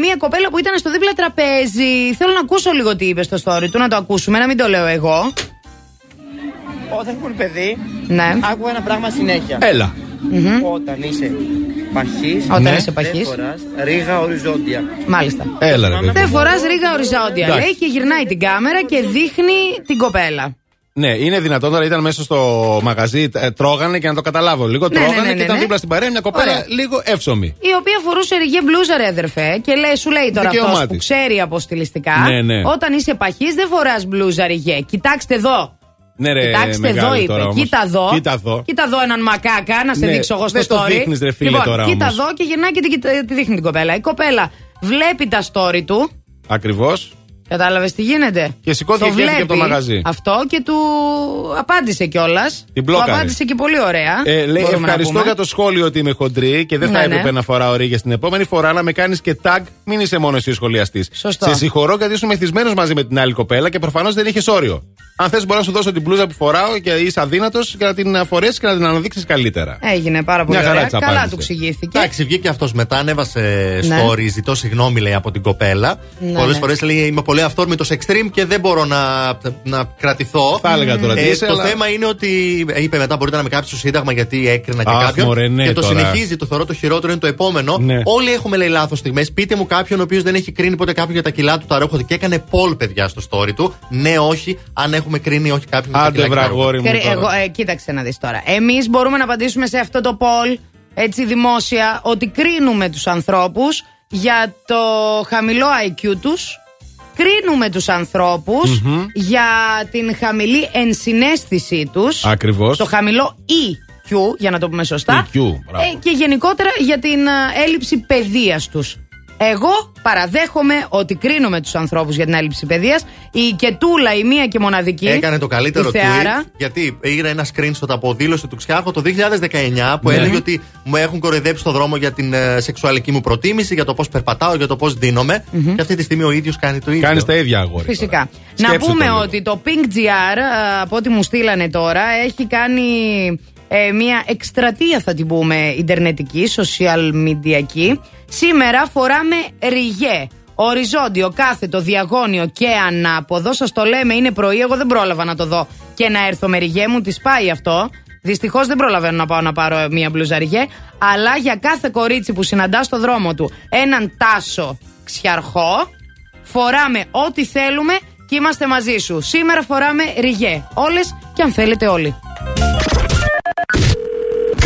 [SPEAKER 5] μία κοπέλα που ήταν στο δίπλα τραπέζι. Θέλω να ακούσω λίγο τι είπε στο story του, να το ακούσουμε, να μην το λέω εγώ.
[SPEAKER 25] Όταν ήμουν παιδί,
[SPEAKER 5] Ναι.
[SPEAKER 25] άκουγα ένα πράγμα συνέχεια.
[SPEAKER 4] Έλα.
[SPEAKER 25] Όταν είσαι παχής,
[SPEAKER 5] Όταν
[SPEAKER 25] ναι,
[SPEAKER 5] είσαι παχής.
[SPEAKER 25] δεν φοράς ρίγα οριζόντια.
[SPEAKER 5] Μάλιστα.
[SPEAKER 4] Έλα, ρε παιδί.
[SPEAKER 5] Δεν φοράς ρίγα οριζόντια,
[SPEAKER 4] Εντάξει.
[SPEAKER 5] λέει, και γυρνάει την κάμερα και δείχνει την κοπέλα.
[SPEAKER 4] Ναι, είναι δυνατόν τώρα ήταν μέσα στο μαγαζί, ε, τρώγανε και να το καταλάβω. Λίγο
[SPEAKER 5] Ναι, ναι,
[SPEAKER 4] τρώγανε
[SPEAKER 5] ναι, ναι,
[SPEAKER 4] και ήταν
[SPEAKER 5] ναι.
[SPEAKER 4] δίπλα στην παρέα μια κοπέλα
[SPEAKER 5] Ωραία.
[SPEAKER 4] λίγο εύσωμη.
[SPEAKER 5] Η οποία φορούσε ριγέ μπλούζα, ρε αδερφέ, και λέει, σου λέει τώρα
[SPEAKER 4] Δικαίωμά
[SPEAKER 5] αυτό που
[SPEAKER 4] της.
[SPEAKER 5] ξέρει από στιλιστικά.
[SPEAKER 4] Ναι, ναι.
[SPEAKER 5] Όταν είσαι παχή, δεν φοράς μπλούζα ριγέ. Κοιτάξτε εδώ.
[SPEAKER 4] Ναι, ρε,
[SPEAKER 5] Κοιτάξτε εδώ,
[SPEAKER 4] μεγάλη
[SPEAKER 5] είπε.
[SPEAKER 4] τώρα όμως.
[SPEAKER 5] Κοίτα εδώ.
[SPEAKER 4] Κοίτα εδώ.
[SPEAKER 5] Κοίτα εδώ έναν μακάκα, να σε
[SPEAKER 4] Ναι,
[SPEAKER 5] δείξω εγώ στο
[SPEAKER 4] δεν το
[SPEAKER 5] story.
[SPEAKER 4] δείχνεις, ρε φίλε,
[SPEAKER 5] λοιπόν,
[SPEAKER 4] τώρα
[SPEAKER 5] Κοίτα
[SPEAKER 4] όμως.
[SPEAKER 5] εδώ και γυρνάει και την, κοιτά- τη δείχνει την κοπέλα. Η κοπέλα βλέπει τα story του.
[SPEAKER 4] Ακριβώς.
[SPEAKER 5] Κατάλαβες τι γίνεται;
[SPEAKER 4] Και σηκώθηκε
[SPEAKER 5] Το
[SPEAKER 4] και έφυγε από το
[SPEAKER 5] βλέπει
[SPEAKER 4] μαγαζί.
[SPEAKER 5] Αυτό και του απάντησε κιόλας.
[SPEAKER 4] Την
[SPEAKER 5] Του
[SPEAKER 4] μπλόκαρε.
[SPEAKER 5] απάντησε και πολύ ωραία.
[SPEAKER 4] Ε, λέει,
[SPEAKER 5] μπορούμε να
[SPEAKER 4] ευχαριστώ
[SPEAKER 5] πούμε.
[SPEAKER 4] για το σχόλιο ότι είμαι χοντρή και δεν θα
[SPEAKER 5] Ναι,
[SPEAKER 4] έπρεπε
[SPEAKER 5] ναι.
[SPEAKER 4] να φοράω ρίγες την επόμενη φορά να με κάνεις και tag. Μην είσαι μόνο εσύ ο σχολιαστής.
[SPEAKER 5] Σωστό.
[SPEAKER 4] Σε συγχωρώ γιατί ήσουν μεθυσμένος μαζί με την άλλη κοπέλα και προφανώς δεν είχες όριο. Αν θες, μπορώ να σου δώσω την πλούζα που φοράω και είσαι αδύνατος και να την φορέσει και να την αναδείξεις καλύτερα.
[SPEAKER 5] Έγινε πάρα πολύ
[SPEAKER 4] Μια χαρά
[SPEAKER 5] ωραία.
[SPEAKER 4] της
[SPEAKER 5] Καλά
[SPEAKER 4] απάντησες.
[SPEAKER 5] του εξηγήθηκε.
[SPEAKER 8] Εντάξει, βγήκε αυτός μετά, ανέβασε
[SPEAKER 5] Ναι.
[SPEAKER 8] story, ζητώ συγγνώμη λέει από την κοπέλα.
[SPEAKER 5] Ναι,
[SPEAKER 8] Πολλές
[SPEAKER 5] ναι.
[SPEAKER 8] φορές λέει είμαι πολύ αυθόρμητο extreme και δεν μπορώ να, να κρατηθώ.
[SPEAKER 4] Θα έλεγα τώρα τι
[SPEAKER 8] Ε,
[SPEAKER 4] είσαι,
[SPEAKER 8] το
[SPEAKER 4] αλλά-
[SPEAKER 8] θέμα είναι ότι είπε μετά μπορείτε να με κάψετε στο Σύνταγμα γιατί έκρινα και
[SPEAKER 4] Αχ,
[SPEAKER 8] κάποιον.
[SPEAKER 4] μωρέ, ναι,
[SPEAKER 8] και το
[SPEAKER 4] τώρα.
[SPEAKER 8] συνεχίζει, το θεωρώ το χειρότερο είναι το επόμενο.
[SPEAKER 4] Ναι.
[SPEAKER 8] Όλοι έχουμε λέει λάθος στιγμές. Πείτε μου κάποιον ο οποίος δεν έχει κρίνει ποτέ κάποιον για τα κιλά του τα ρόχονται και έκανε poll παιδιά στο story του. Ναι, όχι, αν έχουμε κρίνει όχι κάποιον για τα
[SPEAKER 4] Άντε,
[SPEAKER 8] κιλά και τα
[SPEAKER 4] βραγόρι μου.
[SPEAKER 5] Κρι-
[SPEAKER 4] τώρα.
[SPEAKER 5] Εγώ, ε, κοίταξε να δεις τώρα. Εμείς μπορούμε να απαντήσουμε σε αυτό το poll έτσι δημόσια ότι κρίνουμε τους ανθρώπους για το χαμηλό IQ τους κρίνουμε τους ανθρώπους για την χαμηλή ενσυναίσθησή τους
[SPEAKER 4] Ακριβώς.
[SPEAKER 5] το χαμηλό EQ για να το πούμε σωστά
[SPEAKER 4] EQ, μπράβο.
[SPEAKER 5] ε, και γενικότερα για την α, έλλειψη παιδείας τους εγώ παραδέχομαι ότι κρίνουμε τους ανθρώπους για την έλλειψη παιδείας η Κετούλα η μία και μοναδική
[SPEAKER 8] Έκανε το καλύτερο
[SPEAKER 5] η Θεάρα,
[SPEAKER 8] tweet γιατί έγινε ένα screenshot από δήλωση του Ξιάρχο το 2019 που
[SPEAKER 4] Ναι.
[SPEAKER 8] έλεγε ότι μου έχουν κοροϊδέψει στο δρόμο για την ε, σεξουαλική μου προτίμηση, για το πώς περπατάω, για το πώς δίνομαι. Και αυτή τη στιγμή ο ίδιος κάνει το ίδιο.
[SPEAKER 4] Κάνεις τα ίδια αγόρι.
[SPEAKER 5] Φυσικά.
[SPEAKER 4] Σκέψου
[SPEAKER 5] Να
[SPEAKER 4] το
[SPEAKER 5] πούμε
[SPEAKER 4] λίγο.
[SPEAKER 5] ότι το Pink GR, α, από ό,τι μου στείλανε τώρα, έχει κάνει ε, μια εκστρατεία, θα την πούμε, ιντερνετική, social mediaική. Σήμερα φοράμε ριγέ. Οριζόντιο, κάθετο, διαγώνιο και ανάποδο. Σας το λέμε, είναι πρωί. Εγώ δεν πρόλαβα να το δω και να έρθω με ριγέ μου. Τη πάει αυτό. Δυστυχώς δεν προλαβαίνω να πάω να πάρω μία μπλούζα ριγέ. Αλλά για κάθε κορίτσι που συναντά στο δρόμο του έναν τάσο ξιαρχό, φοράμε ό,τι θέλουμε και είμαστε μαζί σου. Σήμερα φοράμε ριγέ. Όλες και αν θέλετε όλοι.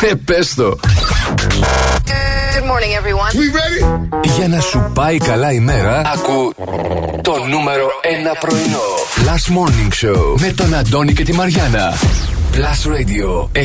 [SPEAKER 2] Ε, πες το.
[SPEAKER 26] Good morning, everyone.
[SPEAKER 1] We ready?
[SPEAKER 2] Για να σου πάει καλά η μέρα, ακού το νούμερο 1 πρωινό. Last Morning Show με τον Αντώνη και τη Μαριάνα. Plus Radio 102,6.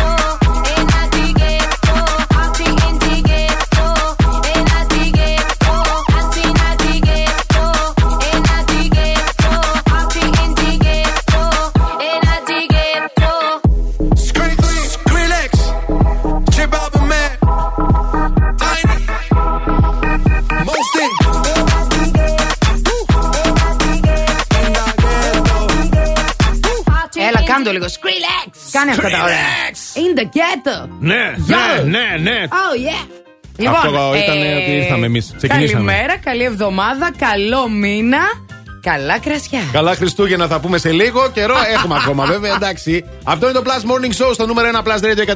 [SPEAKER 5] Έλα, κάντο λίγο. Skrillex! Κάνε αυτά τα ωραία. In the ghetto.
[SPEAKER 4] Ναι,
[SPEAKER 5] Yo.
[SPEAKER 4] ναι, ναι, ναι.
[SPEAKER 5] Oh yeah.
[SPEAKER 4] Αυτό ήταν ότι ήρθαμε εμείς. Ξεκινήσαμε.
[SPEAKER 5] Καλημέρα, καλή εβδομάδα, καλό μήνα. Καλά κρασιά.
[SPEAKER 4] Καλά Χριστούγεννα θα πούμε σε λίγο. Καιρό έχουμε ακόμα βέβαια, εντάξει. Αυτό είναι το Plus Morning Show στο νούμερο 1 Plus Radio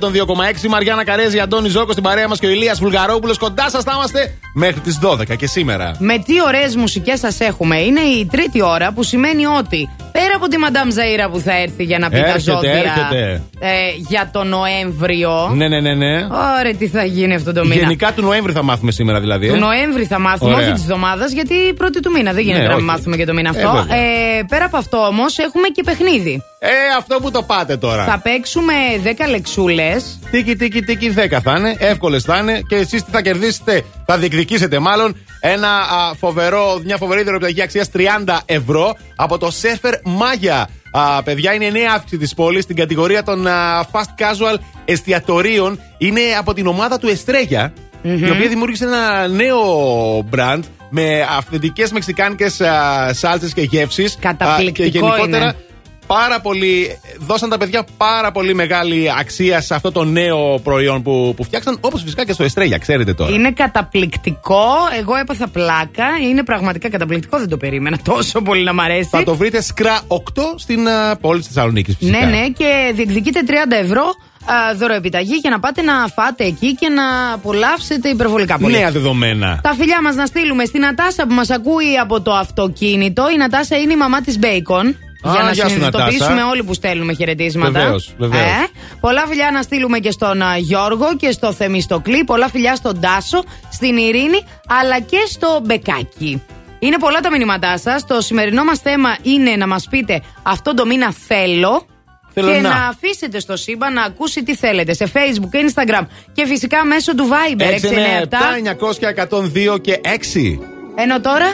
[SPEAKER 4] 102,6. Μαριάννα Καρέζη, Αντώνη Ζώκο στην παρέα μας και ο Ηλίας Βουλγαρόπουλος. Κοντά σας θα είμαστε μέχρι τις 12 και σήμερα.
[SPEAKER 5] Με τι ωραίες μουσικές σας έχουμε. Είναι η τρίτη ώρα που σημαίνει ότι πέρα από τη Μαντάμ Ζαΐρα που θα έρθει για να πει τα
[SPEAKER 4] Έρχεται,
[SPEAKER 5] ζώδια
[SPEAKER 4] έρχεται.
[SPEAKER 5] ε, για το Νοέμβριο.
[SPEAKER 4] Ναι, ναι, ναι, ναι.
[SPEAKER 5] Ωραία, τι θα γίνει αυτό το μήνα.
[SPEAKER 4] Γενικά του Νοέμβρη θα μάθουμε σήμερα δηλαδή. ε.
[SPEAKER 5] Του Νοέμβρη θα μάθουμε,
[SPEAKER 4] Ωραία.
[SPEAKER 5] όχι της εβδομάδας, γιατί η πρώτη του μήνα. Δεν γίνεται
[SPEAKER 4] Ναι,
[SPEAKER 5] να
[SPEAKER 4] όχι.
[SPEAKER 5] μάθουμε και το μήνα
[SPEAKER 4] Ε,
[SPEAKER 5] αυτό.
[SPEAKER 4] βέβαια.
[SPEAKER 5] Ε, πέρα από αυτό όμως, έχουμε και παιχνίδι.
[SPEAKER 4] Ε, αυτό που το πάτε τώρα.
[SPEAKER 5] Θα παίξουμε 10 λεξούλες.
[SPEAKER 4] Τίκι, τίκι, τίκι, 10 θα είναι. Εύκολες θα είναι. Και εσείς τι θα κερδίσετε, θα διεκδικήσετε μάλλον ένα α, φοβερό, μια φοβερή δωρεοπιταγή αξίας 30 ευρώ από το Surfer Maya. Α, παιδιά, είναι η νέα αύξηση της πόλης στην κατηγορία των α, fast casual εστιατορίων. Είναι από την ομάδα του εστρεγια η οποία δημιούργησε ένα νέο brand με αυθεντικές μεξικάνικες α, σάλτσες και γεύσεις.
[SPEAKER 5] Καταπληκτικό
[SPEAKER 4] Α, και γενικότερα
[SPEAKER 5] είναι.
[SPEAKER 4] πάρα πολύ. Δώσαν τα παιδιά πάρα πολύ μεγάλη αξία σε αυτό το νέο προϊόν που, που φτιάξαν, όπως φυσικά και στο Εστρέλια, ξέρετε τώρα.
[SPEAKER 5] Είναι καταπληκτικό. Εγώ έπαθα πλάκα. Είναι πραγματικά καταπληκτικό. Δεν το περίμενα τόσο πολύ να μ' αρέσει.
[SPEAKER 4] Θα το βρείτε σκρά 8 στην α, πόλη της Θεσσαλονίκης, φυσικά.
[SPEAKER 5] Ναι, ναι, και διεκδικείτε 30 ευρώ α, δωροεπιταγή για να πάτε να φάτε εκεί και να απολαύσετε υπερβολικά πολύ.
[SPEAKER 4] Νέα δεδομένα.
[SPEAKER 5] Τα φιλιά μας να στείλουμε στην Νατάσα που μας ακούει από το αυτοκίνητο. Η Νατάσα είναι η μαμά της Μπέικον. Για να συνειδητοποιήσουμε όλοι που στέλνουμε χαιρετίσματα.
[SPEAKER 4] Βεβαίως, βεβαίως.
[SPEAKER 5] Ε,
[SPEAKER 3] πολλά φιλιά να στείλουμε και στον Γιώργο και στο Θεμιστοκλή. Πολλά φιλιά στον Τάσο, στην Ειρήνη, αλλά και στο Μπεκάκι. Είναι πολλά τα μηνύματά σας. Το σημερινό μας θέμα είναι να μας πείτε αυτό το μήνα θέλω. Και
[SPEAKER 4] να.
[SPEAKER 3] αφήσετε στο σύμπαν να ακούσει τι θέλετε σε Facebook, Instagram και φυσικά μέσω του Viber
[SPEAKER 4] 697 900 102 και 6.
[SPEAKER 3] Ενώ τώρα;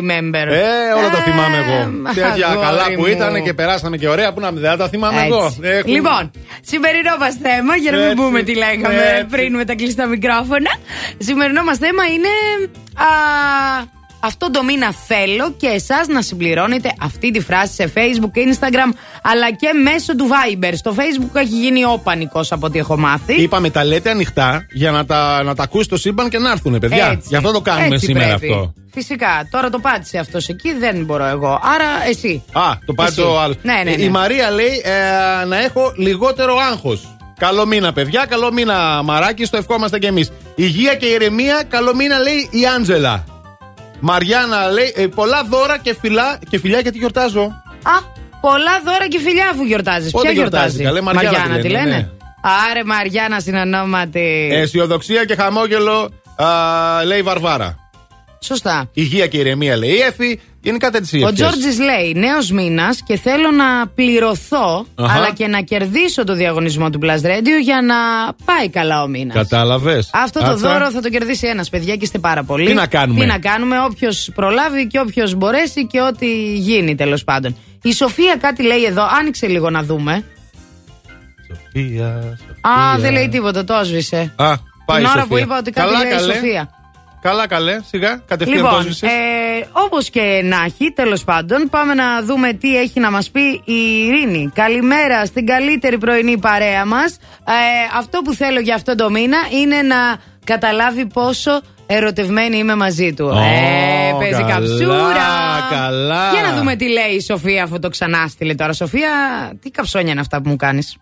[SPEAKER 16] Remember.
[SPEAKER 5] Ε,
[SPEAKER 4] όλα τα θυμάμαι εγώ.
[SPEAKER 5] Ε,
[SPEAKER 4] Τέτοια
[SPEAKER 5] αγόρι
[SPEAKER 4] καλά που
[SPEAKER 5] μου.
[SPEAKER 4] ήταν και περάσαμε και ωραία. Πού να μην δεν τα θυμάμαι
[SPEAKER 5] Έτσι.
[SPEAKER 4] εγώ. Έχουν-
[SPEAKER 5] Λοιπόν, σημερινό μας θέμα, για να μην
[SPEAKER 4] Έτσι,
[SPEAKER 5] πούμε τι λέγαμε
[SPEAKER 4] έτσι.
[SPEAKER 5] πριν με τα κλειστά μικρόφωνα. Σημερινό μας θέμα είναι. Α, αυτό το μήνα θέλω και εσάς να συμπληρώνετε αυτή τη φράση σε Facebook και Instagram αλλά και μέσω του Viber. Στο Facebook έχει γίνει ο πανικός από ό,τι έχω μάθει.
[SPEAKER 4] Είπαμε τα λέτε ανοιχτά για να τα, να τα ακούσει το σύμπαν και να έρθουν, παιδιά.
[SPEAKER 5] Έτσι.
[SPEAKER 4] Γι' αυτό το κάνουμε
[SPEAKER 5] Έτσι
[SPEAKER 4] σήμερα
[SPEAKER 5] πρέπει.
[SPEAKER 4] αυτό.
[SPEAKER 5] Φυσικά. Τώρα το πάτησε αυτός εκεί, δεν μπορώ εγώ. Άρα εσύ.
[SPEAKER 4] Α, το πάει
[SPEAKER 5] Εσύ.
[SPEAKER 4] το άλλος.
[SPEAKER 5] Ναι, ναι,
[SPEAKER 4] Ε,
[SPEAKER 5] ναι.
[SPEAKER 4] Η Μαρία λέει ε, να έχω λιγότερο άγχος. Καλό μήνα, παιδιά. Καλό μήνα, Μαράκι. Στο ευχόμαστε κι εμείς. Υγεία και ηρεμία. Καλό μήνα, λέει η Άντζελα. Μαριάννα λέει ε, πολλά δώρα και, φιλά, και φιλιά γιατί γιορτάζω.
[SPEAKER 5] Α, πολλά δώρα και φιλιά αφού γιορτάζεις.
[SPEAKER 4] Πότε
[SPEAKER 5] Ποια
[SPEAKER 4] γιορτάζει,
[SPEAKER 5] γιορτάζει;
[SPEAKER 4] καλέ, Μαριάννα τη
[SPEAKER 5] τη
[SPEAKER 4] λένε,
[SPEAKER 5] λένε;
[SPEAKER 4] ναι.
[SPEAKER 5] Άρε Μαριάννα συνανόματη.
[SPEAKER 4] Αισιοδοξία και χαμόγελο, α, λέει η Βαρβάρα.
[SPEAKER 5] Σωστά.
[SPEAKER 4] Υγεία και ηρεμία, λέει η Εφη. Γενικά τέτοιε
[SPEAKER 5] Ο Τζόρτζης λέει: Νέος μήνας και θέλω να πληρωθώ,
[SPEAKER 4] Αχα.
[SPEAKER 5] αλλά και να κερδίσω το διαγωνισμό του Blast Radio για να πάει καλά ο μήνας.
[SPEAKER 4] Κατάλαβες.
[SPEAKER 5] Αυτό το δώρο θα το κερδίσει ένας, παιδιά, και είστε πάρα πολλοί.
[SPEAKER 4] Τι να κάνουμε;
[SPEAKER 5] Τι να κάνουμε, όποιος προλάβει και όποιος μπορέσει και ό,τι γίνει τέλος πάντων. Η Σοφία κάτι λέει εδώ, άνοιξε λίγο να δούμε. Α, δεν λέει τίποτα, το έσβησε.
[SPEAKER 4] Α, πάει
[SPEAKER 5] Την
[SPEAKER 4] η
[SPEAKER 5] ώρα
[SPEAKER 4] Σοφία.
[SPEAKER 5] που είπα ότι κάτι
[SPEAKER 4] Καλά,
[SPEAKER 5] λέει η
[SPEAKER 4] καλέ.
[SPEAKER 5] Σοφία.
[SPEAKER 4] Καλά, καλέ, σιγά, κατευθείαν το
[SPEAKER 5] Λοιπόν,
[SPEAKER 4] έσβησες.
[SPEAKER 5] ε, όπως και να έχει, τέλος πάντων, πάμε να δούμε τι έχει να μας πει η Ειρήνη. Καλημέρα στην καλύτερη πρωινή παρέα μας. Ε, αυτό που θέλω για αυτό το μήνα είναι να καταλάβει πόσο ερωτευμένη είμαι μαζί του. ε, παίζει
[SPEAKER 4] καλά,
[SPEAKER 5] καψούρα.
[SPEAKER 4] καλά.
[SPEAKER 5] Για να δούμε τι λέει η Σοφία αφού το ξανά στείλε τώρα. Σοφία, τι καψόνια είναι αυτά που μου κάνεις;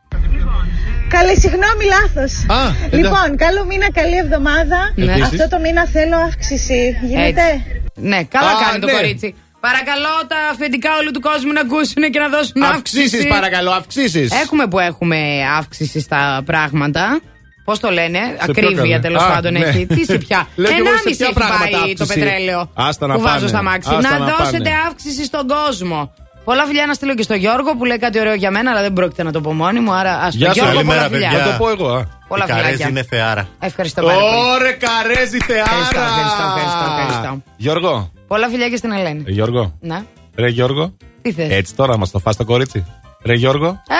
[SPEAKER 27] Καλή, συγγνώμη, λάθος.
[SPEAKER 4] Α,
[SPEAKER 27] Λοιπόν, καλό μήνα, καλή εβδομάδα.
[SPEAKER 5] Ναι. Επίσης.
[SPEAKER 27] Αυτό το μήνα θέλω αύξηση. Γίνεται;
[SPEAKER 5] Έτσι. Ναι, καλά
[SPEAKER 4] Α,
[SPEAKER 5] κάνει το
[SPEAKER 4] ναι.
[SPEAKER 5] κορίτσι. Παρακαλώ τα αφεντικά όλου του κόσμου να ακούσουν και να δώσουν αύξηση.
[SPEAKER 4] Αυξήσει, παρακαλώ, αυξήσεις.
[SPEAKER 5] Έχουμε που έχουμε αύξηση στα πράγματα. Πώς το λένε,
[SPEAKER 4] ποιο
[SPEAKER 5] ακρίβεια
[SPEAKER 4] καλά;
[SPEAKER 5] τέλος
[SPEAKER 4] Α,
[SPEAKER 5] πάντων
[SPEAKER 4] ναι.
[SPEAKER 5] έχει. Τι σε πια.
[SPEAKER 4] Λέω κι εγώ σε
[SPEAKER 5] Ενάμιση
[SPEAKER 4] ποια
[SPEAKER 5] έχει
[SPEAKER 4] πράγματα
[SPEAKER 5] πάει το
[SPEAKER 4] αύξηση.
[SPEAKER 5] πετρέλαιο
[SPEAKER 4] Άστα να
[SPEAKER 5] που βάζω
[SPEAKER 4] πάνε.
[SPEAKER 5] στα μάξι.
[SPEAKER 4] Άστα
[SPEAKER 5] Να
[SPEAKER 4] να
[SPEAKER 5] δώσετε
[SPEAKER 4] πάνε.
[SPEAKER 5] αύξηση στον κόσμο. Πολλά φιλιά να στείλω και στο Γιώργο που λέει κάτι ωραίο για μένα, αλλά δεν πρόκειται να το πω μόνη μου. Άρα ας
[SPEAKER 8] Γεια σου,
[SPEAKER 5] Γιώργο, πολλά
[SPEAKER 8] καλημέρα,
[SPEAKER 5] φιλιά.
[SPEAKER 8] παιδιά.
[SPEAKER 4] Θα το πω εγώ, α.
[SPEAKER 5] Πολλά
[SPEAKER 8] η Καρέζη
[SPEAKER 5] φιλάκια.
[SPEAKER 8] είναι θεάρα.
[SPEAKER 5] Ευχαριστώ πάρα πολύ.
[SPEAKER 4] Ωρε, καρέζι θεάρα.
[SPEAKER 5] Ευχαριστώ, ευχαριστώ, ευχαριστώ, ευχαριστώ.
[SPEAKER 4] Γιώργο.
[SPEAKER 5] Πολλά φιλιά και στην Ελένη.
[SPEAKER 4] Ε, Γιώργο.
[SPEAKER 5] Να.
[SPEAKER 4] Ρε Γιώργο.
[SPEAKER 5] Τι θες;
[SPEAKER 4] Έτσι τώρα μας το φας το κορίτσι. Ρε Γιώργο.
[SPEAKER 5] Ε,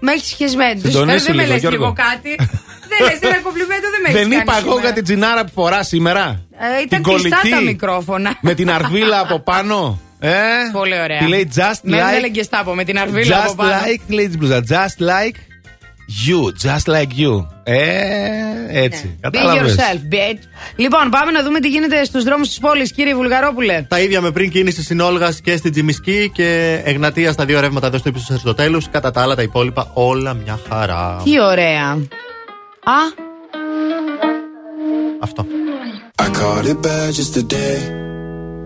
[SPEAKER 5] με έχεις σχεσμένη.
[SPEAKER 4] Συντονίσου
[SPEAKER 5] Δεν με
[SPEAKER 4] λίγο,
[SPEAKER 5] λες
[SPEAKER 4] Γιώργο.
[SPEAKER 5] λίγο κάτι. δεν λες ένα κομπλιμέντο, δεν με έχεις
[SPEAKER 4] Δεν είπα εγώ για την τζινάρα που φορά σήμερα.
[SPEAKER 5] Ε, ήταν
[SPEAKER 4] την
[SPEAKER 5] κλειστά
[SPEAKER 4] κολλητή.
[SPEAKER 5] τα μικρόφωνα.
[SPEAKER 4] Με την αρβίλα από πάνω. Ε,
[SPEAKER 5] Πολύ ωραία.
[SPEAKER 4] Τη λέει just
[SPEAKER 5] Με
[SPEAKER 4] like.
[SPEAKER 5] έβγαλε και στάπο με την αρβίλα από
[SPEAKER 4] Just
[SPEAKER 5] πάνω.
[SPEAKER 4] like, λέει της μπλουζά. Just like you. Just like you. Ε, έτσι.
[SPEAKER 5] Be
[SPEAKER 4] Κατάλαβες.
[SPEAKER 5] yourself, bitch. Λοιπόν, πάμε να δούμε τι γίνεται στους δρόμους της πόλης, κύριε Βουλγαρόπουλε.
[SPEAKER 8] Τα ίδια με πριν κίνηση στην Όλγα και στην Τζιμισκή και Εγνατία στα δύο ρεύματα εδώ στο ύψος Αριστοτέλους. Κατά τα άλλα, τα υπόλοιπα όλα μια χαρά.
[SPEAKER 5] Τι ωραία. Α,
[SPEAKER 8] Αυτό.
[SPEAKER 9] I caught it bad just today.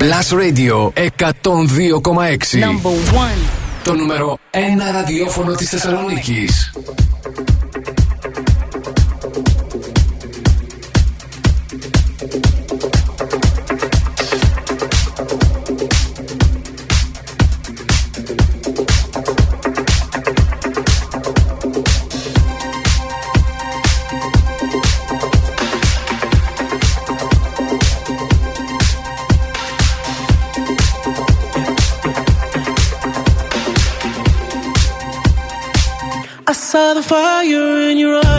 [SPEAKER 2] Plus Radio 102,6.
[SPEAKER 5] number one.
[SPEAKER 2] Το νούμερο 1 ραδιόφωνο της Θεσσαλονίκης.
[SPEAKER 18] Fire in your eyes.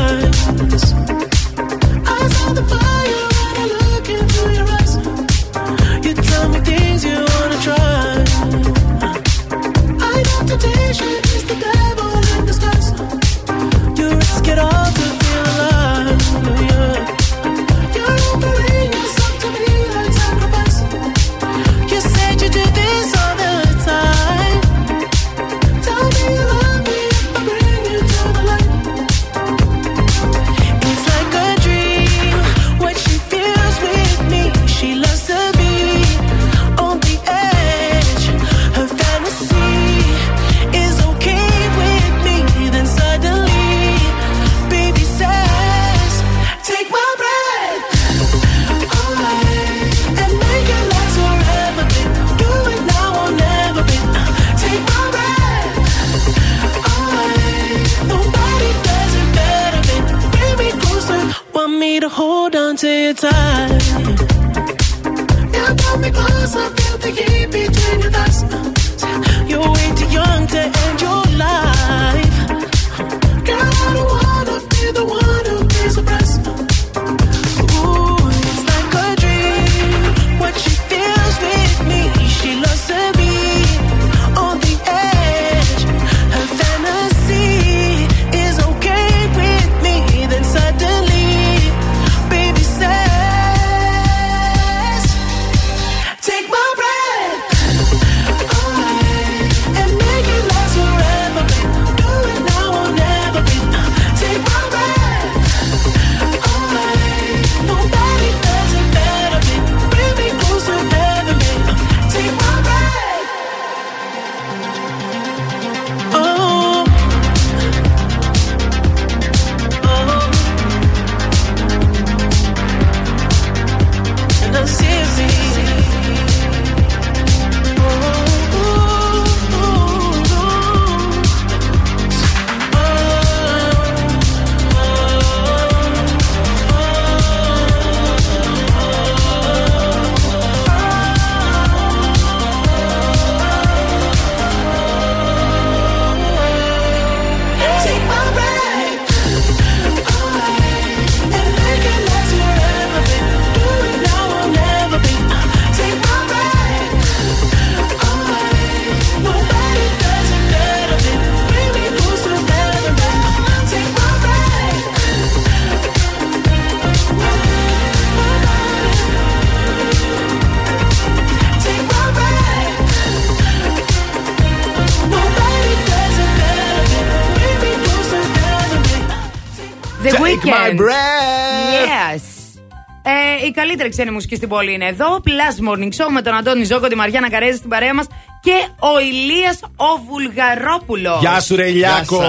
[SPEAKER 5] Ε, η καλύτερη ξένη μουσική στην πόλη είναι εδώ. Plus Morning Show με τον Αντώνη Ζόκο, τη Μαριάννα Καρέζη στην παρέα μας και ο Ηλίας ο Βουλγαρόπουλος.
[SPEAKER 4] Γεια σου, ρε Ηλιάκο.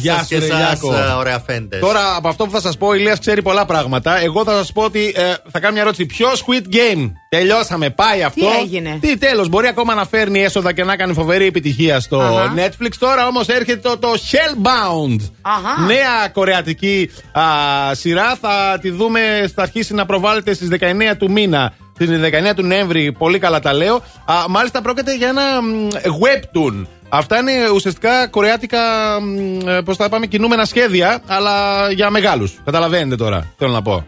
[SPEAKER 8] Γεια σας και
[SPEAKER 4] ρε
[SPEAKER 8] εσάς,
[SPEAKER 4] Ηλιάκο.
[SPEAKER 8] ε, ωραία φέντες.
[SPEAKER 4] Τώρα από αυτό που θα σας πω, ο Ηλίας ξέρει πολλά πράγματα. Εγώ θα σας πω ότι ε, θα κάνω μια ερώτηση. Ποιο Squid Game; Τελειώσαμε, πάει αυτό.
[SPEAKER 5] έγινε;
[SPEAKER 4] Τι τέλος, μπορεί ακόμα να φέρνει έσοδα και να κάνει φοβερή επιτυχία στο
[SPEAKER 5] Αχα.
[SPEAKER 4] Netflix. Τώρα όμως έρχεται το, το Hellbound.
[SPEAKER 5] Αχα.
[SPEAKER 4] Νέα κορεατική α, σειρά. Θα τη δούμε, θα αρχίσει να προβάλλεται στις 19 του μήνα. Την 19 του Νοέμβρη, πολύ καλά τα λέω. Α, μάλιστα πρόκειται για ένα μ, webtoon. Αυτά είναι ουσιαστικά κορεάτικα, πώς θα πάμε, κινούμενα σχέδια, αλλά για μεγάλους. Καταλαβαίνετε τώρα, θέλω να πω.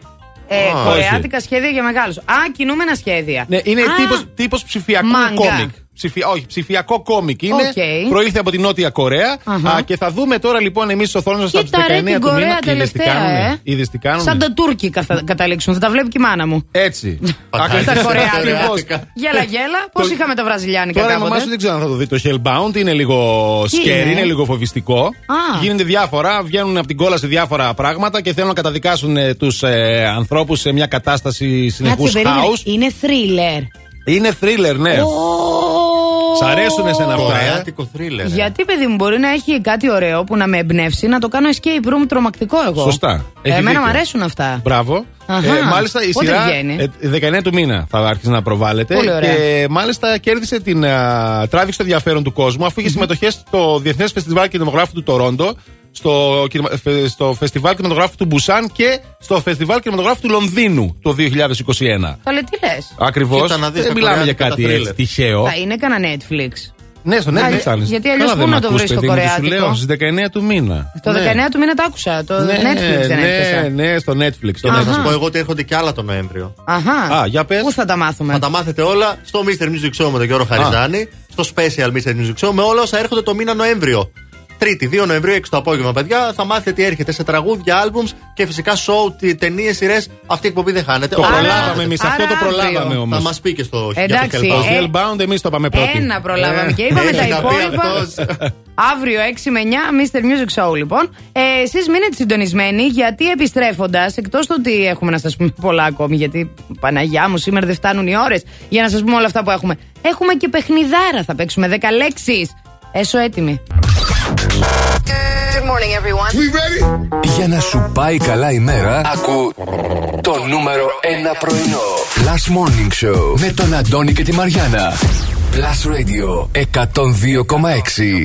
[SPEAKER 5] Ε,
[SPEAKER 4] Α,
[SPEAKER 5] κορεάτικα σχέδια για μεγάλους. Α, κινούμενα σχέδια.
[SPEAKER 4] Ναι, είναι
[SPEAKER 5] Α,
[SPEAKER 4] τύπος, τύπος ψηφιακού
[SPEAKER 5] Μάγκα.
[SPEAKER 4] κόμικ. Ψηφια, όχι, ψηφιακό κόμικ είναι.
[SPEAKER 5] Οκ.
[SPEAKER 4] Προήλθε από τη Νότια Κορέα.
[SPEAKER 5] Αχα.
[SPEAKER 4] Α, και θα δούμε τώρα λοιπόν εμείς στις οθόνες από τις 19
[SPEAKER 5] Κοίτα ρε την
[SPEAKER 4] του
[SPEAKER 5] Κορέα
[SPEAKER 4] μήνα. Είδες τι
[SPEAKER 5] τελευταία,
[SPEAKER 4] κάνουνε;
[SPEAKER 5] ε.
[SPEAKER 4] Είδες τι κάνουνε;
[SPEAKER 5] Σαν το Τούρκι καθα- καταλήξουν. Θα τα βλέπει και η μάνα μου.
[SPEAKER 4] Έτσι.
[SPEAKER 5] Τα κορεάτικα.
[SPEAKER 4] Ακριβώς.
[SPEAKER 5] Γέλα, γέλα. Πώς
[SPEAKER 4] Το-
[SPEAKER 5] είχαμε τα βραζιλιάνικα
[SPEAKER 4] Τώρα η μαμάς
[SPEAKER 5] κάποτε.
[SPEAKER 4] σου δεν ξέρω αν θα το δει το Hellbound. Είναι λίγο
[SPEAKER 5] Τι
[SPEAKER 4] scary,
[SPEAKER 5] είναι;
[SPEAKER 4] είναι λίγο φοβιστικό.
[SPEAKER 5] Α.
[SPEAKER 4] Γίνονται διάφορα, βγαίνουν από την κόλαση διάφορα πράγματα και θέλουν να καταδικάσουν τους ε, ανθρώπους σε μια κατάσταση συνεχούς
[SPEAKER 5] Κάτσε, περίμενε.
[SPEAKER 4] χάους.
[SPEAKER 5] Είναι thriller.
[SPEAKER 4] Είναι thriller, ναι. Σ' αρέσουν εσένα αυτά. ε;
[SPEAKER 8] Κορεάτικο θρίλερ.
[SPEAKER 5] Γιατί, παιδί μου, μπορεί να έχει κάτι ωραίο που να με εμπνεύσει να το κάνω escape room τρομακτικό εγώ.
[SPEAKER 4] Σωστά. Έχει
[SPEAKER 5] Εμένα μου
[SPEAKER 4] δίκιο.
[SPEAKER 5] αρέσουν αυτά.
[SPEAKER 4] Μπράβο.
[SPEAKER 5] Αχα.
[SPEAKER 4] Ε, μάλιστα η
[SPEAKER 5] Πότε
[SPEAKER 4] σειρά
[SPEAKER 5] βγαίνει;
[SPEAKER 4] ε, 19 του μήνα θα άρχισε να προβάλλεται.
[SPEAKER 5] Πολύ ωραία.
[SPEAKER 4] Και μάλιστα κέρδισε την. α, τράβηξε το ενδιαφέρον του κόσμου αφού είχε συμμετοχές στο Διεθνές Φεστιβάλ Κινηματογράφου του Τορόντο, στο, κινημα- φε- στο Φεστιβάλ Κινηματογράφου του Μπουσάν και στο Φεστιβάλ Κινηματογράφου του Λονδίνου το 2021.
[SPEAKER 5] Καλέ, τι λες;
[SPEAKER 4] Ακριβώς.
[SPEAKER 8] Κοίτα να δεις
[SPEAKER 4] Δεν
[SPEAKER 8] τα
[SPEAKER 4] μιλάμε για
[SPEAKER 8] κορεάτικα
[SPEAKER 4] κάτι
[SPEAKER 8] τα
[SPEAKER 4] έτσι
[SPEAKER 8] thriller.
[SPEAKER 4] τυχαίο.
[SPEAKER 5] Θα είναι κανένα Netflix.
[SPEAKER 4] Ναι, στο Netflix
[SPEAKER 5] Α,
[SPEAKER 4] θα είναι.
[SPEAKER 5] γιατί αλλιώς
[SPEAKER 4] Καλά,
[SPEAKER 5] πού
[SPEAKER 4] δεν
[SPEAKER 5] να
[SPEAKER 4] μ'
[SPEAKER 5] το
[SPEAKER 4] ακούς,
[SPEAKER 5] βρεις το
[SPEAKER 4] παιδί μου, τι
[SPEAKER 5] κορεάτικο;
[SPEAKER 4] Σου λέω στις 19 του μήνα.
[SPEAKER 5] Το
[SPEAKER 4] Ναι.
[SPEAKER 5] 19 του μήνα το άκουσα. Το
[SPEAKER 4] Ναι,
[SPEAKER 5] Netflix δεν
[SPEAKER 4] ναι,
[SPEAKER 5] έπιασα.
[SPEAKER 4] ναι, στο Netflix.
[SPEAKER 8] Και να
[SPEAKER 5] Αχα.
[SPEAKER 8] σας πω εγώ ότι έρχονται και άλλα τον Νοέμβριο.
[SPEAKER 5] Αχα.
[SPEAKER 4] Α, για πες.
[SPEAKER 5] Πού θα τα μάθουμε;
[SPEAKER 8] Θα τα μάθετε όλα στο Mr. Music Show με τον Γιώργο Χαριζάνη, στο Special Mr. Music Show με όλα όσα έρχονται το μήνα Νοέμβριο. Τρίτη, 2 Νοεμβρίου, 6 το απόγευμα, παιδιά. Θα μάθετε τι έρχεται σε τραγούδια, άλμπουμς και φυσικά σοου, ταινίες, σειρές. Αυτή η εκπομπή δεν χάνεται.
[SPEAKER 4] Το
[SPEAKER 8] Όλα
[SPEAKER 4] προλάβαμε
[SPEAKER 8] έρχονται.
[SPEAKER 4] εμείς.
[SPEAKER 5] άρα
[SPEAKER 4] Αυτό το προλάβαμε
[SPEAKER 5] αύριο.
[SPEAKER 4] όμως.
[SPEAKER 8] Θα μας πει και στο
[SPEAKER 5] Εντάξει,
[SPEAKER 8] για το
[SPEAKER 4] Το
[SPEAKER 5] ε,
[SPEAKER 8] Hellbound.
[SPEAKER 4] Hellbound εμείς το πάμε πρώτοι.
[SPEAKER 5] Ένα προλάβαμε
[SPEAKER 4] Ε,
[SPEAKER 5] και είπαμε
[SPEAKER 8] έχει
[SPEAKER 5] τα
[SPEAKER 8] να πει
[SPEAKER 5] υπόλοιπα.
[SPEAKER 8] αυτός.
[SPEAKER 5] Αύριο 6 με 9 Mr. Music Show λοιπόν. Ε, Εσείς μείνετε συντονισμένοι γιατί επιστρέφοντας, εκτός του ότι έχουμε να σας πούμε πολλά ακόμη, γιατί Παναγιά μου σήμερα δεν φτάνουν οι ώρες για να σας πούμε όλα αυτά που έχουμε. Έχουμε και παιχνιδάρα. Θα παίξουμε 10 λέξεις. Έσω έτοιμοι.
[SPEAKER 1] Good morning, everyone.
[SPEAKER 2] Για να σου πάει καλά η μέρα, ακού το νούμερο 1 πρωινό. Last Morning Show με τον Αντώνη και τη Μαριάνα. Plus Radio 102,6.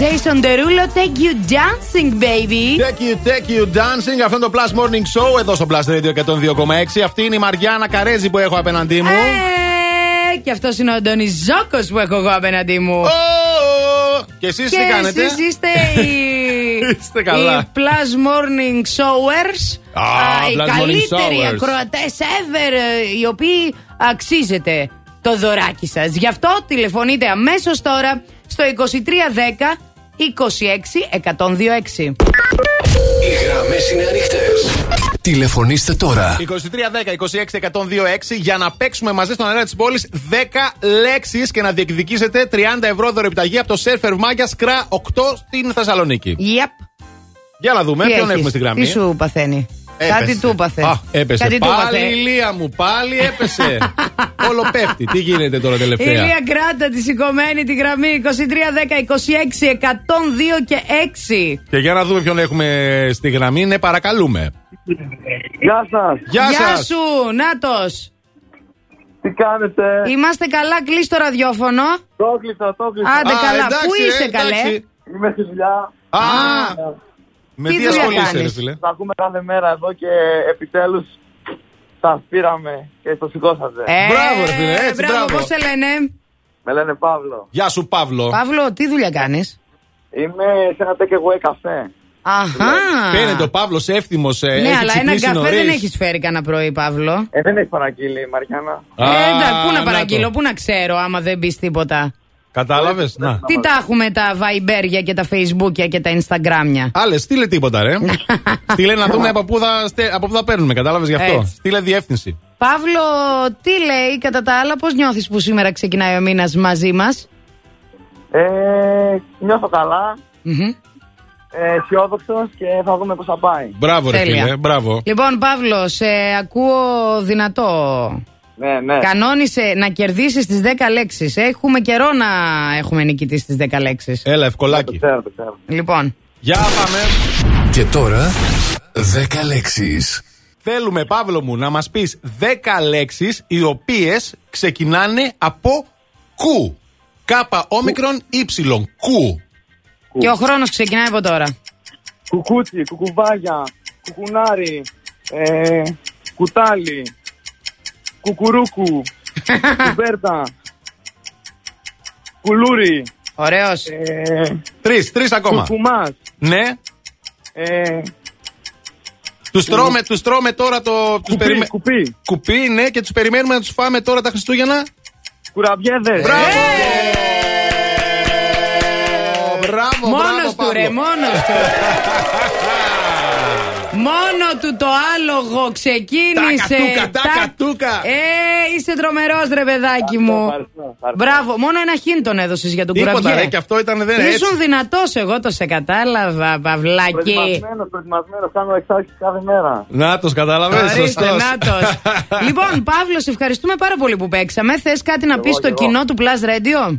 [SPEAKER 5] Jason Derulo, take you dancing, baby.
[SPEAKER 4] Take you, take you dancing. Αυτό είναι το Plus Morning Show εδώ στο Plus Radio 102,6. Αυτή είναι η Μαριάννα Καρέζη που έχω απέναντί μου.
[SPEAKER 5] Ε, και αυτός είναι ο Αντώνη Ζόκο που έχω εγώ απέναντί μου.
[SPEAKER 4] Και εσείς
[SPEAKER 5] Και
[SPEAKER 4] τι κάνετε;
[SPEAKER 5] εσείς είστε οι,
[SPEAKER 4] Είστε καλά.
[SPEAKER 5] οι Plus Morning Showers.
[SPEAKER 4] Α,
[SPEAKER 5] οι
[SPEAKER 4] Plus Morning
[SPEAKER 5] καλύτεροι
[SPEAKER 4] Showers.
[SPEAKER 5] ακροατές ever, ε, οι οποίοι αξίζετε το δωράκι σας. Γι' αυτό τηλεφωνείτε αμέσως τώρα στο 2310 26 1026.
[SPEAKER 2] Οι γραμμές είναι ανοιχτές. Τηλεφωνήστε τώρα.
[SPEAKER 4] 2310-26-126 για να παίξουμε μαζί στον αέρα της πόλης 10 λέξεις και να διεκδικήσετε 30 ευρώ δωρεπιταγή από το Surfer Maggia Σκρά 8 στην Θεσσαλονίκη.
[SPEAKER 5] Yep.
[SPEAKER 4] Για να δούμε
[SPEAKER 5] Τι
[SPEAKER 4] ποιον
[SPEAKER 5] έχεις;
[SPEAKER 4] έχουμε στη γραμμή.
[SPEAKER 5] Τι σου παθαίνει;
[SPEAKER 4] Έπεσε.
[SPEAKER 5] Κάτι του έπαθε.
[SPEAKER 4] Α, έπεσε.
[SPEAKER 5] Κάτι του
[SPEAKER 4] πάλι
[SPEAKER 5] έπαθε.
[SPEAKER 4] η Λία μου, πάλι έπεσε. Όλο πέφτει. Τι γίνεται τώρα
[SPEAKER 5] Η
[SPEAKER 4] τελευταία.
[SPEAKER 5] Ηλία Κράτα τη σηκωμένη τη γραμμή 2310 26 102 και 6.
[SPEAKER 4] Και για να δούμε ποιον έχουμε στη γραμμή, ναι, παρακαλούμε.
[SPEAKER 28] Γεια σας.
[SPEAKER 4] Γεια,
[SPEAKER 5] Γεια
[SPEAKER 4] σας.
[SPEAKER 5] σου, Νάτος.
[SPEAKER 28] Τι κάνετε;
[SPEAKER 5] Είμαστε καλά, κλείσει το ραδιόφωνο.
[SPEAKER 28] Το κλείσα, το κλείσα.
[SPEAKER 5] Άντε
[SPEAKER 4] Α,
[SPEAKER 5] καλά,
[SPEAKER 4] εντάξει,
[SPEAKER 5] πού
[SPEAKER 4] ρε,
[SPEAKER 5] είσαι
[SPEAKER 4] εντάξει.
[SPEAKER 5] καλέ;
[SPEAKER 28] Είμαι στη δουλειά.
[SPEAKER 4] Α, με
[SPEAKER 5] Τι
[SPEAKER 4] τι
[SPEAKER 5] δουλειά
[SPEAKER 4] ασχολείσαι, ρε
[SPEAKER 5] κάνεις;
[SPEAKER 4] φίλε;
[SPEAKER 28] Τα ακούμε κάθε μέρα εδώ και επιτέλους σα πήραμε και το σηκώσατε.
[SPEAKER 5] Ε,
[SPEAKER 4] Μπράβο, ρε φίλε, έτσι,
[SPEAKER 5] μπράβο,
[SPEAKER 4] μπράβο.
[SPEAKER 5] πώς σε λένε;
[SPEAKER 28] Με λένε Παύλο.
[SPEAKER 4] Γεια σου, Παύλο.
[SPEAKER 5] Παύλο, τι δουλειά κάνεις;
[SPEAKER 28] Είμαι σε ένα take away καφέ.
[SPEAKER 5] Αχά.
[SPEAKER 4] Φαίνεται ο Παύλος εύθυμος.
[SPEAKER 5] Ναι, αλλά ένα καφέ δεν έχει φέρει κανένα πρωί, Παύλο.
[SPEAKER 28] Ε, δεν έχει παραγγείλει η Μαριάννα.
[SPEAKER 5] Ε, εντάξει, πού να παραγγείλω, πού να ξέρω άμα δεν μπει τίποτα.
[SPEAKER 4] Κατάλαβες; Να.
[SPEAKER 5] Τι τα έχουμε τα Viberια και τα Facebookια και τα Instagramια;
[SPEAKER 4] Άλλε, στείλε τίποτα, ρε. στείλε να δούμε από πού θα, στε- από πού θα παίρνουμε, κατάλαβες γι' αυτό;
[SPEAKER 5] Έτσι.
[SPEAKER 4] Στείλε διεύθυνση.
[SPEAKER 5] Παύλο, τι λέει κατά τα άλλα, πώς νιώθεις που σήμερα ξεκινάει ο μήνας μαζί μας;
[SPEAKER 28] Ε, νιώθω καλά, ε, αισιόδοξος και θα δούμε πώς θα πάει.
[SPEAKER 4] Μπράβο, ρε
[SPEAKER 5] Τέλεια.
[SPEAKER 4] φίλε, μπράβο.
[SPEAKER 5] Λοιπόν, Παύλο, σε ακούω δυνατό.
[SPEAKER 28] Ναι, ναι.
[SPEAKER 5] Κανόνισε να κερδίσεις τις 10 λέξεις. Έχουμε καιρό να έχουμε νικητή στις 10 λέξεις.
[SPEAKER 4] Έλα, ευκολάκι.
[SPEAKER 28] Ξέρω, το ξέρω.
[SPEAKER 5] Λοιπόν.
[SPEAKER 4] Για πάμε.
[SPEAKER 2] Και τώρα 10 λέξεις.
[SPEAKER 4] Θέλουμε, Παύλο μου, να μας πεις 10 λέξεις οι οποίες ξεκινάνε από κου. Κάπα όμικρον ύψιλον. Κου.
[SPEAKER 5] Και ο χρόνος ξεκινάει από τώρα.
[SPEAKER 28] Κουκούτσι, κουκουβάγια, κουκουνάρι, ε, κουτάλι, κουκουρούκου, κουβέρτα, κουλούρι.
[SPEAKER 5] Ωραίος.
[SPEAKER 28] Ε,
[SPEAKER 4] Τρεις, τρεις ακόμα.
[SPEAKER 28] Κουκουμάς.
[SPEAKER 4] Ναι.
[SPEAKER 28] Ε,
[SPEAKER 4] Τους τρώμε, τους τρώμε τώρα το... Τους
[SPEAKER 28] κουπί,
[SPEAKER 4] περιμέ-
[SPEAKER 28] κουπί.
[SPEAKER 4] Κουπί, ναι, και τους περιμένουμε να τους φάμε τώρα τα Χριστούγεννα.
[SPEAKER 28] Κουραμπιέδες.
[SPEAKER 4] Μπράβο!
[SPEAKER 5] Ε!
[SPEAKER 4] Μπράβο,
[SPEAKER 5] Μόνος
[SPEAKER 4] μπράβο,
[SPEAKER 5] του, ρε,
[SPEAKER 4] Παύλο.
[SPEAKER 5] μόνος του. Μόνο του το άλογο ξεκίνησε.
[SPEAKER 4] Τάκα, τούκα, τάκα, τούκα.
[SPEAKER 5] Ε, είσαι τρομερός, ρε παιδάκι μου. Μπράβο, μόνο ένα χίν τον έδωσες για τον
[SPEAKER 4] Τίποτα,
[SPEAKER 5] κουραμπιέ.
[SPEAKER 4] ρε, και αυτό ήταν δεν έτσι.
[SPEAKER 5] Ήσουν δυνατός, εγώ το σε κατάλαβα, Παυλάκι.
[SPEAKER 28] Προετοιμασμένος, προετοιμασμένος, κάνω εξάρτηση κάθε μέρα.
[SPEAKER 4] Να τους καταλαβαίνεις,
[SPEAKER 5] Ορίστε,
[SPEAKER 4] σωστός.
[SPEAKER 5] νάτος. λοιπόν, Παύλος, σε ευχαριστούμε πάρα πολύ που παίξαμε. Θες κάτι να
[SPEAKER 28] Εγώ,
[SPEAKER 5] πεις στο
[SPEAKER 28] εγώ.
[SPEAKER 5] κοινό του Plus Radio;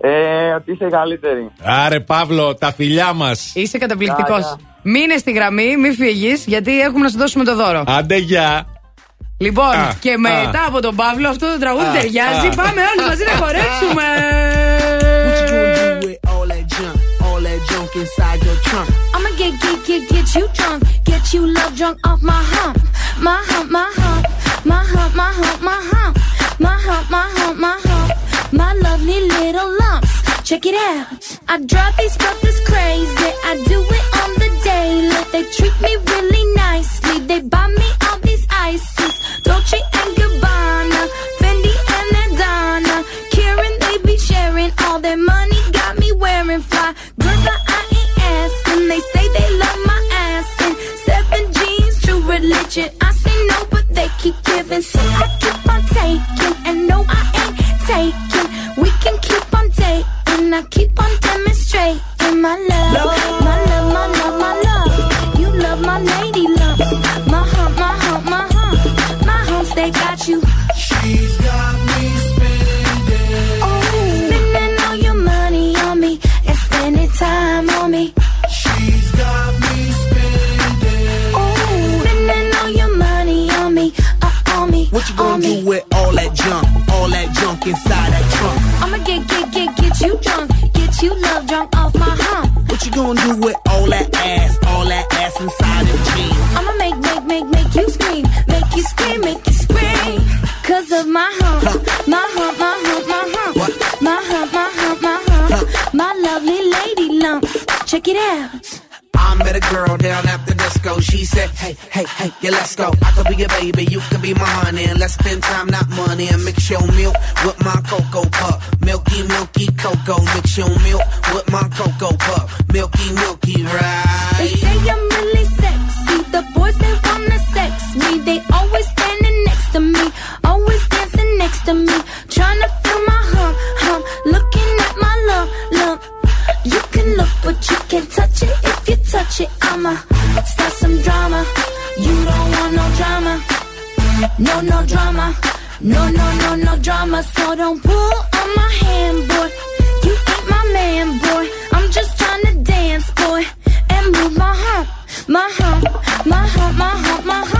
[SPEAKER 28] Ε, ότι είσαι η καλύτερη.
[SPEAKER 4] Άρε, Παύλο, τα φιλιά μας.
[SPEAKER 5] Είσαι καταπληκτικός.
[SPEAKER 28] Γεια, γεια.
[SPEAKER 5] Μείνε στη γραμμή, μη φύγει, γιατί έχουμε να σου δώσουμε το δώρο.
[SPEAKER 4] Άντε, γεια.
[SPEAKER 5] Λοιπόν,
[SPEAKER 4] Α,
[SPEAKER 5] και
[SPEAKER 4] α.
[SPEAKER 5] μετά από τον Παύλο αυτό το τραγούδι
[SPEAKER 4] Α,
[SPEAKER 5] ταιριάζει.
[SPEAKER 4] α.
[SPEAKER 5] Πάμε όλοι μαζί να χορέψουμε.
[SPEAKER 10] with all that junk, all that junk inside your trunk.
[SPEAKER 16] I'ma get, get, get, get you drunk. Get you love drunk off my hump. My hump, my hump. My hump, my hump, my hump. My hump, my hump, my hump. My lovely little lumps. Check it out. I drive these brothers crazy. I do it on the They treat me really nicely. They buy me all these ices. Dolce and Gabbana. Fendi and Adana. Kieran, they be sharing all their money. Got me wearing fly. Girl, but I ain't asking. They say they love my ass. And seven jeans, true religion. I say no, but they keep giving. So I keep on taking. And no, I ain't taking. We can keep on dating. I keep on demonstrating my love. My love,
[SPEAKER 10] with all that junk, all that junk inside that trunk?
[SPEAKER 16] I'ma get, get, get, get you drunk, get you love drunk off my hump.
[SPEAKER 10] What you gonna do with all that ass, all that ass inside them jeans?
[SPEAKER 16] I'ma make, make, make, make you scream, make you scream, make you scream. Cause of my hump, my hump, my hump, my hump, my hump, my hump, my hump, my lovely lady lumps. Check it out.
[SPEAKER 10] I met a girl down at the disco. She said, Hey, hey, hey, yeah, let's go. I could be your baby, you could be my honey. And let's spend time, not money. And mix your milk with my cocoa pup. Milky, milky cocoa. Mix your milk with my cocoa pup. Milky, milky,
[SPEAKER 16] They
[SPEAKER 10] right?
[SPEAKER 16] say I'm really sexy. The boys they wanna sex me. They always standing next to me, always dancing next to me, trying to feel my hump, hump. Looking at my lump, lump. You can look, but you can't touch it. Touch it, I'ma start some drama. You don't want no drama, no no drama, no no no no drama. So don't pull on my hand, boy. You ain't my man, boy. I'm just trying to dance, boy, and move my heart, my heart, my heart, my heart, my hump,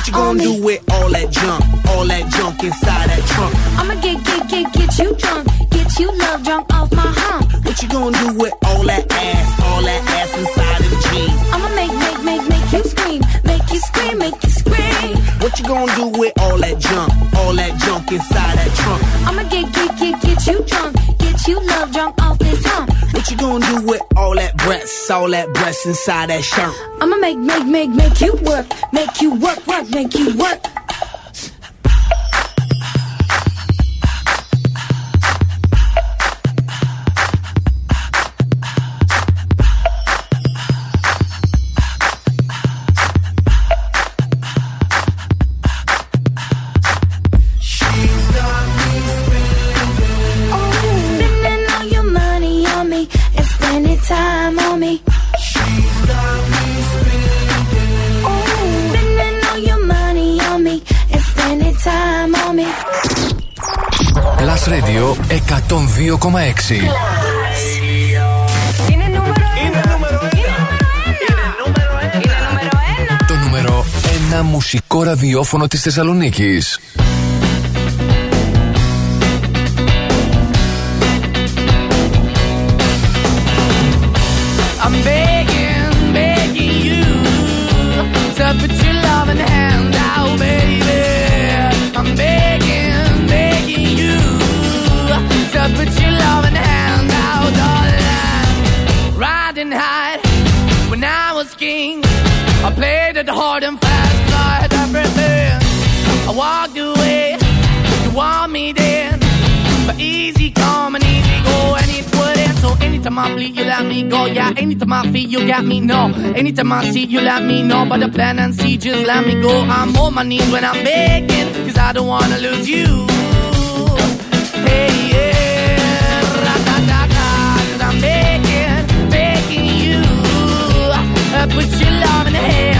[SPEAKER 10] What you gonna do with all that junk, all that junk inside that trunk?
[SPEAKER 16] I'ma get, get, get, get you drunk, get you love drunk off my hump.
[SPEAKER 10] What you gonna do with all that ass, all that ass inside them jeans?
[SPEAKER 16] I'ma make, make, make, make you scream, make you scream, make you scream.
[SPEAKER 10] What you gonna do with all that junk, all that junk inside that trunk?
[SPEAKER 16] I'ma get,
[SPEAKER 10] gonna do with all that breasts, all that breasts inside that shirt?
[SPEAKER 16] I'ma make, make, make, make you work, make you work, work, make you work.
[SPEAKER 2] Radio 102,6.
[SPEAKER 26] Είναι νούμερο ένα.
[SPEAKER 2] Το νούμερο 1 μουσικό ραδιόφωνο της Θεσσαλονίκης.
[SPEAKER 10] Walked away, you want me then, but easy come and easy go, and it wouldn't. So anytime I bleed, you let me go. Yeah, anytime I feel, you got me. No, anytime I see, you let me know. But the plan and see, just let me go. I'm on my knees when I'm begging, cause I don't wanna lose you. Hey, yeah, ra-da-da-da, 'cause I'm begging, begging you. Uh, put your love in the hand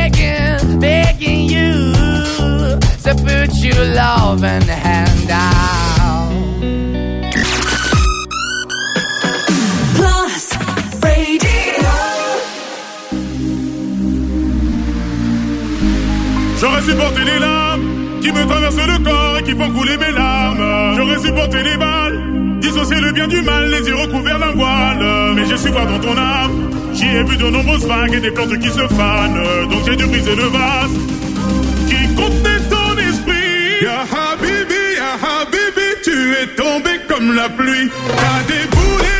[SPEAKER 10] you. So put your loving hand out.
[SPEAKER 6] Plus Radio.
[SPEAKER 17] J'aurais supporté les larmes qui me traversent le corps et qui font couler mes larmes. J'aurais supporté les balles, dissocier le bien du mal, les yeux recouverts d'un voile. Mais j'ai su voir dans ton âme, j'y ai vu de nombreuses vagues et des plantes qui se fanent. Donc j'ai dû briser le vase qui contenait ton esprit. Ya Habibi, Ya Habibi, tu es tombé comme la pluie. T'as déboulé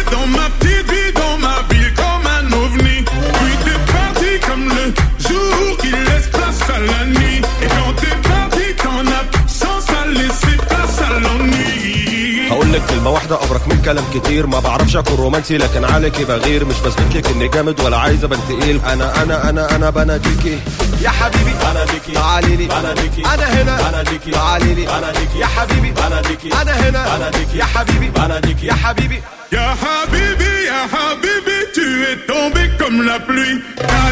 [SPEAKER 29] لك كلمة واحدة أبرك من كلام كتير. ما بعرفش أكون رومانسي لكن عليكي بغير. مش بثبت لك إني جامد ولا عايز أبان تقيل. أنا أنا أنا أنا بناديكي يا حبيبي بناديكي تعالي لي. بناديكي أنا هنا. بناديكي تعالي لي. بناديكي يا حبيبي. بناديكي أنا هنا. بناديكي يا حبيبي. بناديكي يا حبيبي.
[SPEAKER 17] Ya Habibi, Ya Habibi, tu es tombé comme la pluie. T'as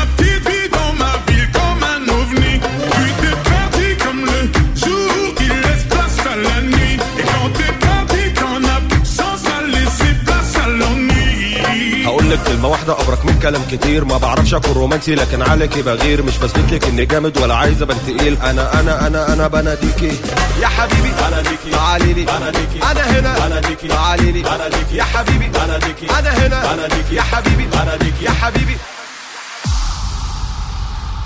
[SPEAKER 29] لك كلمة واحدة أبرك من كلام كتير. ما بعرفش أكون رومانسي لكن عليكي بغير. مش بثبت لك إني جامد ولا عايز أبان تقيل. أنا أنا أنا أنا بناديكي يا حبيبي بناديكي تعالي لي بناديكي أنا هنا. بناديكي تعالي لي بناديكي يا حبيبي. بناديكي أنا هنا. بناديكي يا حبيبي. بناديكي يا حبيبي.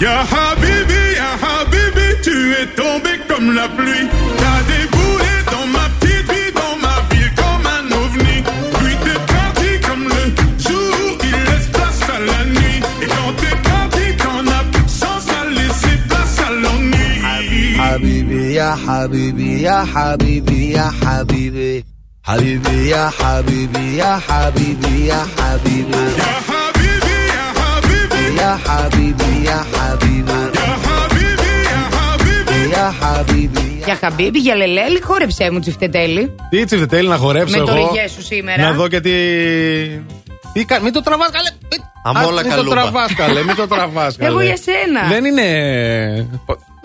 [SPEAKER 17] Ya Habibi, Ya Habibi, tu es tombé comme la pluie. T'as déboulé dans ma
[SPEAKER 30] حبيبي يا حبيبي يا حبيبي يا حبيبي حبيبي يا حبيبي يا حبيبي يا حبيبي
[SPEAKER 17] يا حبيبي يا حبيبي
[SPEAKER 30] يا حبيبي يا حبيبي
[SPEAKER 17] يا حبيبي يا حبيبي
[SPEAKER 30] يا حبيبي
[SPEAKER 5] Για χαμπίμπι, για λελέλη, χόρεψέ μου τσιφτετέλη.
[SPEAKER 4] Τι τσιφτετέλη να χορέψω
[SPEAKER 5] Με το
[SPEAKER 4] εγώ.
[SPEAKER 5] ρηγέ σου σήμερα.
[SPEAKER 4] Να δω και τι. τι κα- Μην το τραβά, καλέ. Μην-
[SPEAKER 8] Αμόλα
[SPEAKER 4] Α, Μην το
[SPEAKER 8] καλούμπα.
[SPEAKER 4] τραβά, καλέ. Μην το τραβά, καλέ.
[SPEAKER 5] Εγώ για σένα.
[SPEAKER 4] Δεν είναι.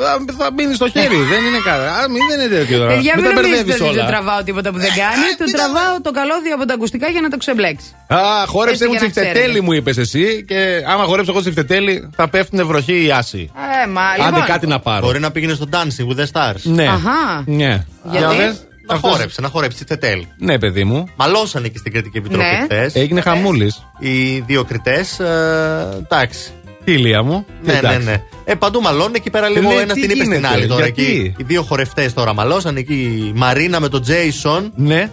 [SPEAKER 4] Θα, θα μείνεις στο χέρι, δεν είναι κάτι. Α, μην δεν είναι τέτοιο τώρα.
[SPEAKER 5] Παιδιά,
[SPEAKER 4] μην
[SPEAKER 5] μην
[SPEAKER 4] τα
[SPEAKER 5] νομίζετε
[SPEAKER 4] μπερδεύεις
[SPEAKER 5] ότι του
[SPEAKER 4] όλα.
[SPEAKER 5] τραβάω τίποτα που δεν κάνει. Του τραβάω το καλώδιο από τα ακουστικά για να το ξεμπλέξει.
[SPEAKER 4] Α, χόρεψε
[SPEAKER 5] Έτσι
[SPEAKER 4] μου
[SPEAKER 5] για να
[SPEAKER 4] τσιφτετέλη
[SPEAKER 5] ξέρετε.
[SPEAKER 4] μου είπες εσύ. Και άμα χορέψω εγώ τσιφτετέλη, θα πέφτουν βροχή ή άση.
[SPEAKER 5] Ε, μα
[SPEAKER 4] Άντε
[SPEAKER 5] λοιπόν.
[SPEAKER 4] κάτι να πάρω.
[SPEAKER 8] Μπορεί να πήγαινε στο Dancing with the Stars.
[SPEAKER 4] Ναι.
[SPEAKER 5] Αχα.
[SPEAKER 4] Ναι.
[SPEAKER 5] Γιατί;
[SPEAKER 4] Για δες.
[SPEAKER 8] Να
[SPEAKER 4] Αυτός-
[SPEAKER 8] χόρεψε, να χόρεψε τετέλ.
[SPEAKER 4] Ναι, παιδί μου.
[SPEAKER 8] Μαλώσανε και στην Κρητική Επιτροπή
[SPEAKER 5] Ναι.
[SPEAKER 8] χθες.
[SPEAKER 4] Έγινε χαμούλης.
[SPEAKER 8] Οι δύο κριτέ. εντάξει.
[SPEAKER 4] Τι ηλία μου.
[SPEAKER 8] Ναι, ναι,
[SPEAKER 4] Εντάξει.
[SPEAKER 8] ναι. Ε, παντού μαλώνουν εκεί πέρα λίγο
[SPEAKER 4] Ναι,
[SPEAKER 8] ένας
[SPEAKER 4] τι
[SPEAKER 8] την είπε στην
[SPEAKER 4] γίνεται,
[SPEAKER 8] άλλη τώρα.
[SPEAKER 4] γιατί;
[SPEAKER 8] Εκεί, οι δύο χορευτές τώρα μαλώσαν εκεί. Η Μαρίνα με τον Τζέισον.
[SPEAKER 4] Ναι.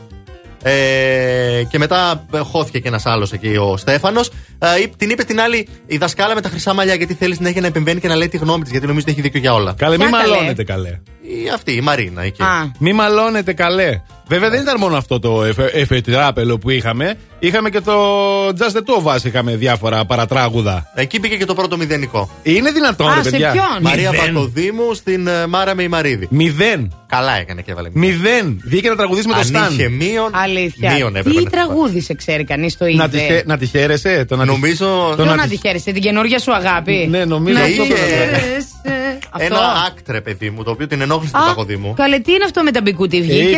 [SPEAKER 8] Ε, και μετά ε, χώθηκε και ένας άλλος εκεί, ο Στέφανος. Ε, είπ- την είπε την άλλη η δασκάλα με τα χρυσά μαλλιά, γιατί θέλει συνέχεια να επεμβαίνει και να λέει τη γνώμη της, γιατί νομίζει ότι έχει δίκιο για όλα.
[SPEAKER 4] Καλέ, μη
[SPEAKER 5] Ποια καλέ;
[SPEAKER 4] μαλώνετε καλέ.
[SPEAKER 8] Η, αυτή, η Μαρίνα εκεί.
[SPEAKER 5] Α,
[SPEAKER 4] Μη μαλώνετε καλέ. Βέβαια δεν ήταν μόνο αυτό το εφετράπελο που είχαμε. Είχαμε και το Just the Two of Us, είχαμε διάφορα παρατράγουδα.
[SPEAKER 8] Εκεί μπήκε και το πρώτο μηδενικό.
[SPEAKER 4] Είναι δυνατόν,
[SPEAKER 5] Α,
[SPEAKER 4] ρε
[SPEAKER 5] σε
[SPEAKER 4] παιδιά.
[SPEAKER 5] ποιον;
[SPEAKER 8] Μαρία
[SPEAKER 4] Μηδέν.
[SPEAKER 8] Πακοδήμου στην ε, Μάρα με η Μαρίδη.
[SPEAKER 4] Μηδέν.
[SPEAKER 8] Καλά έκανε και έβαλε μηδέν.
[SPEAKER 4] Μηδέν. Βγήκε να τραγουδήσει με το
[SPEAKER 8] Αν
[SPEAKER 4] Σταν.
[SPEAKER 8] είχε μείον.
[SPEAKER 5] αλήθεια.
[SPEAKER 8] Μείον έπρεπε
[SPEAKER 5] Τι
[SPEAKER 8] να
[SPEAKER 5] τραγούδισε, ξέρει κανείς το
[SPEAKER 4] Να τη, χε-
[SPEAKER 5] είδε.
[SPEAKER 4] να τη χαίρεσαι. Το να τη-
[SPEAKER 8] Νομίζω.
[SPEAKER 4] Το
[SPEAKER 5] Ποιο
[SPEAKER 4] να
[SPEAKER 5] να
[SPEAKER 4] τη-
[SPEAKER 5] τη χαίρεσαι, την καινούργια σου αγάπη;
[SPEAKER 4] Ναι, νομίζω
[SPEAKER 5] Να
[SPEAKER 8] αυτό
[SPEAKER 5] τη
[SPEAKER 8] το λέω.
[SPEAKER 5] χαίρεσαι. Αυτό.
[SPEAKER 8] Ένα άκτρε, παιδί μου, το οποίο την ενόχλησε την
[SPEAKER 5] Α,
[SPEAKER 8] Πακοδήμου.
[SPEAKER 5] καλέ, τι είναι αυτό με τα μπικούτι,
[SPEAKER 4] Ε,
[SPEAKER 5] βγήκε;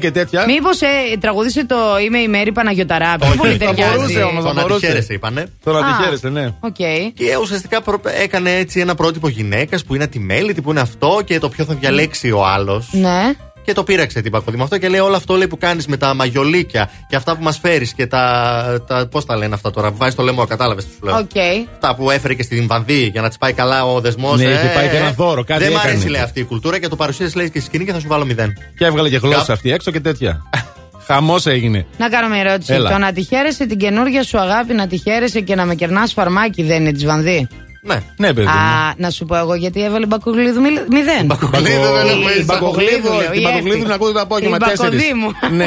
[SPEAKER 4] Φορούσε μπικουτί και τέτοια.
[SPEAKER 5] Μήπως ε, τραγουδίσε το Είμαι η Μέρη Παναγιωταρά. Πιο πολύ
[SPEAKER 4] θα
[SPEAKER 5] ταιριάζει.
[SPEAKER 4] μπορούσε όμως.
[SPEAKER 8] Το να τη
[SPEAKER 4] μπορούσε.
[SPEAKER 8] χαίρεσαι, είπανε.
[SPEAKER 4] Το να τη
[SPEAKER 5] Α.
[SPEAKER 4] χαίρεσαι, ναι.
[SPEAKER 5] Οκ.
[SPEAKER 8] Και ουσιαστικά προ- έκανε έτσι ένα πρότυπο γυναίκας που είναι ατιμέλητη, που είναι αυτό και το ποιο θα διαλέξει ο άλλος.
[SPEAKER 5] Ναι.
[SPEAKER 8] Και το πείραξε την Μπακοδήμου αυτό και λέει όλο αυτό λέει, που κάνεις με τα μαγιολίκια και αυτά που μας φέρεις και τα. τα Πώς τα λένε αυτά τώρα, που βάζεις το λαιμό, κατάλαβες τι σου λέω.
[SPEAKER 5] Οκ.
[SPEAKER 8] Αυτά που έφερε και στην Βανδή για να της πάει καλά ο δεσμός.
[SPEAKER 4] Ναι, είχε πάει και ένα δώρο, κάτι
[SPEAKER 8] Δεν μ'
[SPEAKER 4] έκανε.
[SPEAKER 8] αρέσει λέει αυτή η κουλτούρα και το παρουσίασες λέει και στη σκηνή και θα σου βάλω μηδέν.
[SPEAKER 4] Και έβγαλε και γλώσσα
[SPEAKER 8] Κάπου.
[SPEAKER 4] αυτή έξω και τέτοια. Χαμός έγινε.
[SPEAKER 5] Να κάνω μια ερώτηση.
[SPEAKER 4] Έλα.
[SPEAKER 5] Το να τη χαίρεσαι την καινούργια σου αγάπη, να τη χαίρεσαι και να με κερνάς φαρμάκι δεν είναι της Βανδύ.
[SPEAKER 8] Ναι.
[SPEAKER 4] Ναι, παιδί μου.
[SPEAKER 5] Α, να σου πω εγώ γιατί έβαλε μπακογλίδου μιλ- μηδέν.
[SPEAKER 8] Μπακογλίδου δεν έχουμε
[SPEAKER 5] Η
[SPEAKER 8] έτσι.
[SPEAKER 5] Μπακογλίδου, λέω,
[SPEAKER 4] Την
[SPEAKER 5] η
[SPEAKER 4] Μπακογλίδου
[SPEAKER 5] Εύτη.
[SPEAKER 4] την ακούω το απόγευμα
[SPEAKER 5] Η
[SPEAKER 4] 4.
[SPEAKER 5] Μπακοδήμου.
[SPEAKER 4] Ναι.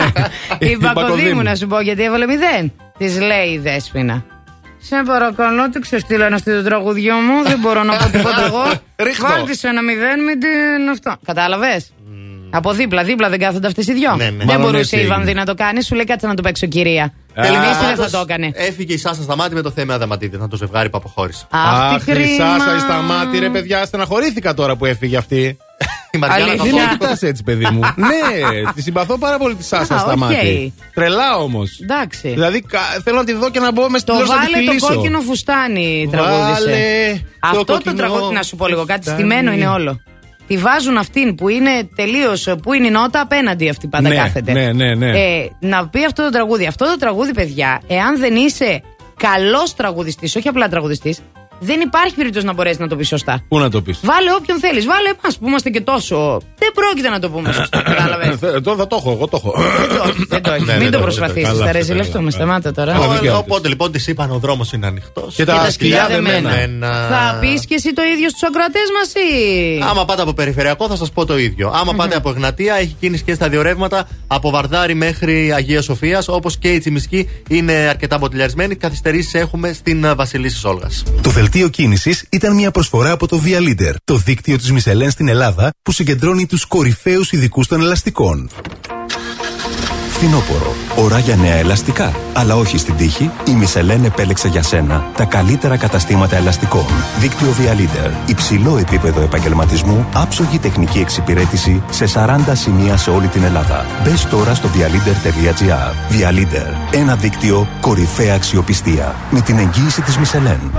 [SPEAKER 5] Η Μπακοδήμου να σου πω γιατί έβαλε μηδέν. Της λέει η Δέσποινα. Σε παρακαλώ, του ξεστείλω ένα στο τραγουδιό μου. Δεν μπορώ να πω τίποτα εγώ.
[SPEAKER 4] Ρίχτω.
[SPEAKER 5] Βάλτε σε ένα μηδέν, μην την αυτό. Κατάλαβες; Από δίπλα, δίπλα δεν κάθονται αυτές οι δυο.
[SPEAKER 8] Ναι, ναι.
[SPEAKER 5] Δεν
[SPEAKER 4] Μάλλον
[SPEAKER 5] μπορούσε
[SPEAKER 4] έτσι
[SPEAKER 5] η
[SPEAKER 4] έγινε.
[SPEAKER 5] Βανδύ να το κάνει, σου λέει κάτσε να το παίξω κυρία.
[SPEAKER 4] Α.
[SPEAKER 5] Τελικά δεν θα
[SPEAKER 8] Πάντως,
[SPEAKER 5] το έκανε.
[SPEAKER 8] Έφυγε η Σάσα Σταμάτη με το θέμα Αδαμαντίδη. Να το ζευγάρι που αποχώρησε.
[SPEAKER 5] Αχ,
[SPEAKER 4] Αχ,
[SPEAKER 5] τι κρίμα.
[SPEAKER 4] Χρυσάσα, στα μάτι, ρε παιδιά, στεναχωρήθηκα τώρα που έφυγε αυτή.
[SPEAKER 8] Η Μαριάννα
[SPEAKER 5] Αλήθεια.
[SPEAKER 4] Δεν
[SPEAKER 8] καθόλου.
[SPEAKER 4] με κοιτάς έτσι, παιδί μου. ναι, τη συμπαθώ πάρα πολύ τη Σάσα
[SPEAKER 5] Α,
[SPEAKER 4] στα
[SPEAKER 5] οκ.
[SPEAKER 4] μάτια. Τρελά όμως.
[SPEAKER 5] Εντάξει.
[SPEAKER 4] Δηλαδή κα- θέλω να τη δω και να μπω με στην
[SPEAKER 5] Το
[SPEAKER 4] τηλεόραση να τη
[SPEAKER 5] βάλε το
[SPEAKER 4] φιλήσω.
[SPEAKER 5] κόκκινο φουστάνι τραγούδισε.
[SPEAKER 4] Βάλε
[SPEAKER 5] Αυτό το,
[SPEAKER 4] κόκκινο
[SPEAKER 5] τραγούδι, να σου πω λίγο κάτι,
[SPEAKER 4] φουστάνι.
[SPEAKER 5] στημένο είναι όλο. Τη βάζουν αυτήν που είναι τελείως. που είναι η νότα απέναντι αυτή πάντα
[SPEAKER 4] Ναι,
[SPEAKER 5] κάθεται.
[SPEAKER 4] ναι, ναι, ναι.
[SPEAKER 5] Ε, να πει αυτό το τραγούδι. Αυτό το τραγούδι, παιδιά, εάν δεν είσαι καλός τραγουδιστής, όχι απλά τραγουδιστής, δεν υπάρχει περίπτωση να μπορέσεις να το πεις σωστά.
[SPEAKER 31] Πού να το πεις;
[SPEAKER 5] Βάλε όποιον θέλεις. Βάλε εμάς που είμαστε και τόσο. Δεν πρόκειται να το πούμε σωστά. Κατάλαβες;
[SPEAKER 31] Τώρα θα το έχω, εγώ το έχω.
[SPEAKER 5] δεν το έχεις.
[SPEAKER 31] Ναι,
[SPEAKER 5] Μην
[SPEAKER 31] ναι,
[SPEAKER 5] το
[SPEAKER 31] ναι,
[SPEAKER 5] προσπαθήσεις.
[SPEAKER 31] καλά,
[SPEAKER 5] Θα
[SPEAKER 31] καλά.
[SPEAKER 5] ρεζιλευτούμε. Σταμάτα τώρα.
[SPEAKER 8] Ω, Οπότε λοιπόν της είπαν ο δρόμος είναι ανοιχτός.
[SPEAKER 31] Και τα σκυλιά
[SPEAKER 5] δεμένα.
[SPEAKER 8] δεμένα.
[SPEAKER 5] Θα πεις και εσύ το ίδιο στους ακροατές μας ή;
[SPEAKER 8] Άμα πάτε από περιφερειακό θα σας πω το ίδιο. Άμα πάτε από Εγνατία έχει κίνηση και στα δύο ρεύματα από Βαρδάρη μέχρι Αγία Σοφίας. Όπως και η Τσιμισκή είναι αρκετά μποτιλιαρισμένη. Καθυστερήσεις έχουμε στην ε, Βασιλίση Όλγας.
[SPEAKER 4] Το δελτίο κίνησης ήταν μια προσφορά από το Via Leader, το δίκτυο της Μισελέν στην Ελλάδα που συγκεντρώνει τους κορυφαίους ειδικούς των ελαστικών.
[SPEAKER 6] Φθινόπωρο. Ώρα για νέα ελαστικά. Αλλά όχι στην τύχη. Η Μισελέν επέλεξε για σένα τα καλύτερα καταστήματα ελαστικών. Δίκτυο Via Leader. Υψηλό επίπεδο επαγγελματισμού. Άψογη τεχνική εξυπηρέτηση σε 40 σημεία σε όλη την Ελλάδα. Μπες τώρα στο vialeader.gr. Via Leader. Ένα δίκτυο κορυφαία αξιοπιστία. Με την εγγύηση της Μισελέν.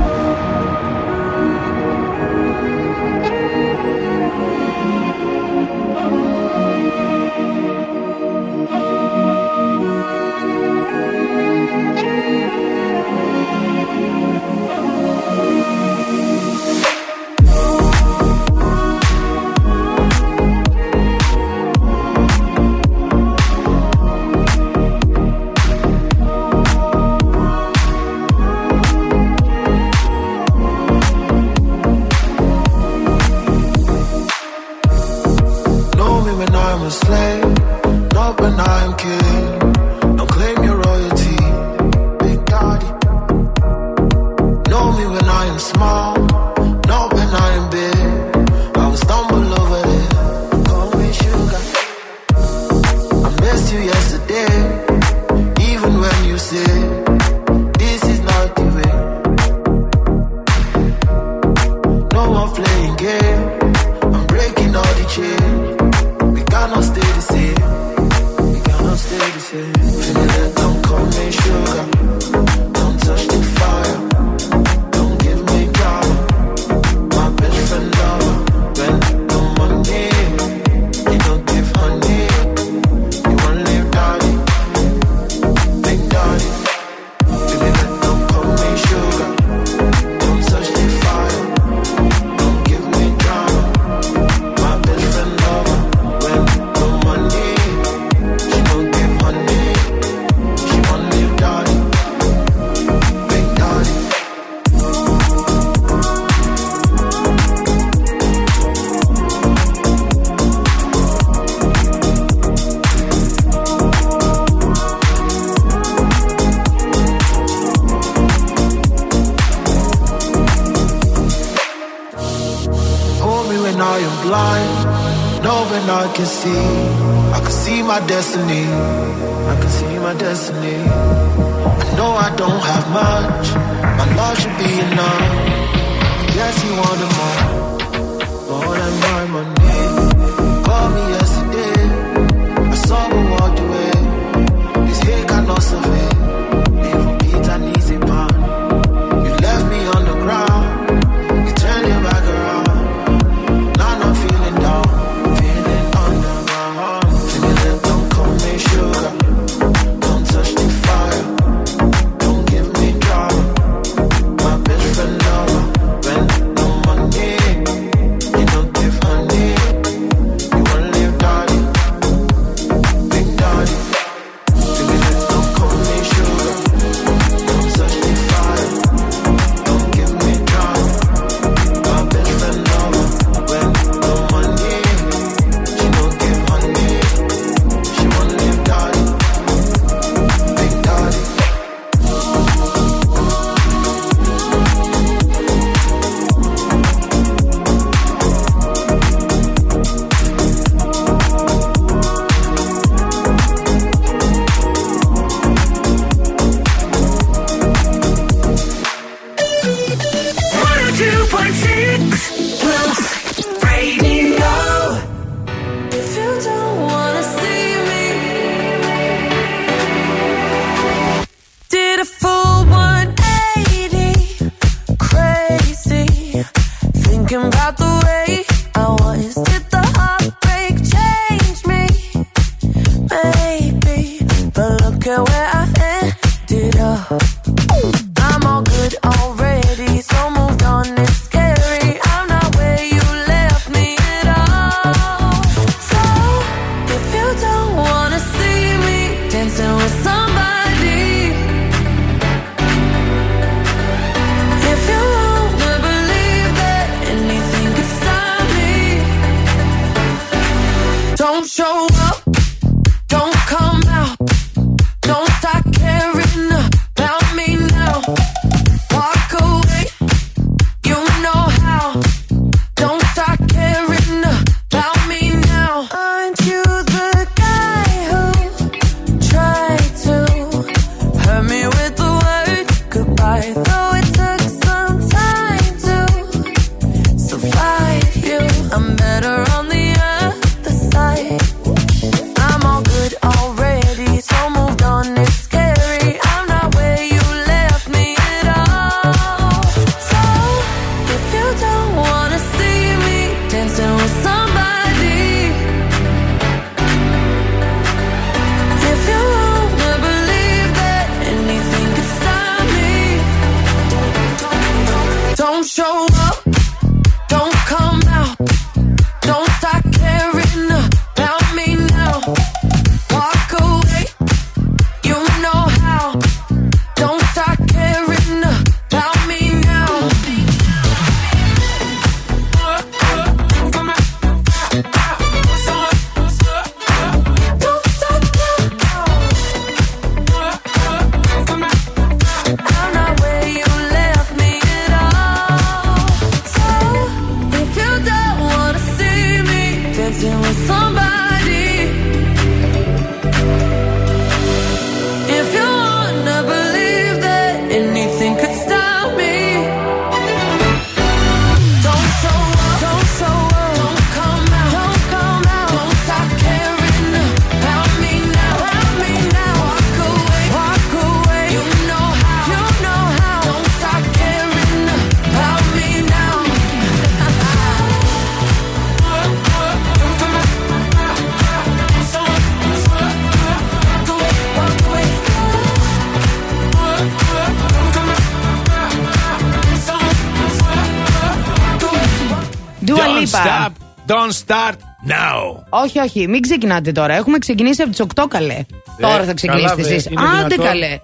[SPEAKER 6] Start now.
[SPEAKER 5] Όχι, όχι, μην ξεκινάτε τώρα. Έχουμε ξεκινήσει από τις 8 καλέ. τώρα θα ξεκινήσετε
[SPEAKER 4] καλά, βρε,
[SPEAKER 5] εσεί.
[SPEAKER 4] είναι
[SPEAKER 5] Άντε
[SPEAKER 4] δυνατόν.
[SPEAKER 5] καλέ.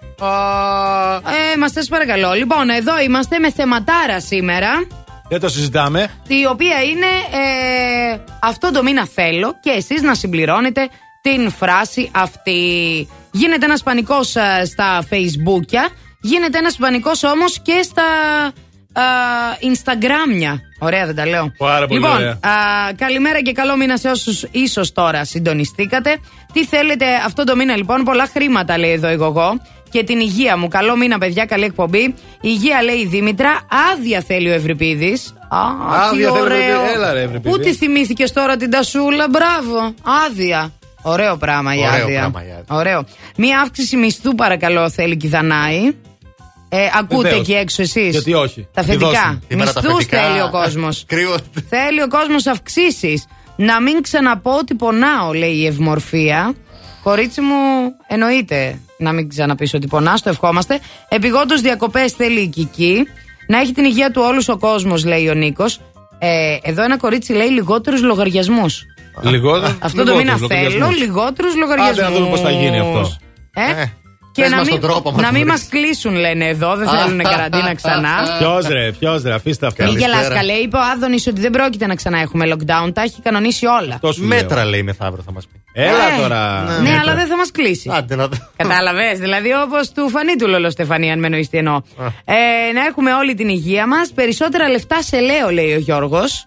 [SPEAKER 5] Ε, μας θες παρακαλώ. Λοιπόν, εδώ είμαστε με θεματάρα σήμερα.
[SPEAKER 4] Δεν το συζητάμε.
[SPEAKER 5] Η οποία είναι ε, αυτό το μήνα θέλω και εσείς να συμπληρώνετε την φράση αυτή. Γίνεται ένας πανικός ε, στα facebookια, γίνεται ένας πανικός όμως και στα ε, instagramια. Ωραία δεν τα λέω.
[SPEAKER 4] Πάρα πολύ
[SPEAKER 5] λοιπόν,
[SPEAKER 4] ωραία.
[SPEAKER 5] α, καλημέρα και καλό μήνα σε όσους ίσως τώρα συντονιστήκατε. Τι θέλετε αυτό το μήνα λοιπόν, πολλά χρήματα λέει εδώ εγώ και την υγεία μου. Καλό μήνα, παιδιά, καλή εκπομπή. Υγεία λέει η Δήμητρα. Άδεια θέλει ο Ευρυπίδης. Α, τι
[SPEAKER 4] Άδεια θέλει ο
[SPEAKER 5] ωραίο.
[SPEAKER 4] Ευρυπίδης. Έλα, ρε, Ευρυπίδη.
[SPEAKER 5] Πού τη θυμήθηκες τώρα την Τασούλα, μπράβο. Άδεια. Ωραίο πράγμα η
[SPEAKER 8] Ωραίο
[SPEAKER 5] άδεια.
[SPEAKER 8] πράγμα η άδεια.
[SPEAKER 5] Ωραίο. Μία αύξηση μισθού, παρακαλώ, θέλει και η Δανάη. Ε, ακούτε
[SPEAKER 4] Βεβαίως.
[SPEAKER 5] εκεί έξω εσείς;
[SPEAKER 4] Γιατί όχι;
[SPEAKER 5] Τα
[SPEAKER 4] Τη
[SPEAKER 5] θετικά.
[SPEAKER 4] δώσουμε.
[SPEAKER 8] Σήμερα τα
[SPEAKER 5] Μισθούς
[SPEAKER 8] θετικά.
[SPEAKER 5] θέλει ο κόσμος.
[SPEAKER 8] Κρύο.
[SPEAKER 5] Θέλει ο κόσμος αυξήσεις. Να μην ξαναπώ ότι πονάω, λέει η ευμορφία. Κορίτσι μου, εννοείται να μην ξαναπείς ότι πονάς, το ευχόμαστε. Επιγόντως διακοπές θέλει η Κική. Να έχει την υγεία του όλους ο κόσμος, λέει ο Νίκος. Ε, εδώ ένα κορίτσι λέει λιγότερους λογαριασμούς.
[SPEAKER 4] Λιγότερο.
[SPEAKER 5] Αυτό το μήνα
[SPEAKER 4] λιγότερους
[SPEAKER 5] θέλω
[SPEAKER 4] λογαριασμούς.
[SPEAKER 5] λιγότερους λογαριασμού.
[SPEAKER 4] Άντε να δούμε πώς θα γίνει αυτό.
[SPEAKER 5] Ε;
[SPEAKER 8] Ε,
[SPEAKER 5] και
[SPEAKER 8] πες
[SPEAKER 5] να
[SPEAKER 8] μας
[SPEAKER 5] μην,
[SPEAKER 8] τον τρόπο, άμα
[SPEAKER 5] να
[SPEAKER 8] το
[SPEAKER 5] μην
[SPEAKER 8] βρεις.
[SPEAKER 5] μας κλείσουν, λένε εδώ. Δεν θέλουν καραντίνα ξανά.
[SPEAKER 4] Ποιος ρε, ποιος ρε, αφήστε αυτά.
[SPEAKER 5] Μη
[SPEAKER 8] Καλησπέρα.
[SPEAKER 5] γελάς καλέ, είπε ο Άδωνης ότι δεν πρόκειται να ξανά έχουμε lockdown. Τα έχει κανονίσει όλα.
[SPEAKER 4] Αυτό σου λέω.
[SPEAKER 8] Μέτρα λέει μεθαύριο θα μας πει.
[SPEAKER 4] Έλα
[SPEAKER 5] Ε,
[SPEAKER 4] τώρα.
[SPEAKER 5] Ναι, αλλά δεν θα μας κλείσει.
[SPEAKER 8] Άντε να δω.
[SPEAKER 5] Κατάλαβες. Δηλαδή, όπως του φανεί του Λόλο Στεφανή, αν με εννοείς τι εννοώ. Ε, να έχουμε όλη την υγεία μας. Περισσότερα λεφτά σε λέω, λέει ο Γιώργος.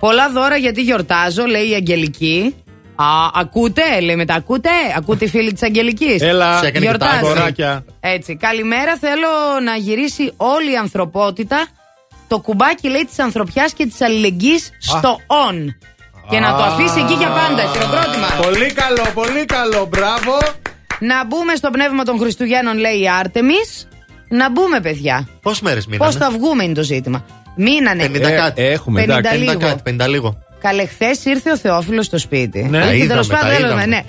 [SPEAKER 5] Πολλά δώρα γιατί γιορτάζω, λέει η Αγγελική. Α, ακούτε, λέει μετά, ακούτε, ακούτε οι φίλοι της Αγγελικής.
[SPEAKER 4] Έλα,
[SPEAKER 8] Σε έκανε και τα
[SPEAKER 5] Γιορτάζεις.
[SPEAKER 4] αγοράκια.
[SPEAKER 5] Έτσι. Καλημέρα, θέλω να γυρίσει όλη η ανθρωπότητα το κουμπάκι, λέει, της ανθρωπιάς και της αλληλεγγύης στο on. Και να το αφήσει εκεί για πάντα, χειροκρότημα.
[SPEAKER 4] Πολύ καλό, πολύ καλό, μπράβο.
[SPEAKER 5] Να μπούμε στο πνεύμα των Χριστουγέννων, λέει η Άρτεμις. Να μπούμε, παιδιά.
[SPEAKER 8] Πόσες μέρες μείνανε;
[SPEAKER 5] Πώς θα βγούμε είναι το ζήτημα. Μείνανε.
[SPEAKER 8] 50
[SPEAKER 4] Ε,
[SPEAKER 8] κάτι.
[SPEAKER 4] έχουμε,
[SPEAKER 5] 50
[SPEAKER 4] εντάξει.
[SPEAKER 8] 50
[SPEAKER 5] λίγο.
[SPEAKER 8] κάτι, 50 λίγο.
[SPEAKER 5] Καλέ, χθες ήρθε ο Θεόφιλος στο σπίτι.
[SPEAKER 4] Ναι.
[SPEAKER 5] Ήρθε
[SPEAKER 8] Τα είδαμε,
[SPEAKER 5] τέλος
[SPEAKER 8] τα
[SPEAKER 5] πάντων,
[SPEAKER 8] είδαμε.
[SPEAKER 5] έλα, ναι.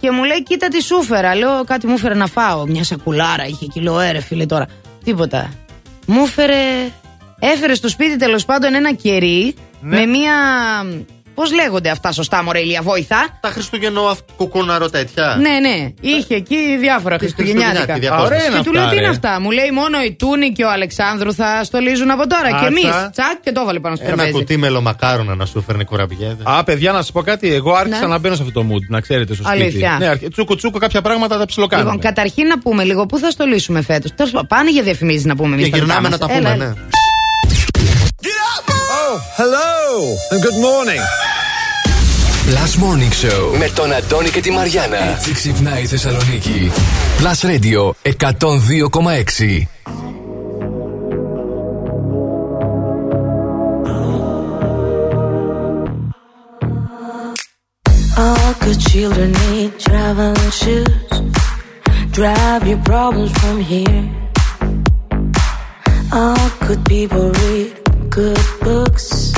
[SPEAKER 5] Και μου λέει, κοίτα τι σου έφερα. Λέω, κάτι μου έφερε να φάω. Μια σακουλάρα, είχε κιλό έρε, φίλε τώρα. Τίποτα. Μου έφερε. Έφερε στο σπίτι τέλος πάντων ένα κερί
[SPEAKER 8] Ναι.
[SPEAKER 5] με μια. Πώς λέγονται αυτά σωστά, Μωρέ, Ηλία, βοηθά;
[SPEAKER 8] Τα Χριστουγεννό κουκούναρο τέτοια.
[SPEAKER 5] Ναι, ναι. Είχε εκεί διάφορα χριστουγεννιάτικα.
[SPEAKER 8] Χριστουγεννιάτικα,
[SPEAKER 4] Α, ωραία
[SPEAKER 8] διακόσμες.
[SPEAKER 4] είναι
[SPEAKER 5] Και του λέω
[SPEAKER 4] αυτά,
[SPEAKER 5] τι είναι
[SPEAKER 4] ρε.
[SPEAKER 5] αυτά; Μου λέει μόνο η Τούνη και ο Αλεξάνδρου θα στολίζουν από τώρα.
[SPEAKER 4] Άτσα.
[SPEAKER 5] Και εμείς. Τσακ και το έβαλε πάνω στο
[SPEAKER 8] Ένα
[SPEAKER 5] τραπέζι.
[SPEAKER 8] κουτί μελομακάρονα να σου φέρνει κουραμπιέδες.
[SPEAKER 4] Α, παιδιά, να σας πω κάτι. Εγώ άρχισα
[SPEAKER 5] Ναι.
[SPEAKER 4] να μπαίνω σε αυτό το mood, να ξέρετε στο σπίτι.
[SPEAKER 5] Αλήθεια.
[SPEAKER 4] Ναι, αρχι- τσούκο τσούκο κάποια πράγματα τα ψιλοκάνουμε.
[SPEAKER 5] Λοιπόν, καταρχήν να πούμε λίγο πού θα στολίσουμε φέτος. Τέλος πάντων, πάνε για διαφημίσεις να πούμε εμείς.
[SPEAKER 8] Και γυρνάμε να τα πούμε, ναι.
[SPEAKER 32] Hello and good morning.
[SPEAKER 2] Plus Morning Show με τον Αντώνη και τη Μαριάνα. Έτσι ξυπνάει η Θεσσαλονίκη. Plus Radio 102,6.
[SPEAKER 16] All good children need traveling shoes. Drive your problems from here. All good people read good books.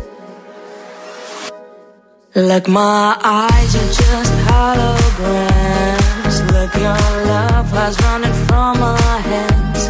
[SPEAKER 16] Like my eyes are just holograms. Look, your love was running from my hands,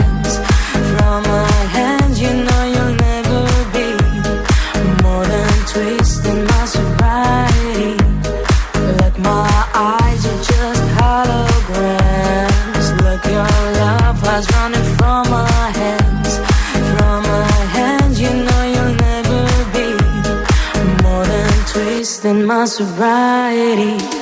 [SPEAKER 16] sobriety.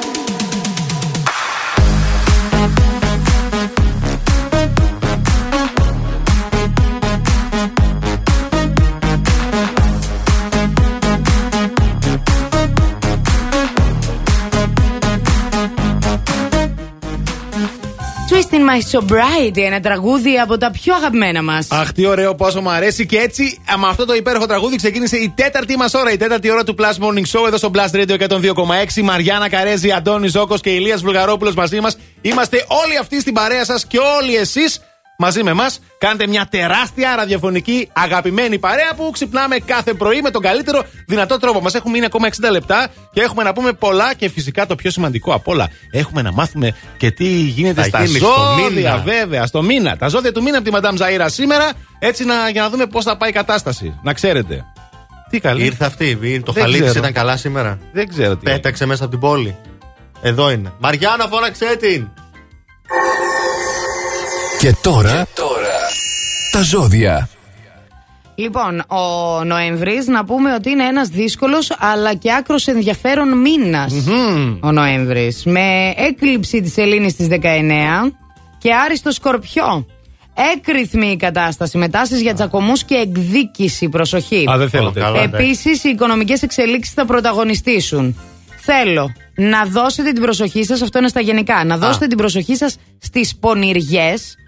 [SPEAKER 16] My Sobriety,
[SPEAKER 5] ένα τραγούδι από τα πιο αγαπημένα μας.
[SPEAKER 4] Αχ, τι ωραίο, πόσο μου αρέσει. Και έτσι, α, με αυτό το υπέροχο τραγούδι ξεκίνησε η τέταρτη μας ώρα. Η τέταρτη ώρα του Plus Morning Show εδώ στο Plus Radio 102,6. Μαριάννα Καρέζη, Αντώνης Ζόκο και Ηλίας Βουλγαρόπουλος μαζί μας. Είμαστε όλοι αυτοί στην παρέα σας και όλοι εσείς μαζί με εμάς. Κάνετε μια τεράστια ραδιοφωνική αγαπημένη παρέα που ξυπνάμε κάθε πρωί με τον καλύτερο δυνατό τρόπο. Μας έχουν μείνει ακόμα 60 λεπτά και έχουμε να πούμε πολλά και φυσικά το πιο σημαντικό απ' όλα. Έχουμε να μάθουμε και τι γίνεται
[SPEAKER 8] Θα
[SPEAKER 4] στα
[SPEAKER 8] γίνει στο
[SPEAKER 4] ζώδια,
[SPEAKER 8] μήνα.
[SPEAKER 4] βέβαια, στο μήνα. Τα ζώδια του μήνα από τη Μαντάμ Ζαήρα σήμερα, έτσι να, για να δούμε πώς θα πάει η κατάσταση. Να ξέρετε. Τι καλή.
[SPEAKER 8] Ήρθε αυτή. ήρθε- Το
[SPEAKER 4] Δεν
[SPEAKER 8] χαλί της
[SPEAKER 4] ξέρω.
[SPEAKER 8] ήταν καλά σήμερα;
[SPEAKER 4] Δεν ξέρω τι.
[SPEAKER 8] Πέταξε μέσα από την πόλη. Εδώ είναι. Μαριάννα, φώναξε την.
[SPEAKER 2] Και τώρα, τα ζώδια.
[SPEAKER 5] Λοιπόν, ο Νοέμβρης να πούμε ότι είναι ένας δύσκολος αλλά και άκρος ενδιαφέρον μήνας, Ο Νοέμβρης. Με έκλειψη της Ελλήνης στις 19 και άριστο σκορπιό. Έκρηθμη η κατάσταση με τάσεις για τσακωμούς και εκδίκηση. Προσοχή.
[SPEAKER 4] Α, δεν θέλω τέτοια.
[SPEAKER 5] Επίσης, οι οικονομικές εξελίξεις θα πρωταγωνιστήσουν. Θέλω να δώσετε την προσοχή σας, αυτό είναι στα γενικά, να δώσετε την προσοχή σας στις πονηριές.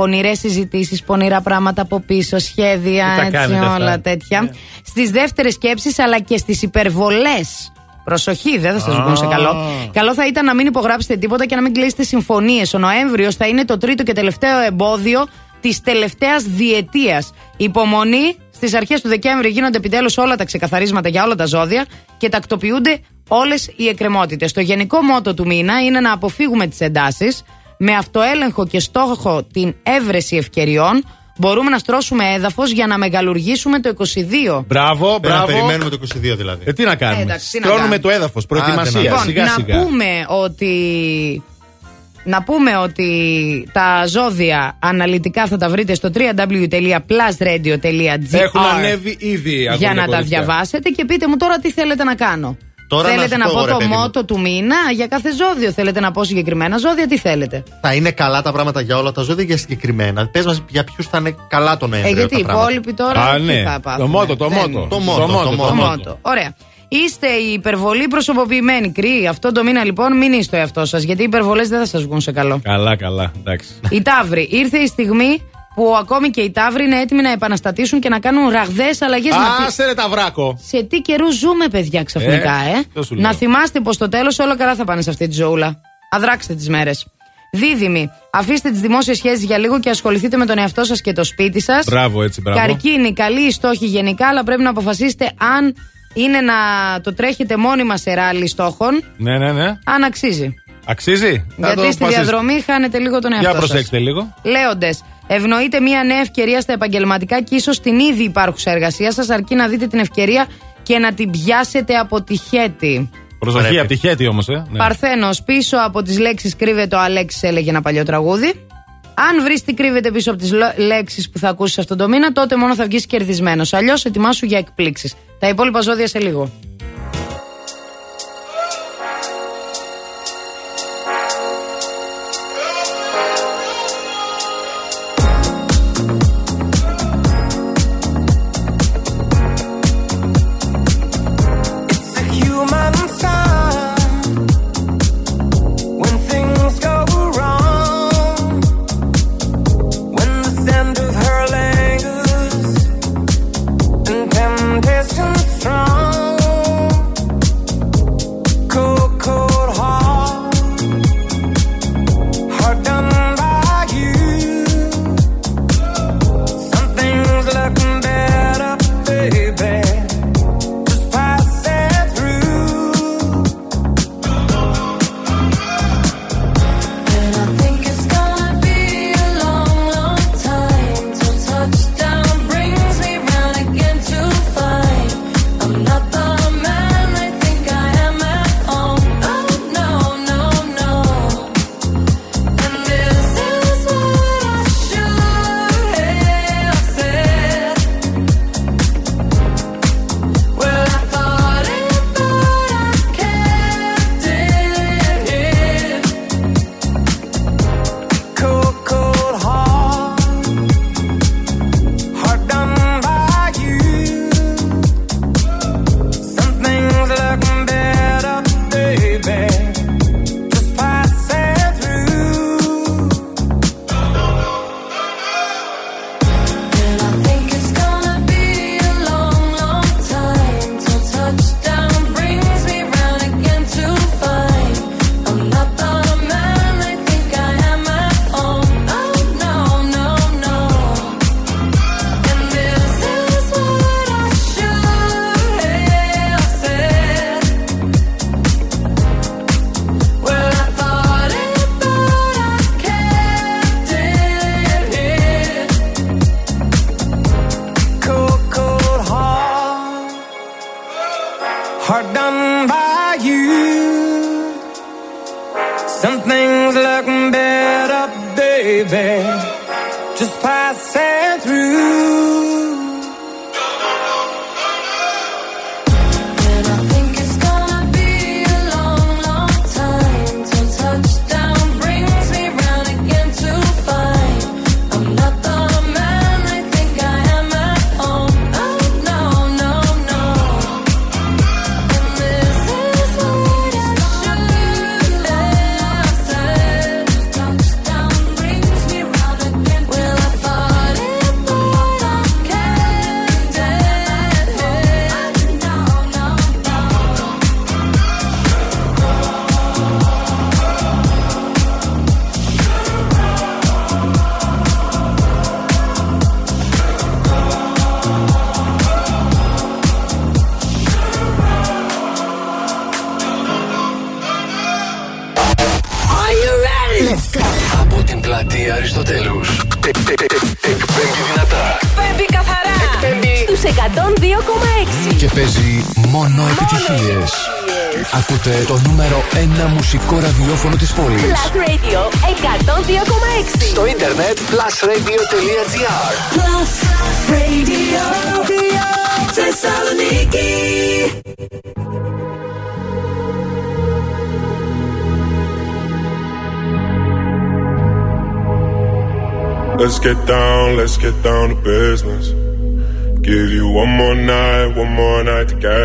[SPEAKER 5] Πονηρές συζητήσεις, πονηρά πράγματα από πίσω, σχέδια,
[SPEAKER 4] Τι τα
[SPEAKER 5] έτσι,
[SPEAKER 4] κάνετε αυτά;
[SPEAKER 5] όλα τέτοια. Στις δεύτερες σκέψεις αλλά και στις υπερβολές. Προσοχή, δεν θα σας βγουν σε καλό. Καλό θα ήταν να μην υπογράψετε τίποτα και να μην κλείσετε συμφωνίες. Ο Νοέμβριος θα είναι το τρίτο και τελευταίο εμπόδιο της τελευταίας διετίας. Υπομονή. Στις αρχές του Δεκέμβρη γίνονται επιτέλους όλα τα ξεκαθαρίσματα για όλα τα ζώδια και τακτοποιούνται όλες οι εκκρεμότητες. Το γενικό μότο του μήνα είναι να αποφύγουμε τις εντάσεις. Με αυτοέλεγχο και στόχο την έβρεση ευκαιριών, μπορούμε να στρώσουμε έδαφος για να μεγαλουργήσουμε το 22.
[SPEAKER 4] Μπράβο,
[SPEAKER 8] Πρέπει να
[SPEAKER 4] μπράβο.
[SPEAKER 8] περιμένουμε το 22 δηλαδή.
[SPEAKER 4] Ε, τι να κάνουμε;
[SPEAKER 5] Εντάξει, τι να
[SPEAKER 4] Στρώνουμε
[SPEAKER 5] κάνουμε.
[SPEAKER 4] το έδαφος. Προετοιμασία.
[SPEAKER 5] Λοιπόν,
[SPEAKER 4] σιγά
[SPEAKER 5] να
[SPEAKER 4] σιγά.
[SPEAKER 5] πούμε ότι. Να πούμε ότι τα ζώδια αναλυτικά θα τα βρείτε στο www.plusradio.gr
[SPEAKER 4] Έχουν ανέβει ήδη
[SPEAKER 5] για
[SPEAKER 4] αγωνία
[SPEAKER 5] να τα
[SPEAKER 4] κορίτσια.
[SPEAKER 5] διαβάσετε και πείτε μου τώρα τι θέλετε να κάνω.
[SPEAKER 8] Τώρα να
[SPEAKER 5] θέλετε
[SPEAKER 8] σου
[SPEAKER 5] να,
[SPEAKER 8] πω,
[SPEAKER 5] πω
[SPEAKER 8] ρε
[SPEAKER 5] το
[SPEAKER 8] παιδί μου.
[SPEAKER 5] μότο του μήνα για κάθε ζώδιο. Θέλετε να πω συγκεκριμένα ζώδια, τι θέλετε.
[SPEAKER 8] Θα είναι καλά τα πράγματα για όλα τα ζώδια για συγκεκριμένα; Πες μας για ποιους θα είναι καλά τον
[SPEAKER 5] Ε,
[SPEAKER 8] Νοέμβριο.
[SPEAKER 5] γιατί οι
[SPEAKER 8] τα πράγματα.
[SPEAKER 5] υπόλοιποι τώρα
[SPEAKER 4] Α,
[SPEAKER 5] τι
[SPEAKER 4] ναι.
[SPEAKER 5] θα
[SPEAKER 4] Το
[SPEAKER 5] πάθουν.
[SPEAKER 4] μότο, το
[SPEAKER 5] Δεν-
[SPEAKER 4] μότο.
[SPEAKER 8] Το μότο,
[SPEAKER 4] Το
[SPEAKER 8] το
[SPEAKER 4] μότο,
[SPEAKER 8] μότο.
[SPEAKER 5] Το μότο. Ωραία. Είστε οι υπερβολή προσωποποιημένοι κρύοι. Αυτό το μήνα λοιπόν μην είστε ο εαυτός σας, γιατί οι υπερβολές δεν θα σας βγουν σε καλό.
[SPEAKER 4] Καλά, καλά. Εντάξει.
[SPEAKER 5] Η Ταύρη, ήρθε η στιγμή
[SPEAKER 3] που ακόμη και οι Ταύροι είναι έτοιμοι να επαναστατήσουν και να κάνουν ραγδαίες αλλαγές.
[SPEAKER 4] Άσε ρε ταυράκο.
[SPEAKER 3] Σε τι καιρού ζούμε, παιδιά, ξαφνικά,
[SPEAKER 4] Ε,
[SPEAKER 3] ε;
[SPEAKER 4] το σου λέω.
[SPEAKER 3] να θυμάστε πως στο τέλος όλα καλά θα πάνε σε αυτή τη ζωούλα. Αδράξτε τις μέρες. Δίδυμοι, αφήστε τις δημόσιες σχέσεις για λίγο και ασχοληθείτε με τον εαυτό σας και το σπίτι σας.
[SPEAKER 4] Μπράβο, έτσι, μπράβο.
[SPEAKER 3] Καρκίνη, καλή η στόχη γενικά, αλλά πρέπει να αποφασίσετε αν είναι να το τρέχετε μόνιμα σε ράλι στόχων,
[SPEAKER 4] Ναι, ναι, ναι.
[SPEAKER 3] αν αξίζει.
[SPEAKER 4] Αξίζει; Θα
[SPEAKER 3] Γιατί
[SPEAKER 4] το
[SPEAKER 3] στη
[SPEAKER 4] αποφασίσετε.
[SPEAKER 3] διαδρομή χάνετε λίγο τον εαυτό
[SPEAKER 4] Για
[SPEAKER 3] σας.
[SPEAKER 4] προσέξτε λίγο.
[SPEAKER 3] Λέοντες, ευνοείτε μια νέα ευκαιρία στα επαγγελματικά και ίσως την ήδη υπάρχουσα εργασία σας, αρκεί να δείτε την ευκαιρία και να την πιάσετε από τη χέτη.
[SPEAKER 4] Προσοχή
[SPEAKER 8] Πρέπει.
[SPEAKER 4] από τη χέτη όμως, ε. Ναι.
[SPEAKER 3] Παρθένος, πίσω από τις λέξεις κρύβεται ο Αλέξης, έλεγε ένα παλιό τραγούδι. Αν βρεις τι κρύβεται πίσω από τις λέξεις που θα ακούσεις αυτόν τον μήνα, τότε μόνο θα βγεις κερδισμένος. Αλλιώς ετοιμάσου για εκπλήξεις. Τα υπόλοιπα ζώδια σε λίγο.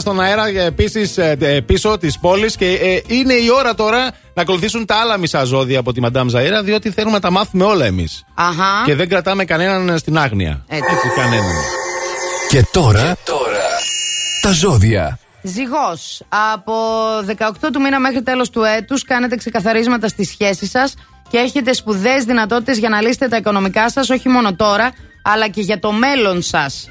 [SPEAKER 4] Ξανά στον αέρα επίσης πίσω της πόλης και ε, είναι η ώρα τώρα να ακολουθήσουν τα άλλα μισά ζώδια από τη Μαντάμ Ζαέρα, διότι θέλουμε να τα μάθουμε όλα εμείς.
[SPEAKER 5] Αχα.
[SPEAKER 4] Και δεν κρατάμε κανέναν στην άγνοια.
[SPEAKER 5] Έτσι.
[SPEAKER 4] κανέναν.
[SPEAKER 2] Και τώρα, τώρα, τα ζώδια.
[SPEAKER 5] Ζυγός. Από 18 του μήνα μέχρι τέλος του έτους κάνετε ξεκαθαρίσματα στη σχέση σας και έχετε σπουδαίες δυνατότητες για να λύσετε τα οικονομικά σας, όχι μόνο τώρα, αλλά και για το μέλλον σας.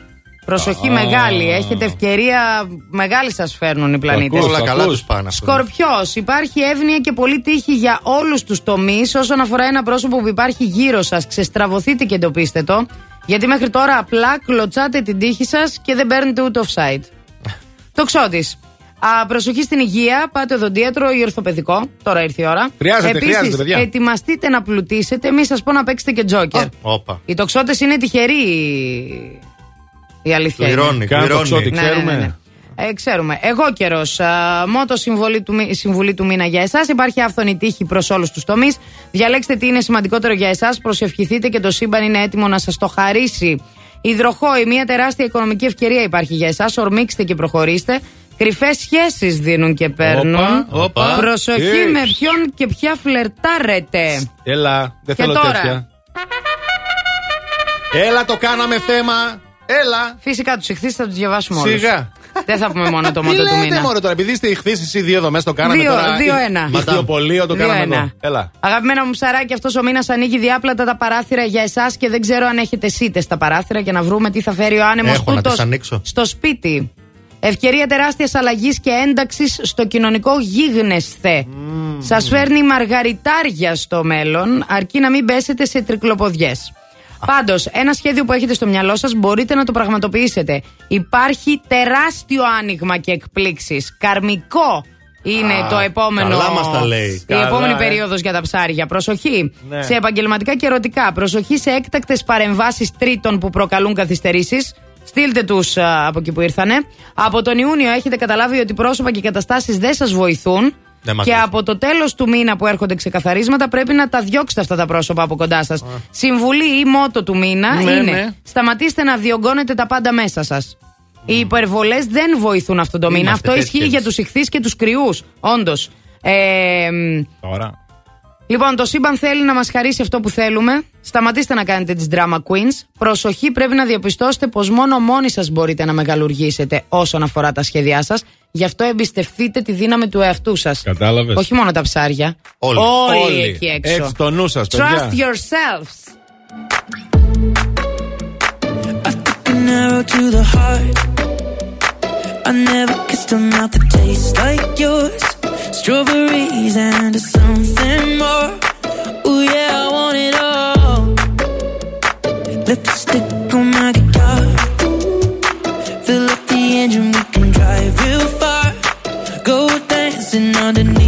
[SPEAKER 5] Προσοχή
[SPEAKER 8] Α.
[SPEAKER 5] μεγάλη. Έχετε ευκαιρία μεγάλη σας φέρνουν οι πλανήτες.
[SPEAKER 8] Όλα καλά τους πάνε αυτό.
[SPEAKER 5] Σκορπιός. Υπάρχει εύνοια και πολύ τύχη για όλους τους τομείς όσον αφορά ένα πρόσωπο που υπάρχει γύρω σας. Ξεστραβωθείτε και εντοπίστε το. Γιατί μέχρι τώρα απλά κλωτσάτε την τύχη σας και δεν παίρνετε ούτε offside. το ξώτης. Προσοχή στην υγεία, πάτε οδοντίατρο ή ορθοπαιδικό. Τώρα ήρθε η ώρα.
[SPEAKER 4] Χρειάζεται,
[SPEAKER 5] Επίσης,
[SPEAKER 4] χρειάζεται, παιδιά.
[SPEAKER 5] ετοιμαστείτε να πλουτίσετε, μη σας πω να παίξετε και τζόκερ.
[SPEAKER 8] Όπα.
[SPEAKER 5] Οι τοξότες είναι τυχεροί. Η αλήθεια. είναι.
[SPEAKER 8] Πληρώνει,
[SPEAKER 4] Κάνω το
[SPEAKER 8] πληρώνει.
[SPEAKER 4] ξότι,
[SPEAKER 5] Ναι, ναι,
[SPEAKER 4] ξέρουμε.
[SPEAKER 5] ναι, ναι. Ε, ξέρουμε. Εγώ καιρός. Μότο συμβολή του, μη- συμβουλή του μήνα για εσάς. Υπάρχει άφθονη τύχη προς όλους τους τομείς. Διαλέξτε τι είναι σημαντικότερο για εσάς. Προσευχηθείτε και το σύμπαν είναι έτοιμο να σας το χαρίσει. Υδροχόη, μια τεράστια οικονομική ευκαιρία υπάρχει για εσάς. Ορμήξτε και προχωρήστε. Κρυφές σχέσεις δίνουν και παίρνουν.
[SPEAKER 4] Όπα, όπα.
[SPEAKER 5] Προσοχή
[SPEAKER 4] Τι.
[SPEAKER 5] με ποιον και ποια φλερτάρετε.
[SPEAKER 4] Έλα, δεν
[SPEAKER 5] Και
[SPEAKER 4] θέλω
[SPEAKER 5] τώρα.
[SPEAKER 4] τέτοια. Έλα, το κάναμε θέμα. Έλα.
[SPEAKER 5] Φυσικά τους ηχθείς θα τους διαβάσουμε όλους.
[SPEAKER 4] Σιγά.
[SPEAKER 5] Δεν θα πούμε μόνο το
[SPEAKER 4] Τι
[SPEAKER 5] μότο του
[SPEAKER 4] λέτε
[SPEAKER 5] μήνα.
[SPEAKER 4] μόνο τώρα, επειδή είστε ηχθείς εσεί δύο εδώ μέσα, το κάναμε
[SPEAKER 5] Δύο-
[SPEAKER 4] τώρα.
[SPEAKER 5] δύο-ένα.
[SPEAKER 4] Ηχθειοπολείο το κάναμε
[SPEAKER 5] Δύο-ένα.
[SPEAKER 4] εδώ. Έλα.
[SPEAKER 5] Αγαπημένα μου ψαράκι, αυτός ο μήνας ανοίγει διάπλατα τα παράθυρα για εσάς και δεν ξέρω αν έχετε σίτες στα παράθυρα και να βρούμε τι θα φέρει ο άνεμος
[SPEAKER 8] Έχω να τις ανοίξω.
[SPEAKER 5] στο σπίτι. Ευκαιρία τεράστιας αλλαγής και ένταξης στο κοινωνικό γίγνεσθε. Σας φέρνει μαργαριτάρια στο μέλλον, αρκεί να μην πέσετε σε τρικλοποδιές. Πάντως, ένα σχέδιο που έχετε στο μυαλό σας μπορείτε να το πραγματοποιήσετε. Υπάρχει τεράστιο άνοιγμα και εκπλήξεις. Καρμικό είναι
[SPEAKER 8] Α,
[SPEAKER 5] το επόμενο.
[SPEAKER 8] καλά μας τα λέει.
[SPEAKER 5] Η
[SPEAKER 8] Καλά,
[SPEAKER 5] επόμενη
[SPEAKER 8] ε.
[SPEAKER 5] περίοδος για τα ψάρια. Προσοχή
[SPEAKER 8] Ναι.
[SPEAKER 5] σε επαγγελματικά και ερωτικά. Προσοχή σε έκτακτες παρεμβάσεις τρίτων που προκαλούν καθυστερήσεις. Στείλτε τους από εκεί που ήρθανε. Από τον Ιούνιο έχετε καταλάβει ότι πρόσωπα και καταστάσεις δεν σας βοηθούν.
[SPEAKER 8] Δεν μας
[SPEAKER 5] και
[SPEAKER 8] βοηθούν.
[SPEAKER 5] από το τέλος του μήνα που έρχονται ξεκαθαρίσματα πρέπει να τα διώξετε αυτά τα πρόσωπα από κοντά σας. Συμβουλή ή μότο του μήνα
[SPEAKER 4] Ναι,
[SPEAKER 5] είναι
[SPEAKER 4] ναι.
[SPEAKER 5] σταματήστε να διωγγώνετε τα πάντα μέσα σας. Οι υπερβολές δεν βοηθούν αυτόν τον μήνα.
[SPEAKER 8] Είμαστε
[SPEAKER 5] Αυτό
[SPEAKER 8] τέτοιοι
[SPEAKER 5] ισχύει για
[SPEAKER 8] εμείς.
[SPEAKER 5] τους ηχθείς και τους κρυούς. Όντως. Ε, μ,
[SPEAKER 4] Τώρα.
[SPEAKER 5] Λοιπόν, το σύμπαν θέλει να μας χαρίσει αυτό που θέλουμε. Σταματήστε να κάνετε τις drama queens. Προσοχή, πρέπει να διαπιστώσετε πως μόνο μόνοι σας μπορείτε να μεγαλουργήσετε όσον αφορά τα σχέδιά σας. Γι' αυτό εμπιστευτείτε τη δύναμη του εαυτού σας.
[SPEAKER 4] Κατάλαβες.
[SPEAKER 5] Όχι μόνο τα ψάρια.
[SPEAKER 4] Όλοι,
[SPEAKER 5] όλοι, εκεί έξω.
[SPEAKER 4] Έχει το νου σας, παιδιά.
[SPEAKER 5] Trust yourselves.
[SPEAKER 3] strawberries and something more. Ooh yeah, I want it all. Lipstick on my guitar. Fill up the engine, we can drive real far. Go dancing underneath.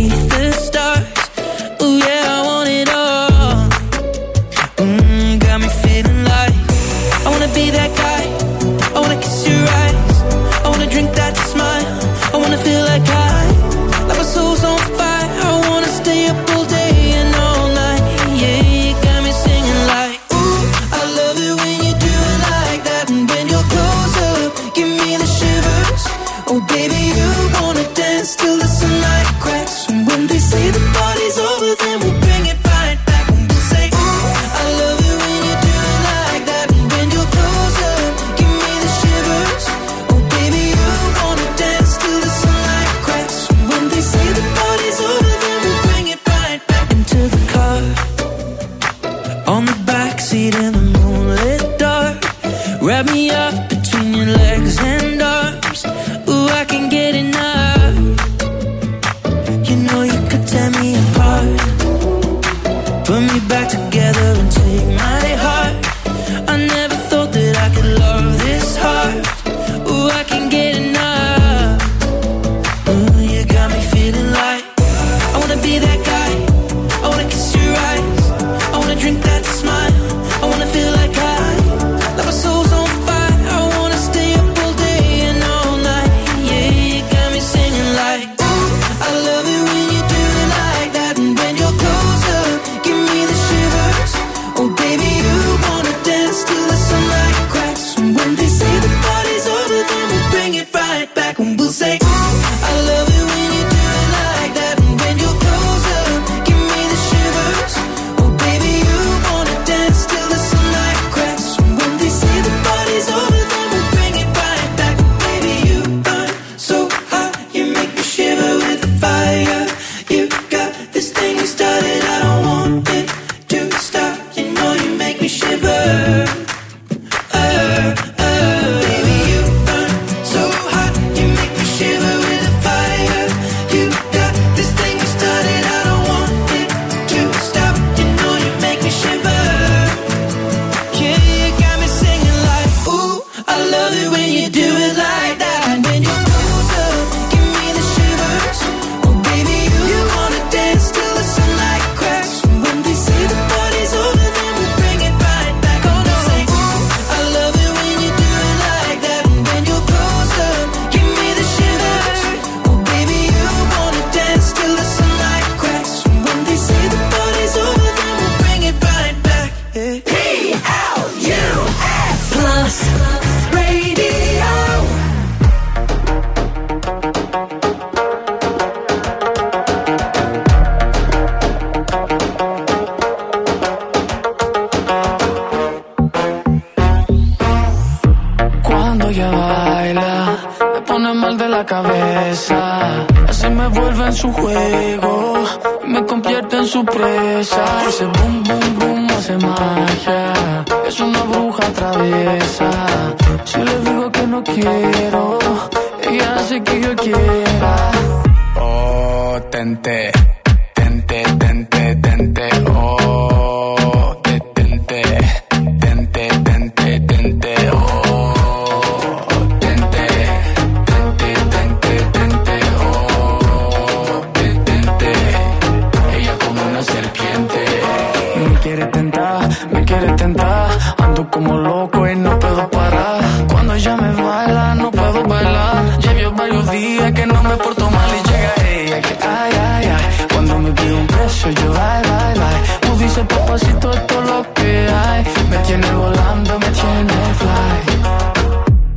[SPEAKER 3] Me
[SPEAKER 10] quiere tentar, me quiere tentar. Ando como loco y no puedo parar. Cuando ella me baila, no puedo bailar. Llevo varios días que no me porto mal y llega ella que ay, ay, ay. Cuando me pide un beso, yo bye, bye, bye. Tú dices, papacito, esto es lo que hay. Me tiene volando, me tiene fly.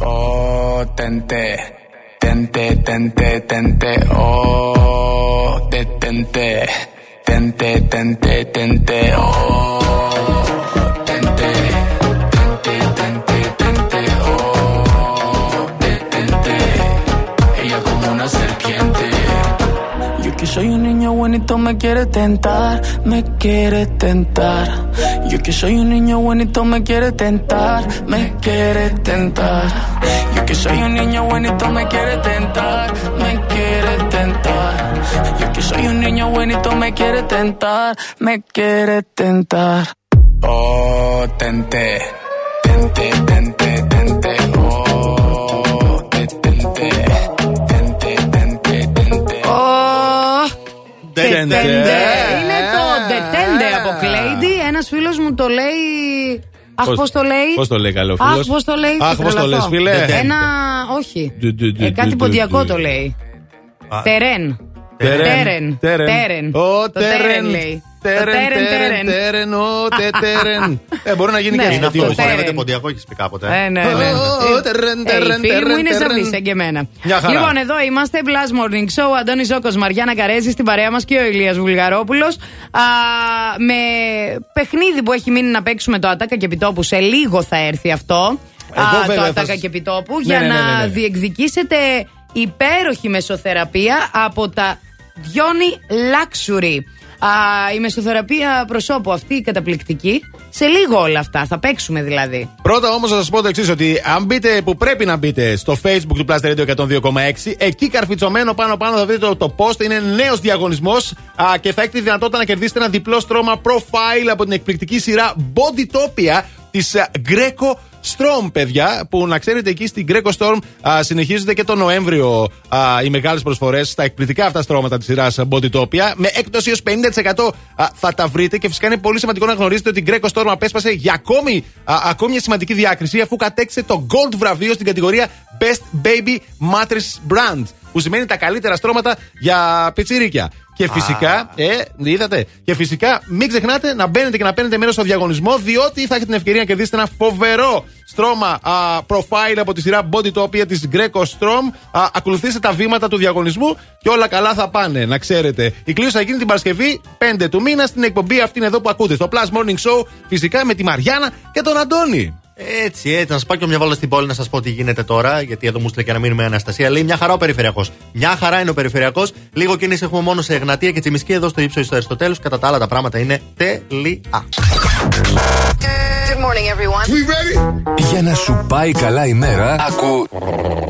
[SPEAKER 10] Oh, tente, tente, tente, tente, oh, detente
[SPEAKER 9] tente, tente, tente, oh. Tente, tente, tente, tente, oh. Detente, ella como una serpiente. Yo que soy un niño bonito me quiere tentar, me quiere tentar. Yo que soy un niño bonito me quiere tentar, me quiere tentar. Yo que soy un niño bonito me quiere tentar, me quiere tentar. Yo que soy un niño bonito me quiere tentar, me quiere tentar. Oh, tente, tente, tente, tente, oh, tente, tente, tente, tente.
[SPEAKER 5] Ω,
[SPEAKER 4] Τέντε.
[SPEAKER 5] Τέντε. Είναι το Detende από Κλέιντι. Ένας φίλος μου το λέει. Αχ,
[SPEAKER 4] Πώς-
[SPEAKER 5] πώς το λέει;
[SPEAKER 4] πώς το λέει καλό
[SPEAKER 5] Αχ,
[SPEAKER 4] φίλος;
[SPEAKER 5] πώς το λέει;
[SPEAKER 4] Αχ,
[SPEAKER 5] θα
[SPEAKER 4] πώς το
[SPEAKER 5] τρελαθώ.
[SPEAKER 4] λες, φίλε;
[SPEAKER 5] Ένα. Όχι.
[SPEAKER 4] Ντου, ντου, ντου,
[SPEAKER 5] Ε, κάτι
[SPEAKER 4] ντου,
[SPEAKER 5] ποντιακό
[SPEAKER 4] ντου.
[SPEAKER 5] το λέει.
[SPEAKER 4] Α.
[SPEAKER 5] Τερέν.
[SPEAKER 4] Τερέν.
[SPEAKER 5] Τερέν.
[SPEAKER 4] Τερέν.
[SPEAKER 5] Τερέν.
[SPEAKER 4] Ο
[SPEAKER 5] Το Τερέν
[SPEAKER 4] Τερέν.
[SPEAKER 5] λέει. Το
[SPEAKER 4] Τερέν,
[SPEAKER 5] Τερέν,
[SPEAKER 4] τερέν,
[SPEAKER 5] Τερέν.
[SPEAKER 4] τερέν, ο τε τερέν. Ε, μπορεί να γίνει
[SPEAKER 5] Ναι.
[SPEAKER 4] και
[SPEAKER 8] Είναι αυτό
[SPEAKER 4] έτσι.
[SPEAKER 8] που χορεύεται
[SPEAKER 5] Τερέν.
[SPEAKER 8] ποντιακό, έχεις πει κάποτε.
[SPEAKER 5] Ε, ναι, ναι.
[SPEAKER 4] Ω, τερέν,
[SPEAKER 5] Ε,
[SPEAKER 4] τερέν,
[SPEAKER 5] οι φίλοι μου
[SPEAKER 4] τερέν,
[SPEAKER 5] είναι
[SPEAKER 4] τερέν.
[SPEAKER 5] σαφείς σαν και εμένα.
[SPEAKER 4] Μια χαρά.
[SPEAKER 5] Λοιπόν, εδώ είμαστε. Blast Morning Show. Αντώνης Ζώκος, Μαριάννα Καρέζη στην παρέα μας και ο Ηλίας Βουλγαρόπουλος. Με παιχνίδι που έχει μείνει να παίξουμε το Ατάκα και Επιτόπου. Σε λίγο θα έρθει αυτό.
[SPEAKER 4] Εγώ
[SPEAKER 5] Α, το
[SPEAKER 4] βέβαια θα
[SPEAKER 5] Ατάκα
[SPEAKER 4] σας-
[SPEAKER 5] και Επιτόπου.
[SPEAKER 4] Ναι,
[SPEAKER 5] για
[SPEAKER 4] ναι, ναι,
[SPEAKER 5] να
[SPEAKER 4] ναι, ναι.
[SPEAKER 5] διεκδικήσετε υπέροχη μεσοθεραπεία από τα Διόνι Luxury. Α, η μεσοθεραπεία προσώπου αυτή η καταπληκτική. Σε λίγο όλα αυτά. Θα παίξουμε δηλαδή.
[SPEAKER 4] Πρώτα όμως θα σας πω το εξής: Ότι αν μπείτε που πρέπει να μπείτε στο facebook του Plus Radio 102,6, εκεί καρφιτσωμένο πάνω-πάνω θα δείτε το, το post. Είναι νέος διαγωνισμός και θα έχετε τη δυνατότητα να κερδίσετε ένα διπλό στρώμα profile από την εκπληκτική σειρά Bodytopia της Greco Storm, παιδιά. Που να ξέρετε εκεί στην Greco Storm α, συνεχίζονται και το Νοέμβριο α, οι μεγάλες προσφορές στα εκπληκτικά αυτά στρώματα της σειράς Bodytopia. Με έκπτωση ω 50% α, θα τα βρείτε και φυσικά είναι πολύ σημαντικό να γνωρίζετε ότι η Greco Storm απέσπασε για ακόμη, α, ακόμη μια σημαντική διάκριση αφού κατέκτησε το Gold βραβείο στην κατηγορία Best Baby Mattress Brand. Που σημαίνει τα καλύτερα στρώματα για πιτσιρίκια. Και φυσικά, ε, είδατε, και φυσικά μην ξεχνάτε να μπαίνετε και να παίρνετε μέρος στο διαγωνισμό, διότι θα έχετε την ευκαιρία να κερδίσετε ένα φοβερό στρώμα α, profile από τη σειρά Bodytopia της Greco Strom. Α, ακολουθήστε τα βήματα του διαγωνισμού και όλα καλά θα πάνε, να ξέρετε. Η κλήρωση θα γίνει την Παρασκευή 5 του μήνα στην εκπομπή αυτήν εδώ που ακούτε, στο Plus Morning Show, φυσικά με τη Μαριάννα και τον Αντώνη.
[SPEAKER 8] Έτσι, έτσι. Να σας πάω και μια βόλτα στην πόλη να σας πω τι γίνεται τώρα. Γιατί εδώ μου στείλε και να μείνουμε Αναστασία. Λέει μια χαρά ο περιφερειακός. Μια χαρά είναι ο περιφερειακός. Λίγο κίνηση έχουμε μόνο σε Εγνατία και Τσιμισκή εδώ στο ύψος στο Αριστοτέλου. Κατά τα άλλα τα πράγματα είναι τέλεια.
[SPEAKER 33] Good morning, everyone.
[SPEAKER 2] Για να σου πάει καλά η μέρα, ακού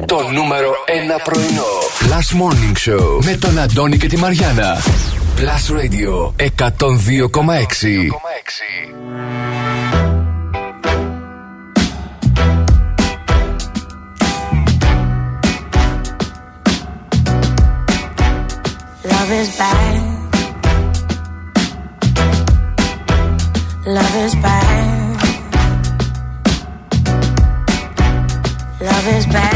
[SPEAKER 2] το νούμερο 1 πρωινό. Last Morning Show με τον Αντώνη και τη Μαριάνα. Plus Radio 102,6.
[SPEAKER 16] Love is bad. Love is bad. Love is bad.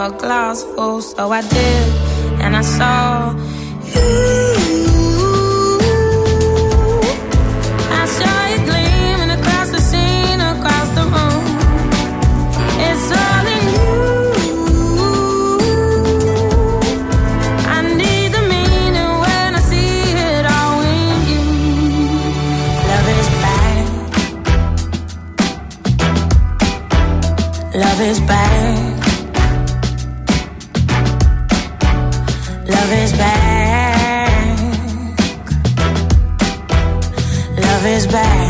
[SPEAKER 16] Your glass full. So I did, and I saw you. I saw gleaming across the scene, across the room. It's all in you. I need the meaning when I see it all in you. Love is bad. Love is. Is bad.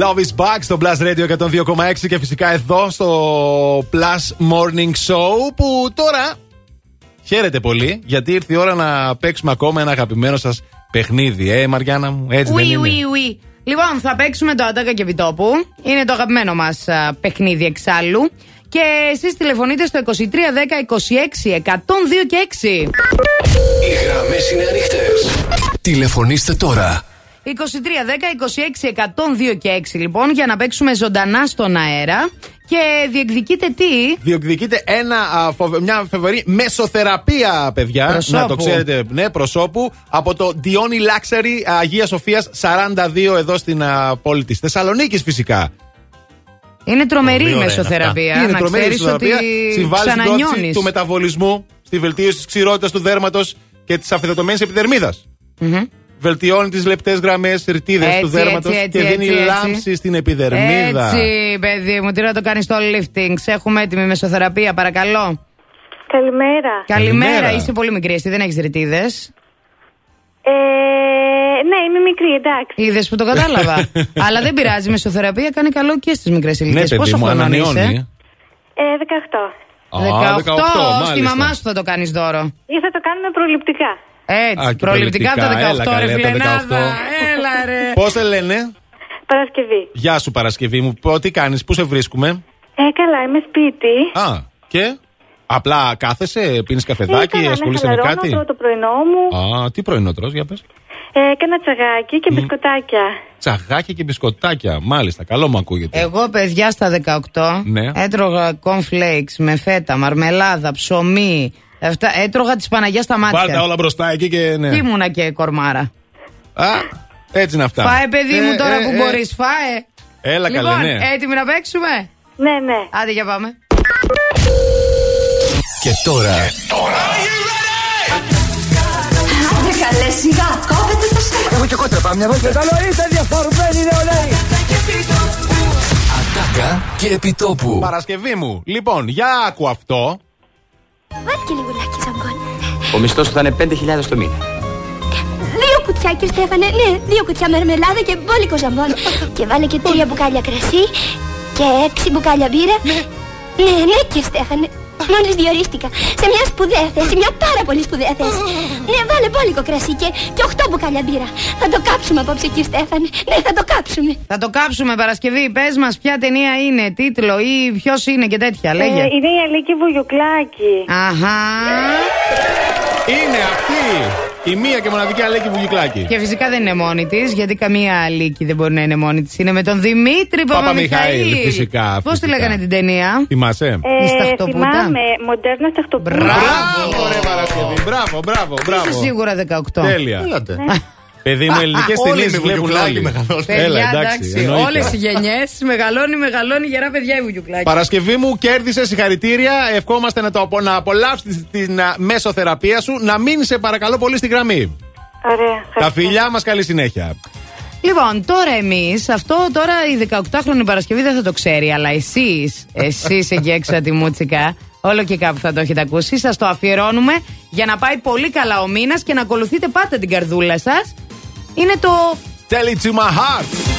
[SPEAKER 16] Love is
[SPEAKER 4] Back στο Plus Radio 102,6 και φυσικά εδώ στο Plus Morning Show που τώρα χαίρετε πολύ γιατί ήρθε η ώρα να παίξουμε ακόμα ένα αγαπημένο σας παιχνίδι. Ε, Μαριάννα μου, έτσι δεν
[SPEAKER 5] Ουι,
[SPEAKER 4] είναι;
[SPEAKER 5] ουι, ουι. Λοιπόν, θα παίξουμε το Ατάκα και Βιτόπου. Είναι το αγαπημένο μας παιχνίδι εξάλλου. Και εσείς τηλεφωνείτε στο 2310 26 102 και 6.
[SPEAKER 2] Οι γραμμέ είναι ανοιχτέ. Τηλεφωνήστε τώρα.
[SPEAKER 5] 2310 26 102 και 6 λοιπόν για να παίξουμε ζωντανά στον αέρα. Και διεκδικείτε τι;
[SPEAKER 4] Διεκδικείται ένα, α, φοβε- μια φοβερή μεσοθεραπεία, παιδιά.
[SPEAKER 5] Προσώπου.
[SPEAKER 4] Να το ξέρετε, ναι, προσώπου. Από το Diony Luxury Αγία Σοφίας 42 εδώ στην α, πόλη της Θεσσαλονίκης, φυσικά.
[SPEAKER 5] Είναι τρομερή
[SPEAKER 4] Πολύ
[SPEAKER 5] η
[SPEAKER 4] ωραία
[SPEAKER 5] μεσοθεραπεία.
[SPEAKER 4] Είναι
[SPEAKER 5] να
[SPEAKER 4] τρομερή η
[SPEAKER 5] ξέρεις ότι
[SPEAKER 4] μεσοθεραπεία. Συμβάλλεις στην πρόθεση
[SPEAKER 5] ξανανιώνεις.
[SPEAKER 4] του μεταβολισμού, στη βελτίωση της ξηρότητας του δέρματος και της αφιδατωμένη επιδερμίδας.
[SPEAKER 5] Μμμ.
[SPEAKER 4] Βελτιώνει τις λεπτές γραμμές, ρητίδες
[SPEAKER 5] Έτσι,
[SPEAKER 4] του δέρματος
[SPEAKER 5] έτσι,
[SPEAKER 4] και
[SPEAKER 5] έτσι,
[SPEAKER 4] δίνει
[SPEAKER 5] έτσι, έτσι.
[SPEAKER 4] λάμψη στην επιδερμίδα.
[SPEAKER 5] Έτσι, παιδί μου, τι να το κάνεις στο lifting. Σε έχουμε έτοιμη μεσοθεραπεία, παρακαλώ.
[SPEAKER 34] Καλημέρα.
[SPEAKER 5] Καλημέρα,
[SPEAKER 34] Καλημέρα.
[SPEAKER 5] είσαι πολύ μικρή, εσύ δεν έχεις ρητίδες.
[SPEAKER 34] Ε, ναι, είμαι μικρή, εντάξει.
[SPEAKER 5] Είδες που το κατάλαβα. Αλλά δεν πειράζει, η μεσοθεραπεία κάνει καλό και στις μικρές ηλικίες.
[SPEAKER 4] Ναι, παιδί
[SPEAKER 5] Πόσο
[SPEAKER 4] μου,
[SPEAKER 5] χρονών
[SPEAKER 4] ανανεώνει.
[SPEAKER 5] είσαι,
[SPEAKER 34] Ε, 18.
[SPEAKER 5] 18,
[SPEAKER 4] 18,
[SPEAKER 5] στη
[SPEAKER 4] μάλιστα.
[SPEAKER 5] μαμά σου θα το κάνεις δώρο.
[SPEAKER 34] Ή θα το κάνουμε προληπτικά.
[SPEAKER 5] Έτσι,
[SPEAKER 4] Α, και
[SPEAKER 5] προληπτικά από τα 18,
[SPEAKER 4] προληπτικά, έλα,
[SPEAKER 5] ρε
[SPEAKER 4] καλέ, τα 18.
[SPEAKER 5] φιλενάδα. Έλα, ρε.
[SPEAKER 4] Πώς σε λένε,
[SPEAKER 34] Παρασκευή.
[SPEAKER 4] Γεια σου Παρασκευή μου, Πω, τι κάνεις, πού σε βρίσκουμε;
[SPEAKER 34] Ε, καλά, είμαι σπίτι.
[SPEAKER 4] Α, και; Απλά κάθεσαι, πίνεις
[SPEAKER 34] Ε,
[SPEAKER 4] καφεδάκι,
[SPEAKER 34] καλά, ναι,
[SPEAKER 4] ασχολείσαι με
[SPEAKER 34] χαλαρώνω,
[SPEAKER 4] κάτι;
[SPEAKER 34] τρώω το πρωινό μου.
[SPEAKER 4] Α, τι πρωινό τρως, για πες.
[SPEAKER 34] Ε, έκανα τσαγάκι και μπισκοτάκια.
[SPEAKER 4] Τσαγάκια και μπισκοτάκια. Μάλιστα, καλό μου ακούγεται.
[SPEAKER 5] Εγώ, παιδιά, στα 18
[SPEAKER 4] Ναι.
[SPEAKER 5] έτρωγα cornflakes με φέτα, μαρμελάδα, ψωμί. Αυτά, έτρωγα τη Παναγία στα μάτια.
[SPEAKER 4] Βάλτε όλα μπροστά εκεί και ναι.
[SPEAKER 5] Τι ήμουνα και κορμάρα.
[SPEAKER 4] Α, έτσι είναι αυτά.
[SPEAKER 5] Φάε, παιδί
[SPEAKER 4] Ε,
[SPEAKER 5] μου, τώρα
[SPEAKER 4] ε,
[SPEAKER 5] που
[SPEAKER 4] ε.
[SPEAKER 5] μπορείς, φάε.
[SPEAKER 4] Έλα
[SPEAKER 5] λοιπόν,
[SPEAKER 4] καλέ, ναι.
[SPEAKER 5] έτοιμοι να παίξουμε;
[SPEAKER 34] Ναι, ναι.
[SPEAKER 5] Άντε, για πάμε.
[SPEAKER 2] Και τώρα
[SPEAKER 35] Άντε καλέ σιγά, κόβετε το στέκο.
[SPEAKER 32] Έχω και κότρεπα, μια βόλτα. Καλό είστε διαφορμένοι νεολαίοι.
[SPEAKER 2] Ατάκα και επιτόπου.
[SPEAKER 4] Παρασκευή μου. Λοιπόν, για άκου αυτό.
[SPEAKER 35] Βάλει και λιγουλάκι ζαμπόν.
[SPEAKER 36] Ο μισθός σου θα είναι 5.000 το μήνα.
[SPEAKER 35] Δύο κουτιά, κύριε Στέφανε. Ναι, δύο κουτιά μερμελάδα και μπόλικο ζαμπόν. και βάλε και τρία μπουκάλια κρασί και έξι μπουκάλια μπύρα. Ναι, ναι, κύριε Στέφανε. Μόλις διορίστηκα σε μια σπουδαία θέση, μια πάρα πολύ σπουδαία θέση. Ναι, βάλε μπόλικο κρασί και, και οχτώ μπουκάλια μπύρα. Θα το κάψουμε απόψε, κύριε Στέφανε. Ναι, θα το κάψουμε.
[SPEAKER 5] Θα το κάψουμε Παρασκευή. Πες μας, ποια ταινία είναι, τίτλο ή ποιος είναι και τέτοια. Λέγε.
[SPEAKER 34] Ε, είναι η Αλίκη Βουγιουκλάκη.
[SPEAKER 5] Αχά.
[SPEAKER 4] Είναι αυτή. Η μία και μοναδική Αλέκη Βουγικλάκη.
[SPEAKER 5] Και φυσικά δεν είναι μόνη της, γιατί καμία Αλίκη δεν μπορεί να είναι μόνη της. Είναι με τον Δημήτρη Παπαμιχαήλ.
[SPEAKER 4] Παπαμιχαήλ, φυσικά,
[SPEAKER 5] Πώς τη
[SPEAKER 4] φυσικά.
[SPEAKER 5] λέγανε την ταινία;
[SPEAKER 4] Θυμάσαι;
[SPEAKER 34] Ε,
[SPEAKER 5] Η Σταχτοπούτα.
[SPEAKER 34] θυμάμαι, μοντέρνα σταχτοπούτα.
[SPEAKER 4] Μπράβο, ρε Παρασκευή. Μπράβο, μπράβο, μπράβο.
[SPEAKER 5] Είσαι σίγουρα 18.
[SPEAKER 4] Τέλεια.
[SPEAKER 8] Έλατε.
[SPEAKER 4] Παιδί μου, ελληνικές
[SPEAKER 8] Όλοι
[SPEAKER 4] ταινίες
[SPEAKER 8] με
[SPEAKER 4] βλέπουν
[SPEAKER 8] Βουγιουκλάκη
[SPEAKER 4] όλοι.
[SPEAKER 8] μεγαλώνουν.
[SPEAKER 5] Παιδιά,
[SPEAKER 4] Έλα,
[SPEAKER 5] εντάξει.
[SPEAKER 4] εννοείται.
[SPEAKER 5] Όλες οι γενιές. Μεγαλώνει, μεγαλώνει γερά παιδιά η Βουγιουκλάκη.
[SPEAKER 4] Παρασκευή μου, κέρδισε συγχαρητήρια. Ευχόμαστε να, το, απο- να απολαύσεις την α, μέσοθεραπεία σου. Να μείνεις, σε παρακαλώ πολύ, στην γραμμή.
[SPEAKER 34] Ωραία.
[SPEAKER 4] Τα φιλιά μας, καλή συνέχεια.
[SPEAKER 5] Λοιπόν, τώρα εμείς, αυτό τώρα η 18χρονη Παρασκευή δεν θα το ξέρει, αλλά εσείς, εσείς εκεί έξω από τη Μούτσικα, όλο και κάπου θα το έχετε ακούσει, σας το αφιερώνουμε για να πάει πολύ καλά ο μήνας και να ακολουθείτε πάντα την καρδούλα σας. Είναι το.
[SPEAKER 4] Tell it to my heart.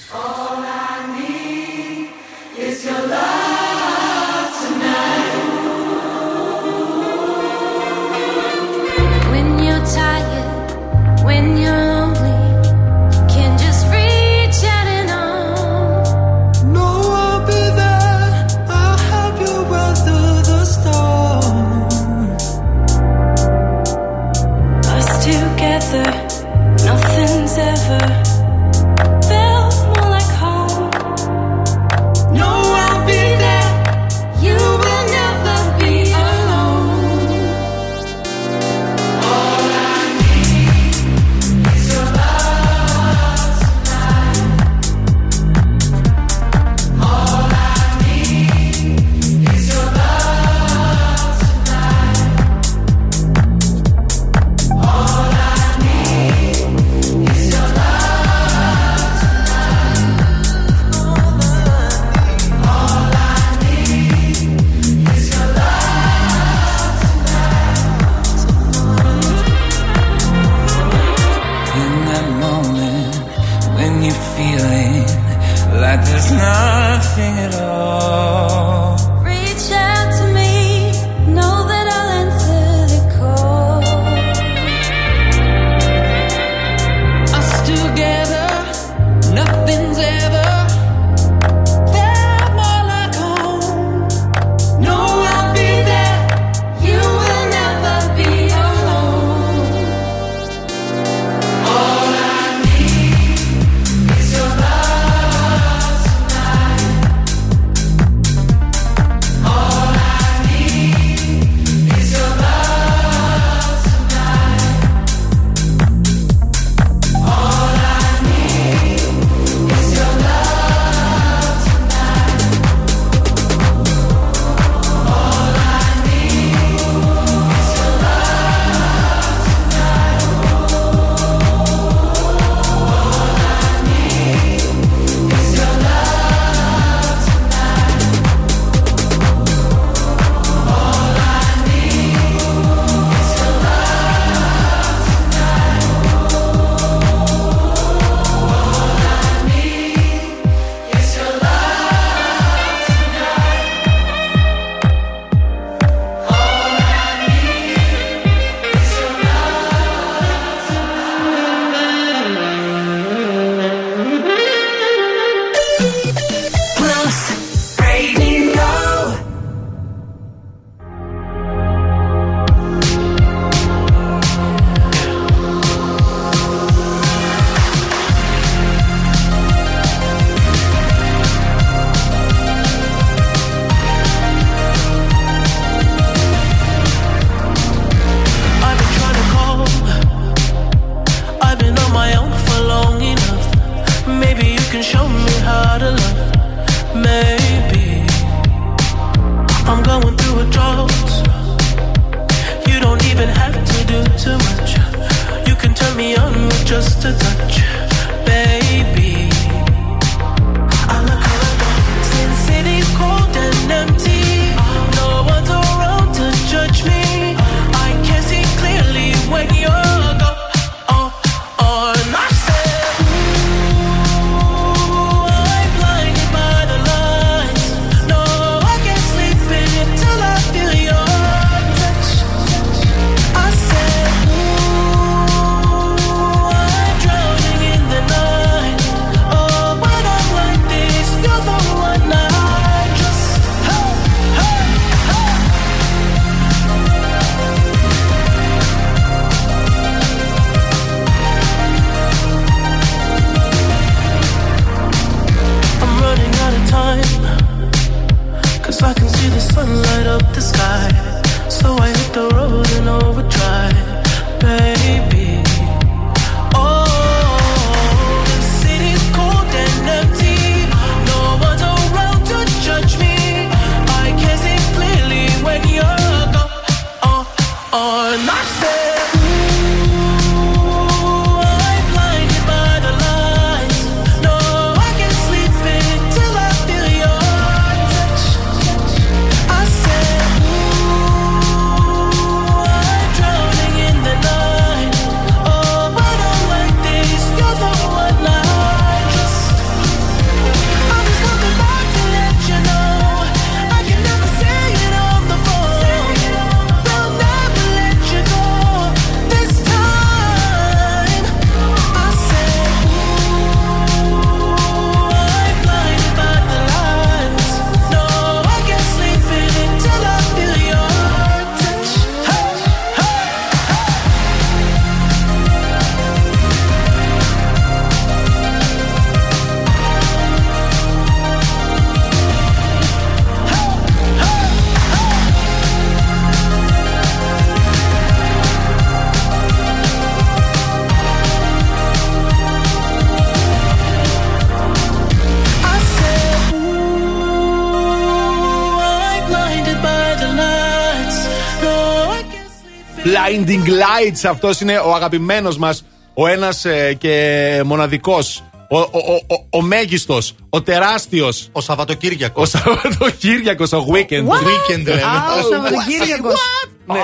[SPEAKER 4] Blinding Lights. Αυτός είναι ο αγαπημένος μας, ο ένας ε, και μοναδικός. Ο, ο, ο, ο μέγιστος, ο τεράστιος.
[SPEAKER 8] Ο Σαββατοκύριακος.
[SPEAKER 4] Ο Σαββατοκύριακος, ο weekend.
[SPEAKER 8] Weekend.
[SPEAKER 5] Ο Σαββατοκύριακος.
[SPEAKER 4] Ναι,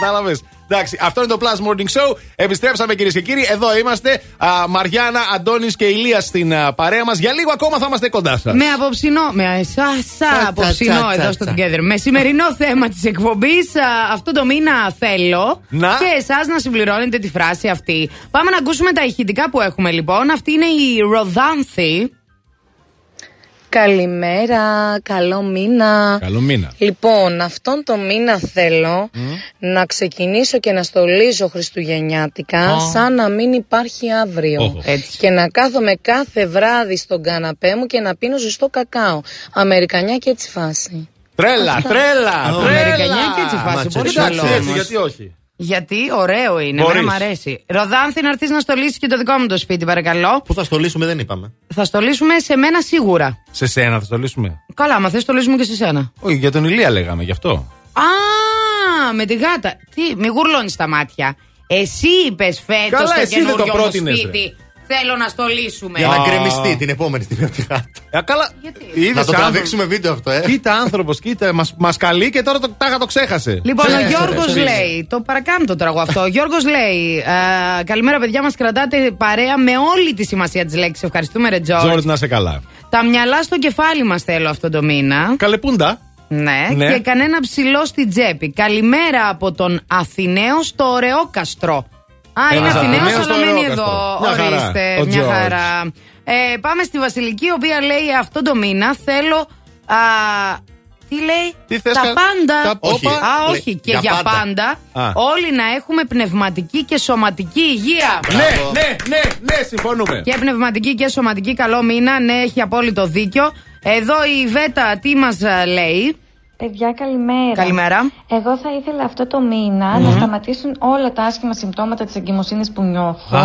[SPEAKER 4] κατάλαβες. Εντάξει, αυτό είναι το Plus Morning Show. Επιστρέψαμε κυρίες και κύριοι. Εδώ είμαστε. Α, Μαριάννα, Αντώνης και Ηλίας στην α, παρέα μας. Για λίγο ακόμα θα είμαστε κοντά σας.
[SPEAKER 5] Με απόψινό, με εσά
[SPEAKER 4] τσα,
[SPEAKER 5] απόψινό
[SPEAKER 4] τσα,
[SPEAKER 5] εδώ
[SPEAKER 4] τσα,
[SPEAKER 5] στο
[SPEAKER 4] τσα.
[SPEAKER 5] Together. Με σημερινό θέμα της εκπομπής, αυτό το μήνα θέλω.
[SPEAKER 4] Να.
[SPEAKER 5] Και εσάς να συμπληρώνετε τη φράση αυτή. Πάμε να ακούσουμε τα ηχητικά που έχουμε λοιπόν. Αυτή είναι η Ροδάνθη.
[SPEAKER 37] Καλημέρα, καλό μήνα.
[SPEAKER 4] Καλό μήνα.
[SPEAKER 37] Λοιπόν, αυτόν το μήνα θέλω να ξεκινήσω και να στολίζω Χριστουγεννιάτικα
[SPEAKER 5] Α.
[SPEAKER 37] σαν να μην υπάρχει αύριο.
[SPEAKER 5] Οχ. Έτσι.
[SPEAKER 37] Και να κάθομαι κάθε βράδυ στον καναπέ μου και να πίνω ζεστό κακάο. Αμερικανιά και έτσι φάση.
[SPEAKER 4] Τρέλα, τρέλα,
[SPEAKER 5] Ω,
[SPEAKER 4] τρέλα.
[SPEAKER 5] Αμερικανιά και έτσι φάση. Πολύ
[SPEAKER 4] Εντάξει,
[SPEAKER 5] καλό
[SPEAKER 4] έτσι,
[SPEAKER 5] όμως.
[SPEAKER 4] γιατί όχι.
[SPEAKER 5] Γιατί ωραίο είναι,
[SPEAKER 4] Μπορείς.
[SPEAKER 5] εμένα μου αρέσει. Ροδάνθη, να έρθεις να στολίσεις και το δικό μου το σπίτι, παρακαλώ.
[SPEAKER 8] Πού θα στολίσουμε, δεν είπαμε.
[SPEAKER 5] Θα στολίσουμε σε μένα σίγουρα.
[SPEAKER 4] Σε σένα θα στολίσουμε.
[SPEAKER 5] Καλά, μα θες στολίσουμε και σε σένα.
[SPEAKER 4] Όχι, για τον Ηλία λέγαμε, γι' αυτό.
[SPEAKER 5] Α, με τη γάτα. Τι, μη γουρλώνεις τα μάτια. Εσύ είπες φέτος
[SPEAKER 4] Καλά,
[SPEAKER 5] στο
[SPEAKER 4] εσύ δεν το
[SPEAKER 5] καινούριο μου
[SPEAKER 4] πρότεινες,
[SPEAKER 5] σπίτι. Θέλω να στολίσουμε.
[SPEAKER 8] Για να
[SPEAKER 4] Α.
[SPEAKER 8] γκρεμιστεί την επόμενη στιγμή από τη γάτα.
[SPEAKER 4] Ε, καλά. Είδες
[SPEAKER 8] Να το
[SPEAKER 4] άνθρωπο-
[SPEAKER 8] τραβήξουμε βίντεο αυτό, ε.
[SPEAKER 4] Κοίτα άνθρωπος, κοίτα, μας μας καλεί και τώρα το τάχα το ξέχασε.
[SPEAKER 5] Λοιπόν, ο
[SPEAKER 4] Ξέχασε,
[SPEAKER 5] Γιώργος
[SPEAKER 4] ρε,
[SPEAKER 5] λέει. Το παρακάνω το τραγούδι αυτό. Ο Γιώργος λέει. «Α, Καλημέρα, παιδιά, μας κρατάτε παρέα με όλη τη σημασία της λέξης. Ευχαριστούμε, ρε Τζόρτζ.
[SPEAKER 4] Τζόρτζ να σε καλά.
[SPEAKER 5] Τα μυαλά στο κεφάλι μας θέλω αυτό το μήνα.
[SPEAKER 4] Καλεπούντα.
[SPEAKER 5] Ναι,
[SPEAKER 4] Ναι.
[SPEAKER 5] και κανένα ψηλό στην τσέπη. Καλημέρα από τον Αθηναίο στο Ωραιόκαστρο. Α, είναι
[SPEAKER 4] Ένας
[SPEAKER 5] Αθηναίο,
[SPEAKER 4] Αθηναίος
[SPEAKER 5] αλλά
[SPEAKER 4] στο
[SPEAKER 5] μένει
[SPEAKER 4] Ωραιόκαστρο.
[SPEAKER 5] εδώ.
[SPEAKER 4] Μια χαρά.
[SPEAKER 5] Ορίστε,
[SPEAKER 4] Ο
[SPEAKER 5] μια
[SPEAKER 4] George.
[SPEAKER 5] χαρά. Ε, πάμε στη Βασιλική, η οποία λέει αυτό το μήνα θέλω. Α, τι λέει,
[SPEAKER 4] Τι θες,
[SPEAKER 5] τα
[SPEAKER 4] κα-
[SPEAKER 5] πάντα.
[SPEAKER 4] τα- Όχι.
[SPEAKER 5] Α,
[SPEAKER 4] Λέει,
[SPEAKER 5] όχι, και
[SPEAKER 4] για
[SPEAKER 5] για,
[SPEAKER 4] πάντα.
[SPEAKER 5] πάντα.
[SPEAKER 4] Α.
[SPEAKER 5] όλοι να έχουμε πνευματική και σωματική υγεία.
[SPEAKER 4] Ναι, ναι, ναι, ναι, συμφωνούμε.
[SPEAKER 5] Και πνευματική και σωματική, καλό μήνα. Ναι, έχει απόλυτο δίκιο. Εδώ η Βέτα τι μας λέει;
[SPEAKER 38] Παιδιά, καλημέρα.
[SPEAKER 5] Καλημέρα.
[SPEAKER 38] Εγώ θα ήθελα αυτό το μήνα να σταματήσουν όλα τα άσχημα συμπτώματα της εγκυμοσύνης που νιώθω.
[SPEAKER 5] Α,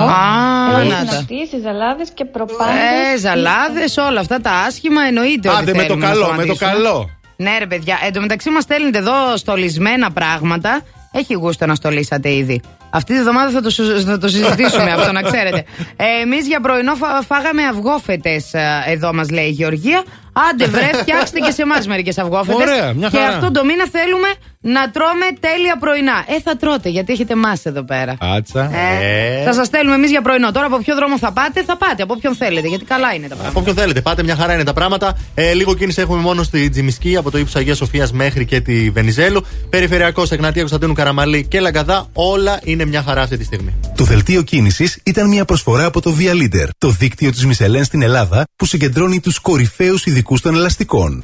[SPEAKER 38] Έχω
[SPEAKER 5] να τα.
[SPEAKER 38] συναντήσει, ζαλάδες και προπάντων.
[SPEAKER 5] Ε, ζαλάδες, όλα αυτά τα άσχημα εννοείται ότι
[SPEAKER 4] Άντε με το
[SPEAKER 5] θέλουμε να
[SPEAKER 4] καλό, με το
[SPEAKER 5] σταματήσουμε.
[SPEAKER 4] καλό.
[SPEAKER 5] Ναι, ρε παιδιά. Εν τω μεταξύ μας στέλνετε εδώ στολισμένα πράγματα. Έχει γούστο να στολίσατε ήδη. Αυτή τη βδομάδα θα το, σου- θα το συζητήσουμε αυτό, να ξέρετε. Ε, Εμείς για πρωινό φα- φάγαμε αυγόφετες εδώ, μας λέει η Γεωργία. Άντε, βρε, φτιάξτε και σε εμάς μερικές αυγόφετε.
[SPEAKER 4] Ωραία, μια
[SPEAKER 5] Και
[SPEAKER 4] χαρά.
[SPEAKER 5] αυτό το μήνα θέλουμε να τρώμε τέλεια πρωινά. Ε, θα τρώτε, γιατί έχετε εμάς εδώ πέρα.
[SPEAKER 4] Άτσα.
[SPEAKER 5] Ε, Θα σας στέλνουμε εμείς για πρωινό. Τώρα από ποιο δρόμο θα πάτε, θα πάτε. Από ποιον θέλετε, γιατί καλά είναι τα πράγματα.
[SPEAKER 8] Από όποιον θέλετε, πάτε, μια χαρά είναι τα πράγματα. Ε, λίγο κίνηση έχουμε μόνο στη Τζιμισκή, από το ύψο Αγίας Σοφίας μέχρι και τη Βενιζέλου. Περιφερειακός Εγνατία Κωνσταντίνου Καραμαλή και Λαγκαδά. Όλα είναι μια χαρά αυτή τη στιγμή.
[SPEAKER 39] Το δελτίο κίνησης ήταν μια προσφορά από το Via Leader, το δίκτυο της Μισελέν στην Ελλάδα που συγκεντρώνει τους κορυφαίους ειδικούς των ελαστικών.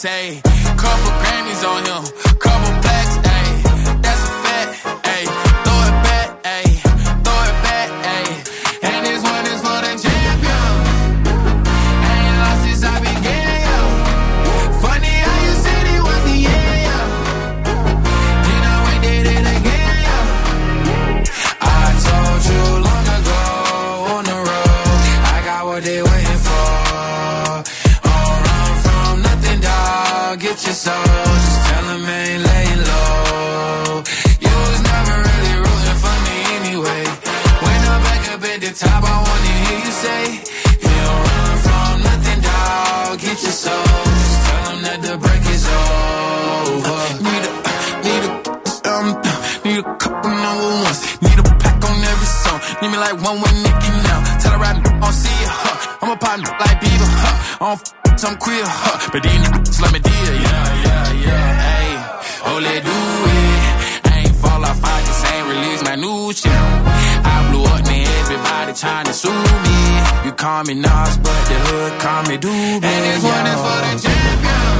[SPEAKER 9] say. Couple Grammys on him. Like one with Nicky now. Tell her I don't see it, huh? I'm a partner like Bieber, huh? I don't f- some queer, huh? But these niggas let me deal, yeah, yeah, yeah. Hey, let do it. I ain't fall off, I just ain't release my new shit. I blew up, man, everybody trying to sue me. You call me Nas, but the hood call me Doobie. And this one is for the champion.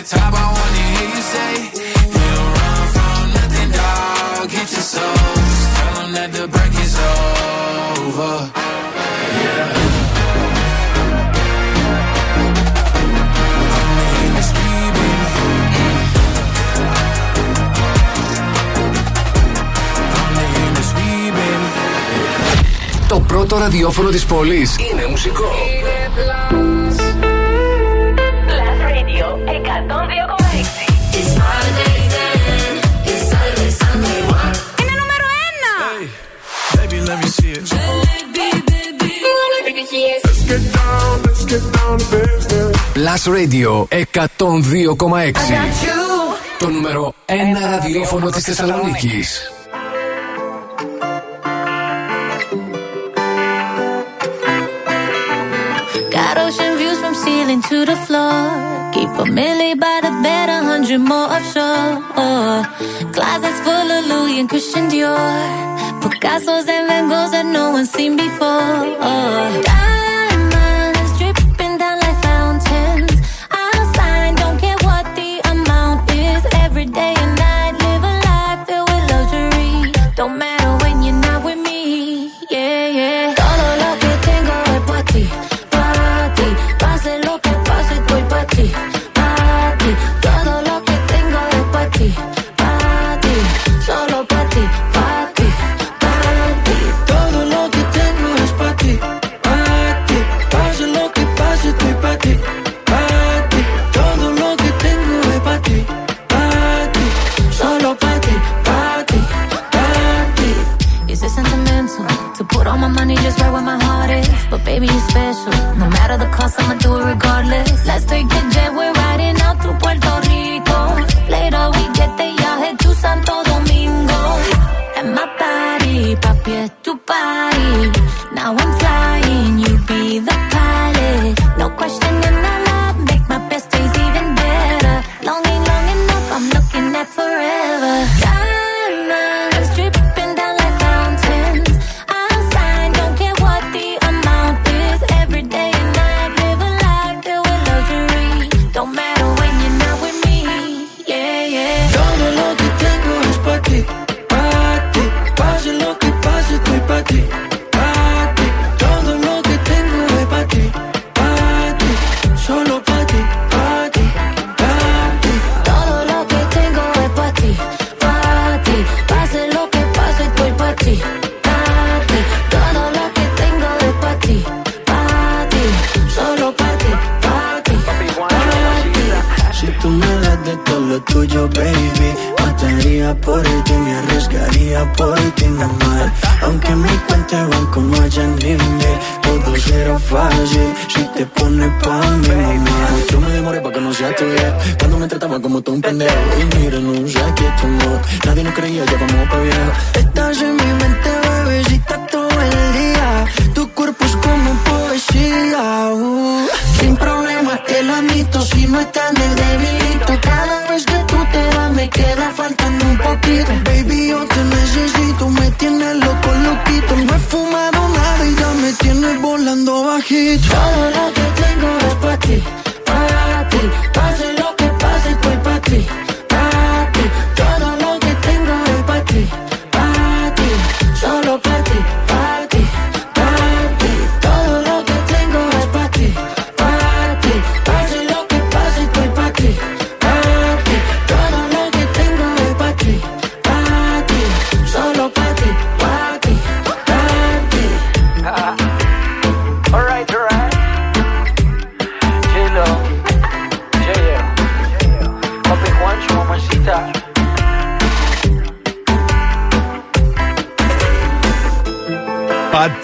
[SPEAKER 9] the top, I wanna hear you say, You don't run from nothing, dog. Get your soul. Just tell 'em that the break is over. Yeah.
[SPEAKER 2] Το πρώτο ραδιόφωνο της πόλης είναι μουσικό.
[SPEAKER 1] Plus
[SPEAKER 9] let me see it.
[SPEAKER 40] Let's get down, let's get down to business.
[SPEAKER 2] Plus Radio 102,6. Το νούμερο 1 ραδιόφωνο της Θεσσαλονίκης.
[SPEAKER 16] Got ocean views from ceiling to the floor. Keep a milli by the bed, a hundred more offshore. Closets full of Louis and Christian Dior. Picasso's and Van Goghs that no one's seen before. Diamonds right where my heart is? But baby, you're special. No matter the cost, I'ma do it regardless. Let's take the jet,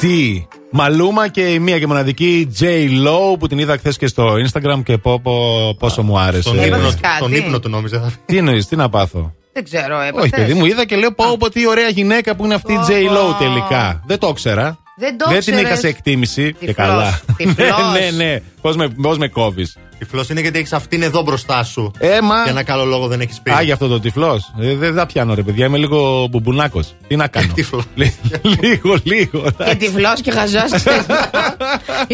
[SPEAKER 4] Τι. Μαλούμα και η μία και μοναδική J Lo που την είδα χθες και στο Instagram και πω, πω, πόσο μου άρεσε.
[SPEAKER 8] Τον ύπνο,
[SPEAKER 5] Έπαθες
[SPEAKER 8] τον
[SPEAKER 5] κάτι;
[SPEAKER 8] ύπνο του νόμιζα. θα-
[SPEAKER 4] Τι εννοείς, τι να πάθω;
[SPEAKER 5] Δεν ξέρω, έπαθες.
[SPEAKER 4] Όχι, παιδί μου, είδα και λέω πω, πω τι ωραία γυναίκα που είναι αυτή η
[SPEAKER 5] Πω,
[SPEAKER 4] J Lo
[SPEAKER 5] πω.
[SPEAKER 4] τελικά. Δεν το ήξερα.
[SPEAKER 5] Δεν το
[SPEAKER 4] Δεν την
[SPEAKER 5] ήξερες.
[SPEAKER 4] είχα σε εκτίμηση. Και
[SPEAKER 5] Τυφλός.
[SPEAKER 4] καλά.
[SPEAKER 5] Τυφλός.
[SPEAKER 4] ναι, ναι, ναι. Πώς με, πώς με κόβεις.
[SPEAKER 8] Τυφλός είναι γιατί έχεις αυτήν εδώ μπροστά σου.
[SPEAKER 4] Έμα.
[SPEAKER 8] Για ένα καλό λόγο δεν έχεις πει.
[SPEAKER 4] Α, για αυτό το τυφλός. Ε, δεν τα πιάνω, ρε παιδιά. Είμαι λίγο μπουμπунάκο. Τι να κάνω;
[SPEAKER 8] Τυφλός.
[SPEAKER 4] Λι- λίγο, λίγο.
[SPEAKER 5] Και τυφλός και χαζός.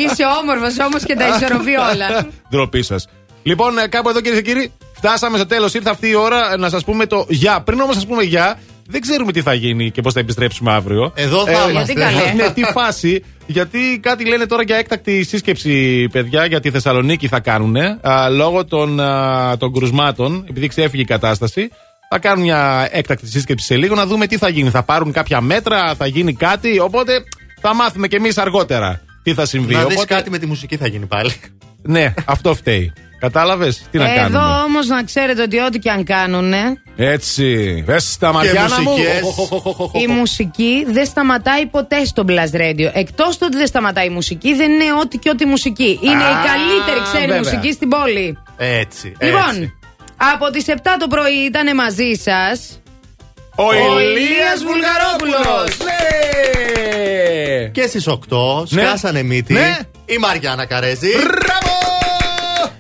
[SPEAKER 5] Είσαι όμορφος όμως και τα ισορροπεί όλα.
[SPEAKER 4] Ντροπή σας. Λοιπόν, ε, κάπου εδώ κυρίε και κύριοι, φτάσαμε στο τέλος. Ήρθε αυτή η ώρα ε, να σας πούμε το γεια. Πριν όμως σας πούμε γεια, δεν ξέρουμε τι θα γίνει και πώς θα επιστρέψουμε αύριο.
[SPEAKER 8] Εδώ θα είμαστε.
[SPEAKER 5] Γιατί καλέ.
[SPEAKER 4] Ναι, τι φάση. Γιατί κάτι λένε τώρα για έκτακτη σύσκεψη, παιδιά, για τη Θεσσαλονίκη θα κάνουν. λόγω των, α, των κρουσμάτων, επειδή ξέφυγε η κατάσταση. Θα κάνουν μια έκτακτη σύσκεψη σε λίγο να δούμε τι θα γίνει. Θα πάρουν κάποια μέτρα, θα γίνει κάτι. Οπότε θα μάθουμε κι εμείς αργότερα τι θα συμβεί.
[SPEAKER 8] Να δεις
[SPEAKER 4] Οπότε,
[SPEAKER 8] κάτι με τη μουσική θα γίνει πάλι.
[SPEAKER 4] Ναι, αυτό φταίει. Κατάλαβες, τι να
[SPEAKER 5] Εδώ
[SPEAKER 4] κάνουμε;
[SPEAKER 5] όμως να ξέρετε ότι ό,τι και αν κάνουν,
[SPEAKER 4] Έτσι. Πε τα Μαριάννα μου.
[SPEAKER 8] μουσικές.
[SPEAKER 5] η μουσική δεν σταματάει ποτέ στο Blast Radio. Εκτός του ότι δεν σταματάει η μουσική, δεν είναι ό,τι και ό,τι μουσική. Είναι η
[SPEAKER 4] Α,
[SPEAKER 5] καλύτερη ξένη
[SPEAKER 4] βέβαια.
[SPEAKER 5] μουσική στην πόλη.
[SPEAKER 8] Έτσι.
[SPEAKER 5] Λοιπόν,
[SPEAKER 8] έτσι.
[SPEAKER 5] από τις 7 το πρωί ήταν μαζί σας.
[SPEAKER 4] Ο,
[SPEAKER 5] Ο
[SPEAKER 4] Ηλίας
[SPEAKER 5] Ηλίας
[SPEAKER 4] Βουλγαρόπουλος. Ναι.
[SPEAKER 8] Και στις 8
[SPEAKER 4] Ναι.
[SPEAKER 8] σκάσανε μύτη
[SPEAKER 4] Ναι.
[SPEAKER 8] η Μαριάννα Καρέζη
[SPEAKER 4] Μπράβο!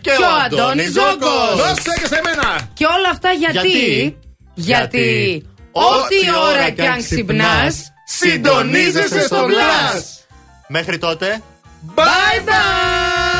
[SPEAKER 8] Και
[SPEAKER 5] Και
[SPEAKER 8] ο
[SPEAKER 5] ο
[SPEAKER 8] Αντώνης
[SPEAKER 5] Αντώνης
[SPEAKER 8] Ζόκος.
[SPEAKER 5] Ζόκος.
[SPEAKER 4] Δώστε και σε μένα.
[SPEAKER 5] Και όλα αυτά γιατί;
[SPEAKER 8] Γιατί;
[SPEAKER 5] Γιατί.
[SPEAKER 8] Γιατί;
[SPEAKER 5] Ό,τι ώρα κι αν ξυπνάς,
[SPEAKER 4] συντονίζεσαι στο Blast.
[SPEAKER 8] Μέχρι τότε
[SPEAKER 5] Bye bye!